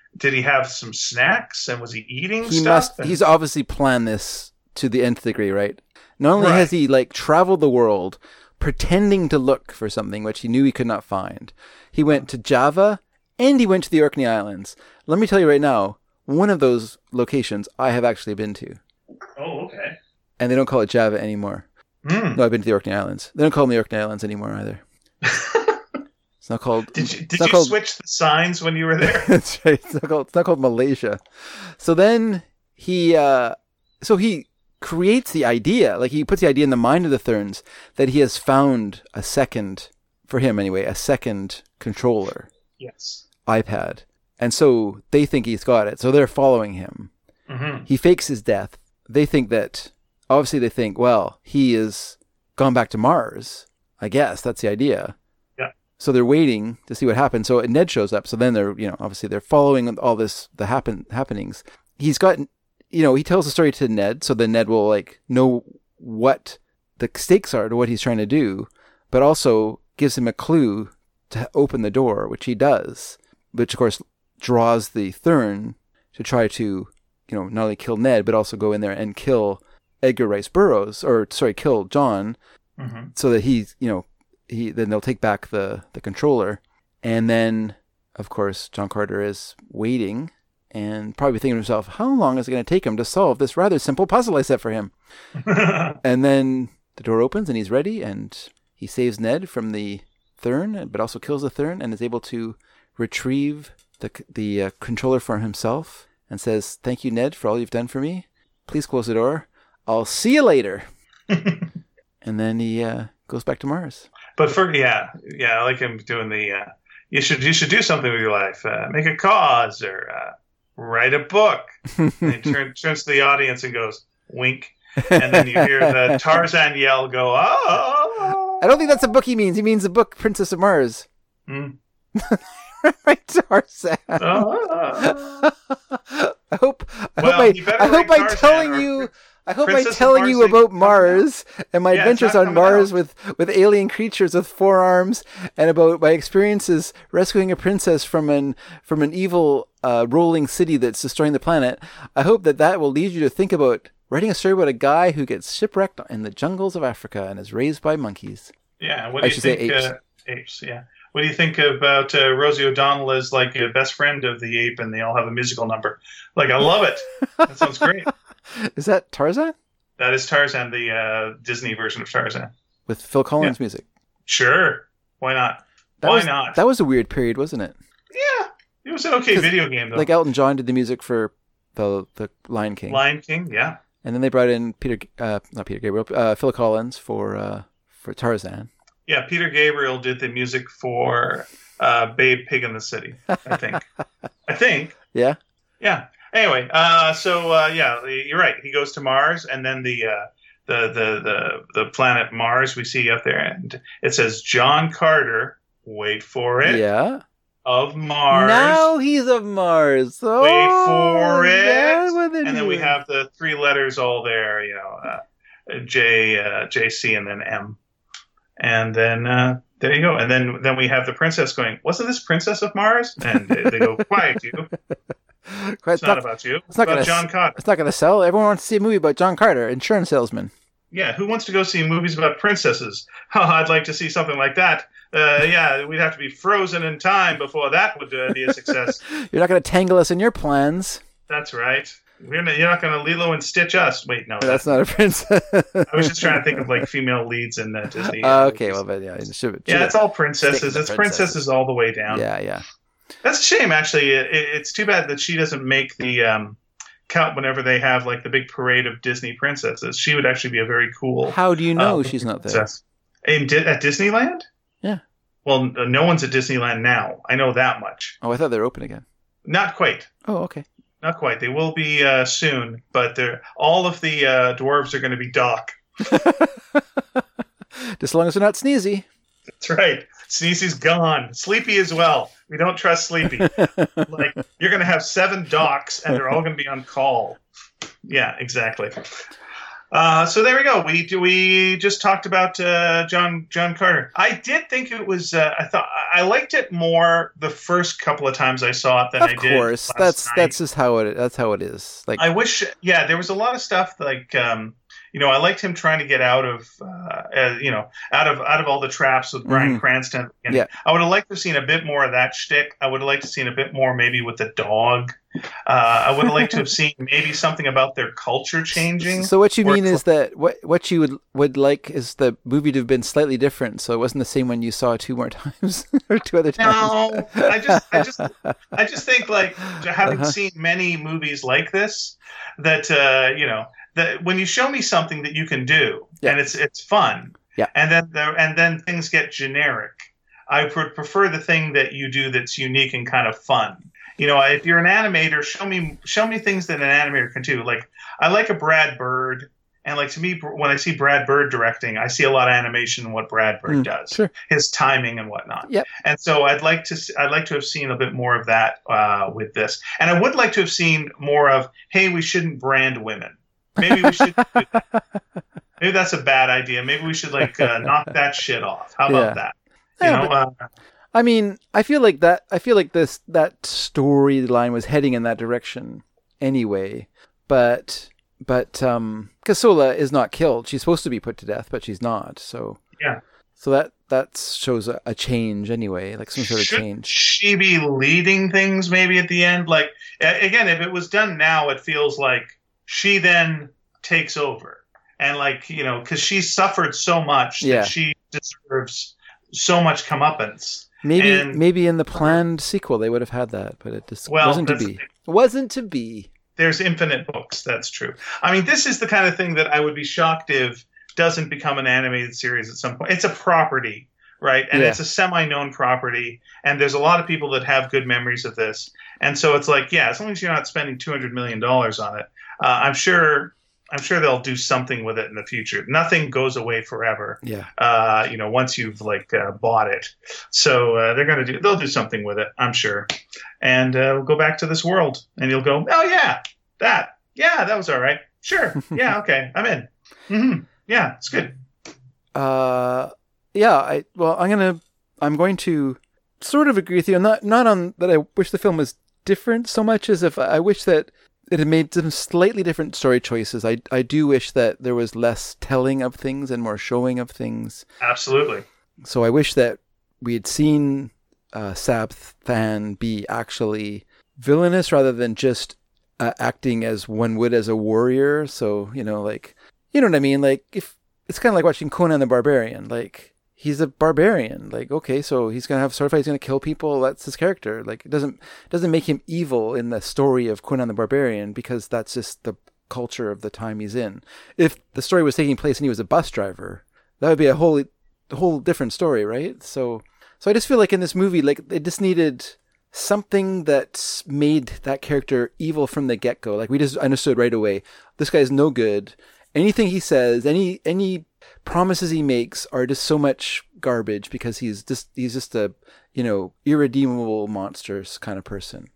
did he have some snacks and was he eating he stuff? must And- he's obviously planned this to the nth degree right not only Right. has he like traveled the world pretending to look for something which he knew he could not find he went to java and he went to the orkney islands let me tell you right now one of those locations i have actually been to oh, okay. and they don't call it java anymore Hmm. no i've been to the orkney islands they don't call them the orkney islands anymore either not called Did you did you called- switch the signs when you were there? [laughs] That's right. It's not called, it's not called Malaysia. So then he, uh, so he creates the idea, like he puts the idea in the mind of the Therns that he has found a second, for him anyway, a second controller, yes. iPad. And so they think he's got it. So they're following him. hmm He fakes his death. They think that, obviously, they think, well, he is gone back to Mars. I guess that's the idea. So they're waiting to see what happens. So Ned shows up. So then they're, you know, obviously they're following all this, the happen happenings. He's got, you know, he tells the story to Ned, so then Ned will like know what the stakes are to what he's trying to do, but also gives him a clue to open the door, which he does, which of course draws the Thern to try to, you know, not only kill Ned, but also go in there and kill Edgar Rice Burroughs, or sorry, kill John, hmm so that he's, you know, he then they'll take back the the controller, and then of course John Carter is waiting, and probably thinking to himself, how long is it going to take him to solve this rather simple puzzle I set for him? [laughs] and then the door opens and he's ready and he saves Ned from the Thern, but also kills the Thern and is able to retrieve the the uh, controller for himself and says, "Thank you, Ned, for all you've done for me. Please close the door. I'll see you later." [laughs] and then he uh, goes back to Mars. But for yeah, yeah, I like him doing the. Uh, you should you should do something with your life. Uh, make a cause or uh, write a book. and he turn, [laughs] turns to the audience and goes wink, and then you hear the [laughs] Tarzan yell go oh. I don't think that's a book he means. He means the book Princess of Mars. Hmm. [laughs] right, Tarzan. Oh. I hope. I Well, hope I, I hope Tarzan telling you. I hope by Princess telling you about Mars and my Yeah, adventures on Mars out. with, with alien creatures with four arms and about my experiences rescuing a princess from an from an evil uh, rolling city that's destroying the planet. I hope that that will lead you to think about writing a story about a guy who gets shipwrecked in the jungles of Africa and is raised by monkeys. Yeah, what I do you should say think? apes. Uh, apes, yeah. What do you think about uh, Rosie O'Donnell as like a best friend of the ape, and they all have a musical number? Like, I love it. That sounds great. [laughs] [laughs] Is that Tarzan That is Tarzan, the uh, Disney version of Tarzan. with Phil Collins music? Sure, why not? That why was, not? That was a weird period, wasn't it? yeah, it was an okay video game though. Like Elton John did the music for the the Lion King, Lion King, yeah, and then they brought in Peter, uh, not Peter Gabriel, uh, Phil Collins for uh, for Tarzan. yeah. Peter Gabriel did the music for uh, Babe Pig in the City. I think. [laughs] I think. Yeah, Yeah. Anyway, uh, so uh, yeah, you're right. He goes to Mars, and then the uh, the the the the planet Mars we see up there, and it says John Carter. Wait for it. yeah. Of Mars. Now he's of Mars. Oh, Wait for it. and then we have the three letters all there. You know, uh, J, uh, JC, and then M. And then uh, there you go. And then then we have the princess going. Wasn't this Princess of Mars? And they, they go, quiet you. [laughs] Quite- It's not about you. it's not about gonna John Carter. It's not going to sell. Everyone wants to see a movie about John Carter, insurance salesman. Yeah, who wants to go see movies about princesses? [laughs] Oh, I'd like to see something like that. Uh, yeah, we'd have to be frozen in time before that would uh, be a success. [laughs] You're not going to tangle us in your plans. That's right. We're not, you're not going to Lilo and Stitch us. Wait, no. That's not a princess. I was just trying to think of like female leads in uh, Disney. Uh, [laughs] okay, movies. well, but yeah, it should, yeah, it's all princesses. It's princesses. princesses all the way down. yeah, yeah. That's a shame, actually. It, it's too bad that she doesn't make the um, count whenever they have like the big parade of Disney princesses. She would actually be a very cool. How do you know uh, she's not there? Di- at Disneyland? Yeah. Well, no one's at Disneyland now. I know that much. Oh, I thought they're open again. Not quite. Oh, okay. Not quite. They will be uh, soon, but they're, all of the uh, dwarves are going to be Doc. [laughs] Just as long as they're not sneezy. That's right. Sneezy's gone. Sleepy as well. We don't trust Sleepy. [laughs] like you're going to have seven Docs, and they're all going to be on call. Yeah, exactly. Uh, so there we go. We do. We just talked about uh, John John Carter. I did think it was. Uh, I thought I liked it more the first couple of times I saw it than Of I did. course, that's night. that's just how it. That's how it is. Like I wish, yeah, there was a lot of stuff like, um, you know, I liked him trying to get out of, uh, uh, you know, out of out of all the traps with Bryan Mhm. Cranston. And Yeah. I would have liked to have seen a bit more of that shtick. I would have liked to have seen a bit more maybe with the dog. Uh, I would have liked to have seen maybe something about their culture changing. So what you mean is that what what you would would like is the movie to have been slightly different, so it wasn't the same one you saw two more [laughs] times or two other times. No, I just, I just, I just think like [laughs] having Uh-huh. seen many movies like this, that uh, you know, that when you show me something that you can do Yeah. and it's it's fun, Yeah. and then the, and then things get generic, I would prefer the thing that you do that's unique and kind of fun. You know, if you're an animator, show me show me things that an animator can do. Like I like a Brad Bird. And like to me, when I see Brad Bird directing, I see a lot of animation in what Brad Bird Mm, does, sure. his timing and whatnot. Yep. And so I'd like to I'd like to have seen a bit more of that uh, with this, and I would like to have seen more of hey, we shouldn't brand women. Maybe we should. [laughs] Maybe that's a bad idea. Maybe we should like uh, knock that shit off. How about Yeah. that? You Yeah, know, uh, I mean, I feel like that. I feel like this that storyline was heading in that direction anyway. But but um, Casola is not killed. She's supposed to be put to death, but she's not. So Yeah. So that that shows a, a change anyway, like some sort of Should change. she be leading things maybe at the end? Like again, if it was done now, it feels like she then takes over, and like you know, because she suffered so much Yeah. that she deserves so much comeuppance. Maybe and- maybe in the planned sequel they would have had that, but it just Well, wasn't to be. Wasn't to be. there's infinite books. That's true. I mean, this is the kind of thing that I would be shocked if doesn't become an animated series at some point. It's a property, right? And Yeah. it's a semi-known property, and there's a lot of people that have good memories of this. And so it's like, yeah, as long as you're not spending 200 million dollars on it, uh, I'm sure. I'm sure they'll do something with it in the future. Nothing goes away forever. Yeah. Uh, you know, once you've like uh, bought it, so uh, they're gonna do. They'll do something with it, I'm sure. And uh, we'll go back to this world, and you'll go, oh yeah, that, yeah, that was all right. Sure, [laughs] yeah, okay, I'm in. hmm Yeah, it's good. Uh, yeah. I well, I'm gonna I'm going to sort of agree with you. Not not on that. I wish the film was different so much as if I wish that it had made some slightly different story choices. I I do wish that there was less telling of things and more showing of things. Absolutely. So I wish that we had seen uh, Sab Than be actually villainous rather than just uh, acting as one would as a warrior. So you know, like you know what I mean. Like if it's kind of like watching Conan the Barbarian. Like he's a barbarian. Like okay, so he's gonna have sword fight. He's gonna kill people. That's his character. Like it doesn't doesn't make him evil in the story of Conan the Barbarian because that's just the culture of the time he's in. If the story was taking place and he was a bus driver, that would be a whole whole different story, right? So so I just feel like in this movie, like it just needed something that made that character evil from the get go. Like we just understood right away, this guy's no good. Anything he says, any any promises he makes are just so much garbage because he's just he's just a you know irredeemable monsters kind of person,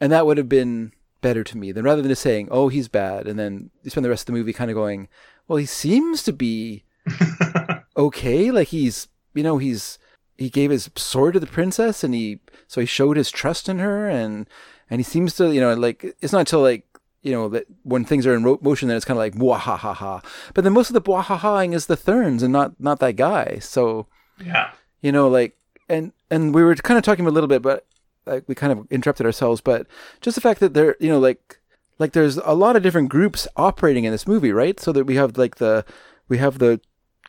and that would have been better to me than rather than just saying oh he's bad and then you spend the rest of the movie kind of going well he seems to be [laughs] okay. Like he's, you know, he's he gave his sword to the princess, and he so he showed his trust in her, and and he seems to, you know, like it's not until like you know that when things are in ro- motion then it's kind of like ha ha ha. But then most of the wahahaing is the Therns and not not that guy. So Yeah. you know, like and and we were kind of talking a little bit, but like we kind of interrupted ourselves. But just the fact that there, you know, like like there's a lot of different groups operating in this movie, right? So that we have like the we have the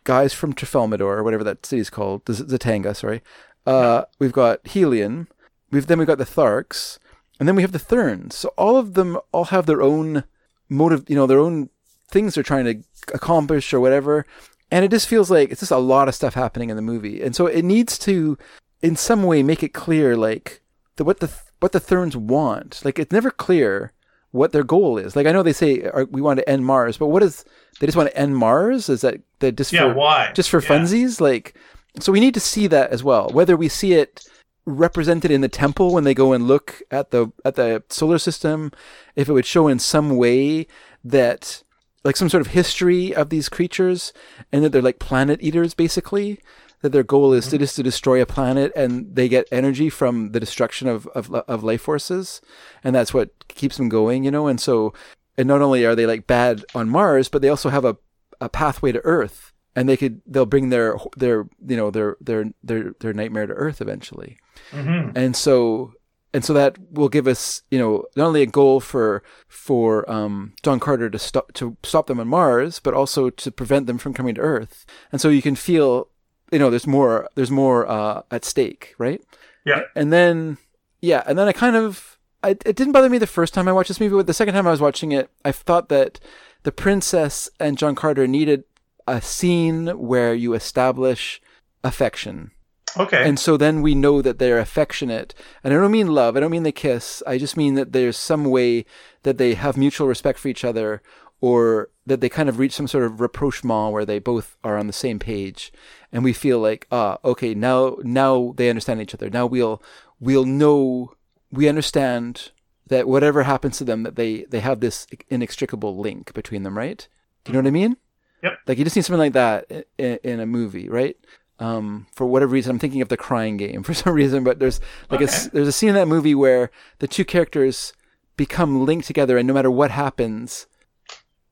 guys from Tralfamadore or whatever that city's called, the Z- Zodanga, sorry. Uh, we've got Helium. We've then we've got the Tharks, and then we have the Therns. So all of them all have their own motive, you know, their own things they're trying to accomplish or whatever. And it just feels like it's just a lot of stuff happening in the movie, and so it needs to, in some way, make it clear like the, what the what the Therns want. Like it's never clear what their goal is. Like I know they say we want to end Mars, but what is they just want to end Mars? Is that that just Yeah, for why? just for Yeah. funsies? Like so we need to see that as well. Whether we see it represented in the temple when they go and look at the at the solar system, if it would show in some way that like some sort of history of these creatures and that they're like planet eaters basically that their goal is to mm-hmm. just to destroy a planet and they get energy from the destruction of, of of life forces. And that's what keeps them going you know? And so and not only are they like bad on Mars but they also have a a pathway to Earth. And they could they'll bring their their you know their their their their nightmare to Earth eventually Mhm. and so and so that will give us you know not only a goal for for um, John Carter to stop to stop them on Mars, but also to prevent them from coming to Earth. And so you can feel you know there's more there's more uh, at stake, right? Yeah. And then yeah, and then I kind of I, it didn't bother me the first time I watched this movie, but the second time I was watching it, I thought that the princess and John Carter needed a scene where you establish affection Okay. and so then we know that they're affectionate. And I don't mean love, I don't mean they kiss. I just mean that there's some way that they have mutual respect for each other or that they kind of reach some sort of rapprochement where they both are on the same page. And we feel like, ah, okay, now now they understand each other. Now we'll we'll know we understand that whatever happens to them that they they have this inextricable link between them, right? Do you know what I mean? Yep. Like you just need something like that in, in a movie, right? Um, for whatever reason, I'm thinking of the Crying Game [laughs] for some reason, but there's like a Okay. there's a scene in that movie where the two characters become linked together, and no matter what happens,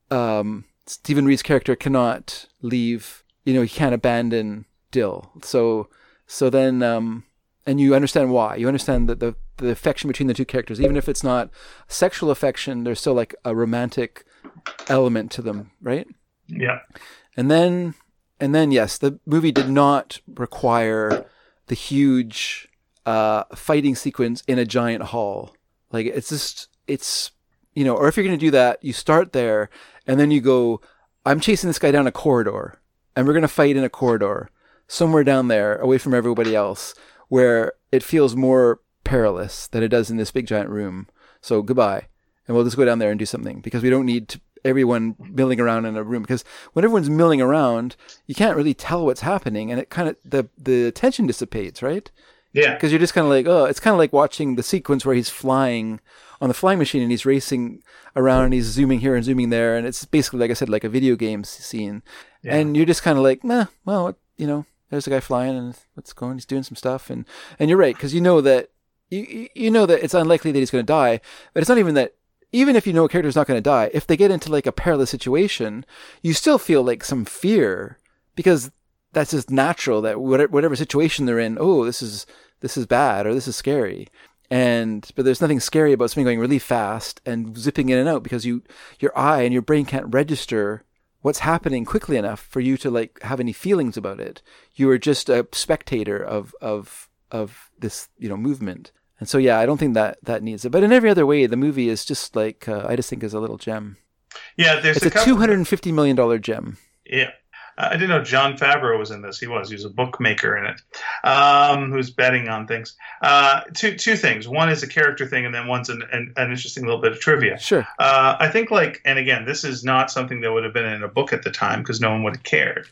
um, Stephen Rea's character cannot leave. You know, he can't abandon still. So so then um and you understand why. You understand that the the affection between the two characters, even if it's not sexual affection, there's still like a romantic element to them, right? Yeah. And then and then yes, the movie did not require the huge uh, fighting sequence in a giant hall. Like it's just it's you know, or if you're going to do that, you start there and then you go, I'm chasing this guy down a corridor, and we're going to fight in a corridor somewhere down there, away from everybody else, where it feels more perilous than it does in this big giant room. So goodbye, and we'll just go down there and do something because we don't need to, everyone milling around in a room. Because when everyone's milling around, you can't really tell what's happening, and it kind of the the tension dissipates, right? Yeah. because you're just kind of like, oh, it's kind of like watching the sequence where he's flying on the flying machine and he's racing around and he's zooming here and zooming there, and it's basically like I said, like a video game scene, Yeah. and you're just kind of like, nah, well, you know, there's a guy flying and what's going, he's doing some stuff, and and you're right because you know that you you- you know that it's unlikely that he's going to die, but it's not even that. Even if you know a character's not going to die, if they get into like a perilous situation, you still feel like some fear because that's just natural that whatever, situation they're in, oh, this is this is bad or this is scary. And but there's nothing scary about something going really fast and zipping in and out because you your eye and your brain can't register what's happening quickly enough for you to like have any feelings about it. You are just a spectator of of of this, you know, movement. And so yeah, I don't think that that needs it. But in every other way, the movie is just like uh, I just think is a little gem. Yeah. There's It's a a two hundred and fifty million dollar gem. Yeah. I didn't know Jon Favreau was in this. He was. He was a bookmaker in it, um, who's betting on things. Uh, two two things. One is a character thing, and then one's an, an, an interesting little bit of trivia. Sure. Uh, I think, like, and again, this is not something that would have been in a book at the time because no one would have cared.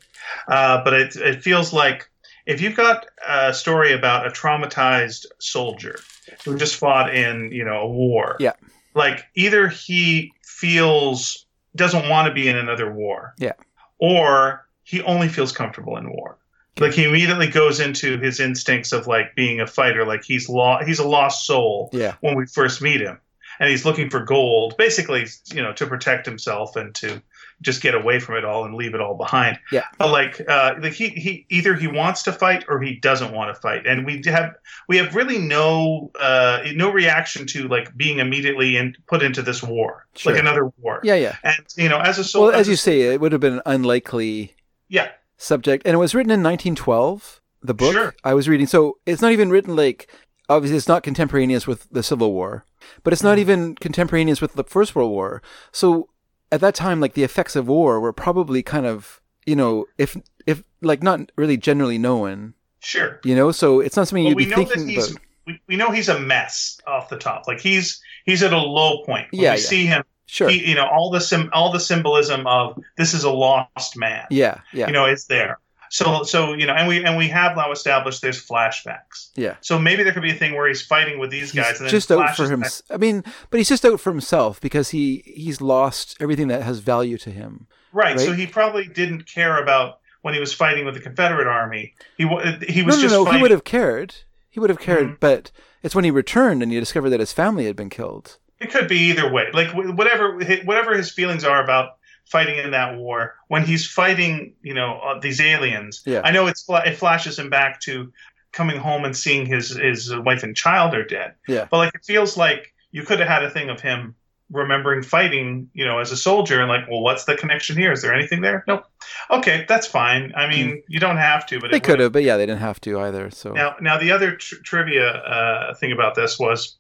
Uh, but it, it feels like if you've got a story about a traumatized soldier who just fought in, you know, a war, Yeah. like either he feels doesn't want to be in another war, Yeah. or he only feels comfortable in war. Like he immediately goes into his instincts of like being a fighter, like he's lo- he's a lost soul Yeah. when we first meet him, and he's looking for gold, basically, you know, to protect himself and to just get away from it all and leave it all behind. Yeah. But like, uh, like he, he either he wants to fight or he doesn't want to fight, and we have we have really no uh, no reaction to like being immediately in, put into this war, Sure. like another war. Yeah, yeah. And you know, as a soul, Well, as a- you say, it would have been an unlikely yeah, subject, and it was written in 1912. The book Sure. I was reading, so it's not even written like obviously it's not contemporaneous with the Civil War, but it's not even contemporaneous with the First World War. So at that time, like the effects of war were probably kind of you know if if like not really generally known, sure. you know. So it's not something Well, you'd we be know that thinking he's about. we, we know he's a mess off the top. Like he's he's at a low point. When Yeah, we yeah. see him. Sure. He, you know all the sim, all the symbolism of this is a lost man. yeah. Yeah. You know, it's there. So so you know, and we and we have now established there's flashbacks. yeah. So maybe there could be a thing where he's fighting with these guys He's and then just out for flashes him. back. I mean, but he's just out for himself because he he's lost everything that has value to him. Right, So he probably didn't care about when he was fighting with the Confederate Army. He he was no, just no. fighting. He would have cared. He would have cared, Mhm. but it's when he returned and he discovered that his family had been killed. It could be either way. Like whatever whatever his feelings are about fighting in that war, when he's fighting, you know, uh, these aliens. Yeah. I know it's it flashes him back to coming home and seeing his his wife and child are dead. Yeah. But like it feels like you could have had a thing of him remembering fighting, you know, as a soldier and like, well, what's the connection here? Is there anything there? Nope. Okay, that's fine. I mean, you don't have to, but Hmm. They could have, but yeah, they didn't have to either. So now, now the other tr- trivia uh, thing about this was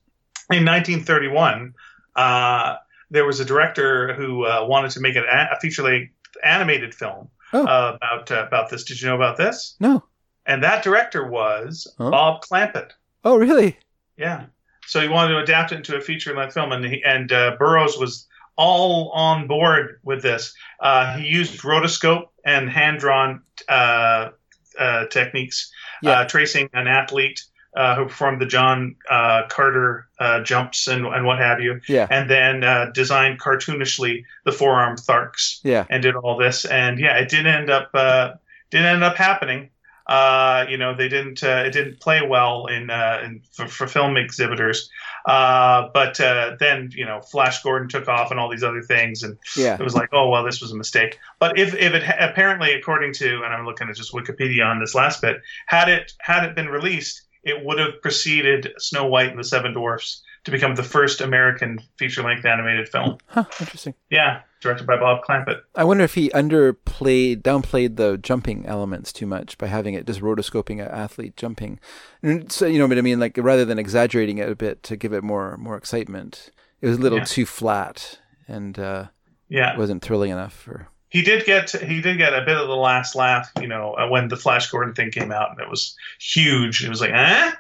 in 1931, uh, there was a director who uh, wanted to make an a, a feature-length animated film Oh. uh, about uh, about this. Did you know about this? no. And that director was Huh? Bob Clampett. Oh, really? Yeah. So he wanted to adapt it into a feature-length film, and he, and uh, Burroughs was all on board with this. Uh, he used rotoscope and hand-drawn uh, uh, techniques, Yeah. uh, tracing an athlete uh, who performed the John uh, Carter uh, jumps and, and what have you, Yeah. and then uh, designed cartoonishly the forearm tharks Yeah. and did all this. And yeah, it did end up uh, did end up happening. Uh, you know, they didn't. Uh, it didn't play well in, uh, in for, for film exhibitors. Uh, but uh, then you know, Flash Gordon took off and all these other things, and Yeah. it was like, oh well, this was a mistake. But if if it apparently, according to, and I'm looking at just Wikipedia on this last bit, had it had it been released, it would have preceded Snow White and the Seven Dwarfs to become the first American feature length animated film. Huh, interesting. Yeah, directed by Bob Clampett. I wonder if he underplayed, downplayed the jumping elements too much by having it just rotoscoping an athlete jumping. So you know what I mean, like rather than exaggerating it a bit to give it more more excitement, it was a little Yeah. too flat and uh, Yeah, wasn't thrilling enough for. He did get he did get a bit of the last laugh, you know, uh, when the Flash Gordon thing came out, and it was huge. It was like, eh,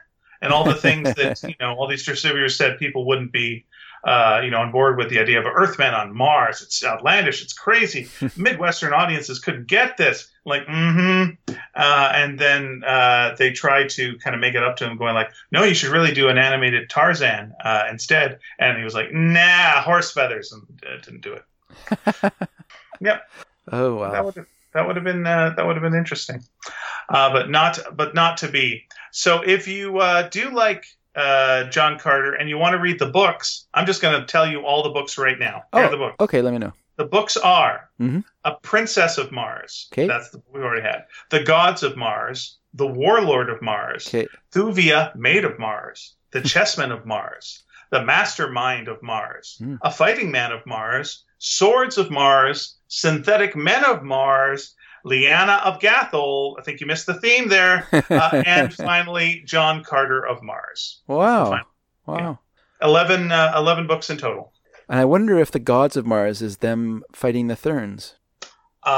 and all the things that [laughs] you know, all these distributors said people wouldn't be. Uh, you know, on board with the idea of Earthmen on Mars. It's outlandish. It's crazy. [laughs] Midwestern audiences couldn't get this. Like, mm-hmm. Uh, and then uh, they tried to kind of make it up to him, going like, "No, you should really do an animated Tarzan uh, instead." And he was like, "Nah, horse feathers," and uh, didn't do it. [laughs] yep Oh wow! that would have that would have been uh, that would have been interesting, uh, but not but not to be. So if you uh, do like uh, John Carter and you want to read the books, I'm just going to tell you all the books right now. Here are the books. okay. Let me know. The books are Mhm. A Princess of Mars. Okay. That's the, we already had. The Gods of Mars. The Warlord of Mars. Okay. Thuvia, Maid of Mars. The Chessmen of Mars. The Mastermind of Mars. Hmm. A Fighting Man of Mars. Swords of Mars. Synthetic Men of Mars. Llana of Gathol. I think you missed the theme there. [laughs] Uh, and finally, John Carter of Mars. Wow! Wow! 11, uh, 11 books in total. And I wonder if the gods of Mars is them fighting the Therns. Uh,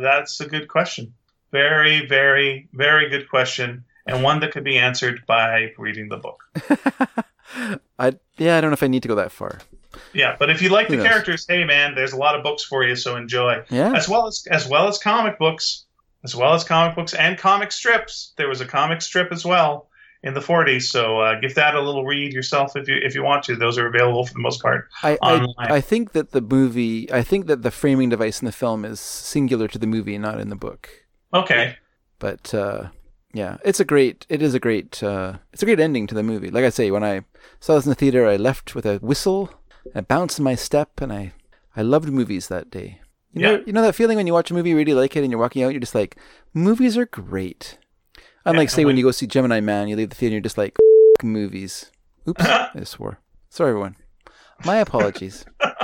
that's a good question. Very, very, very good question, and one that could be answered by reading the book. [laughs] Yeah, I don't know if I need to go that far. Yeah, but if you like Who the knows? characters, hey man, there's a lot of books for you, so enjoy. Yeah. As well as as well as comic books, as well as comic books and comic strips. There was a comic strip as well in the 40s, so uh, give that a little read yourself if you if you want to. Those are available for the most part. I, I. I think that the movie, I think that the framing device in the film is singular to the movie, not in the book. Okay. But uh, yeah, it's a great, it is a great, uh, it's a great ending to the movie. Like I say, when I saw this in the theater, I left with a whistle, a bounce in my step, and I, I loved movies that day. You know, Yeah. you know that feeling when you watch a movie, you really like it, and you're walking out, you're just like, movies are great. Unlike, Yeah, say, when you go see Gemini Man, you leave the theater, and you're just like, movies. Oops, [laughs] I swore. Sorry, everyone. My apologies. [laughs]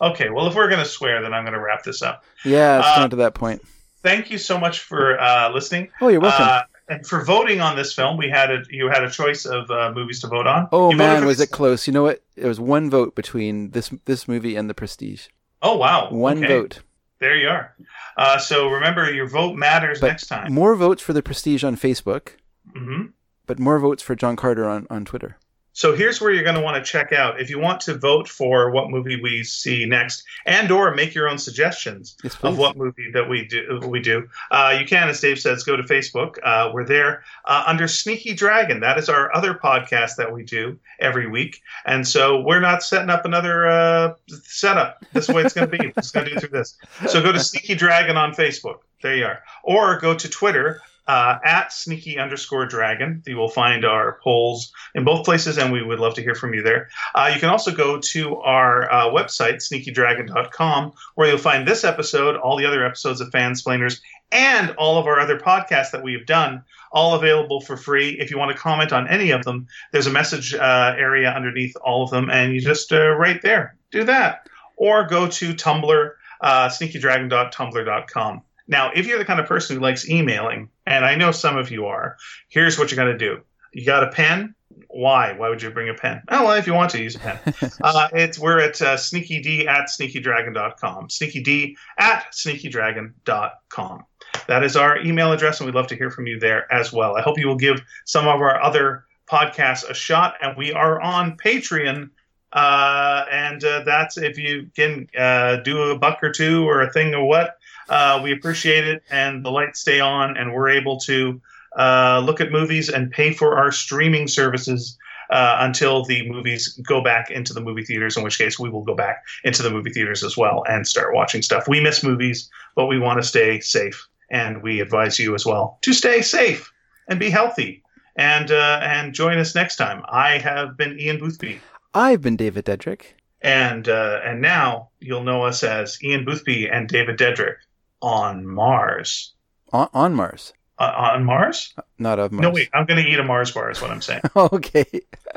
Okay. Well, if we're gonna swear, then I'm gonna wrap this up. Yeah, it's Uh, to that point. Thank you so much for uh, listening. Oh, you're welcome. Uh, and for voting on this film, we had a you had a choice of uh, movies to vote on. oh You man, was it close? You know what? There was one vote between this this movie and The Prestige. Oh wow, One Okay. vote. There you are. Uh, so remember, your vote matters But next time. More votes for The Prestige on Facebook, hmm but more votes for John Carter on, on Twitter. So here's where you're going to want to check out if you want to vote for what movie we see next, and or make your own suggestions Yes, of what movie that we do. We do. Uh, you can, as Dave says, go to Facebook. Uh, we're there uh, under Sneaky Dragon. That is our other podcast that we do every week, and so we're not setting up another uh, setup. This is the way it's going to be. It's going to do through this. So go to Sneaky Dragon on Facebook. There you are, or go to Twitter. Uh, at sneaky underscore dragon. You will find our polls in both places, and we would love to hear from you there. Uh, you can also go to our uh, website, sneakydragon.com, where you'll find this episode, all the other episodes of Fansplainers, and all of our other podcasts that we have done, all available for free. If you want to comment on any of them, there's a message uh, area underneath all of them, and you just uh, right there do that. Or go to Tumblr, uh, sneakydragon.tumblr.com. Now, if you're the kind of person who likes emailing, and I know some of you are, here's what you're going to do. You got a pen? Why? Why would you bring a pen? Oh, well, if you want to, use a pen. [laughs] uh, it's We're at uh, sneakyd at sneakydragon.com. Sneakyd at sneakydragon.com. That is our email address, and we'd love to hear from you there as well. I hope you will give some of our other podcasts a shot, and we are on Patreon. Uh, and uh, that's if you can uh, do a buck or two or a thing or what, uh, we appreciate it, and the lights stay on, and we're able to uh, look at movies and pay for our streaming services uh, until the movies go back into the movie theaters. In which case, we will go back into the movie theaters as well and start watching stuff. We miss movies, but we want to stay safe and we advise you as well to stay safe and be healthy. And uh, and join us next time. I have been Ian Boothby, I've been David Dedrick. and uh, and now you'll know us as Ian Boothby and David Dedrick on Mars. On, on Mars. Uh, on Mars? Not of Mars. No, wait. I'm going to eat a Mars bar. Is what I'm saying. [laughs] okay.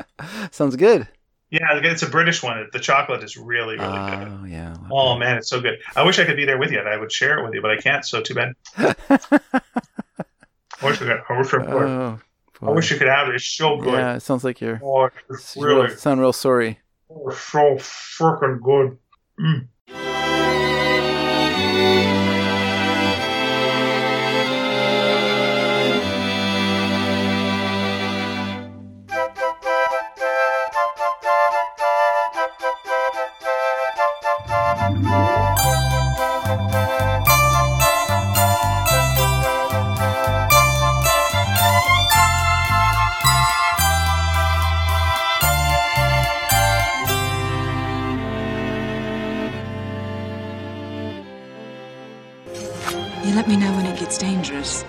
[laughs] Sounds good. yeah, it's a British one. The chocolate is really really good. Oh, yeah. Oh man, it's so good. I wish I could be there with you. I would share it with you, but I can't. So too bad. [laughs] I wish I could. I wish oh, I wish you could have it. It's so good. Yeah, it sounds like you're Oh, really sound real sorry. oh, so freaking good. Mm. Let me know when it gets dangerous.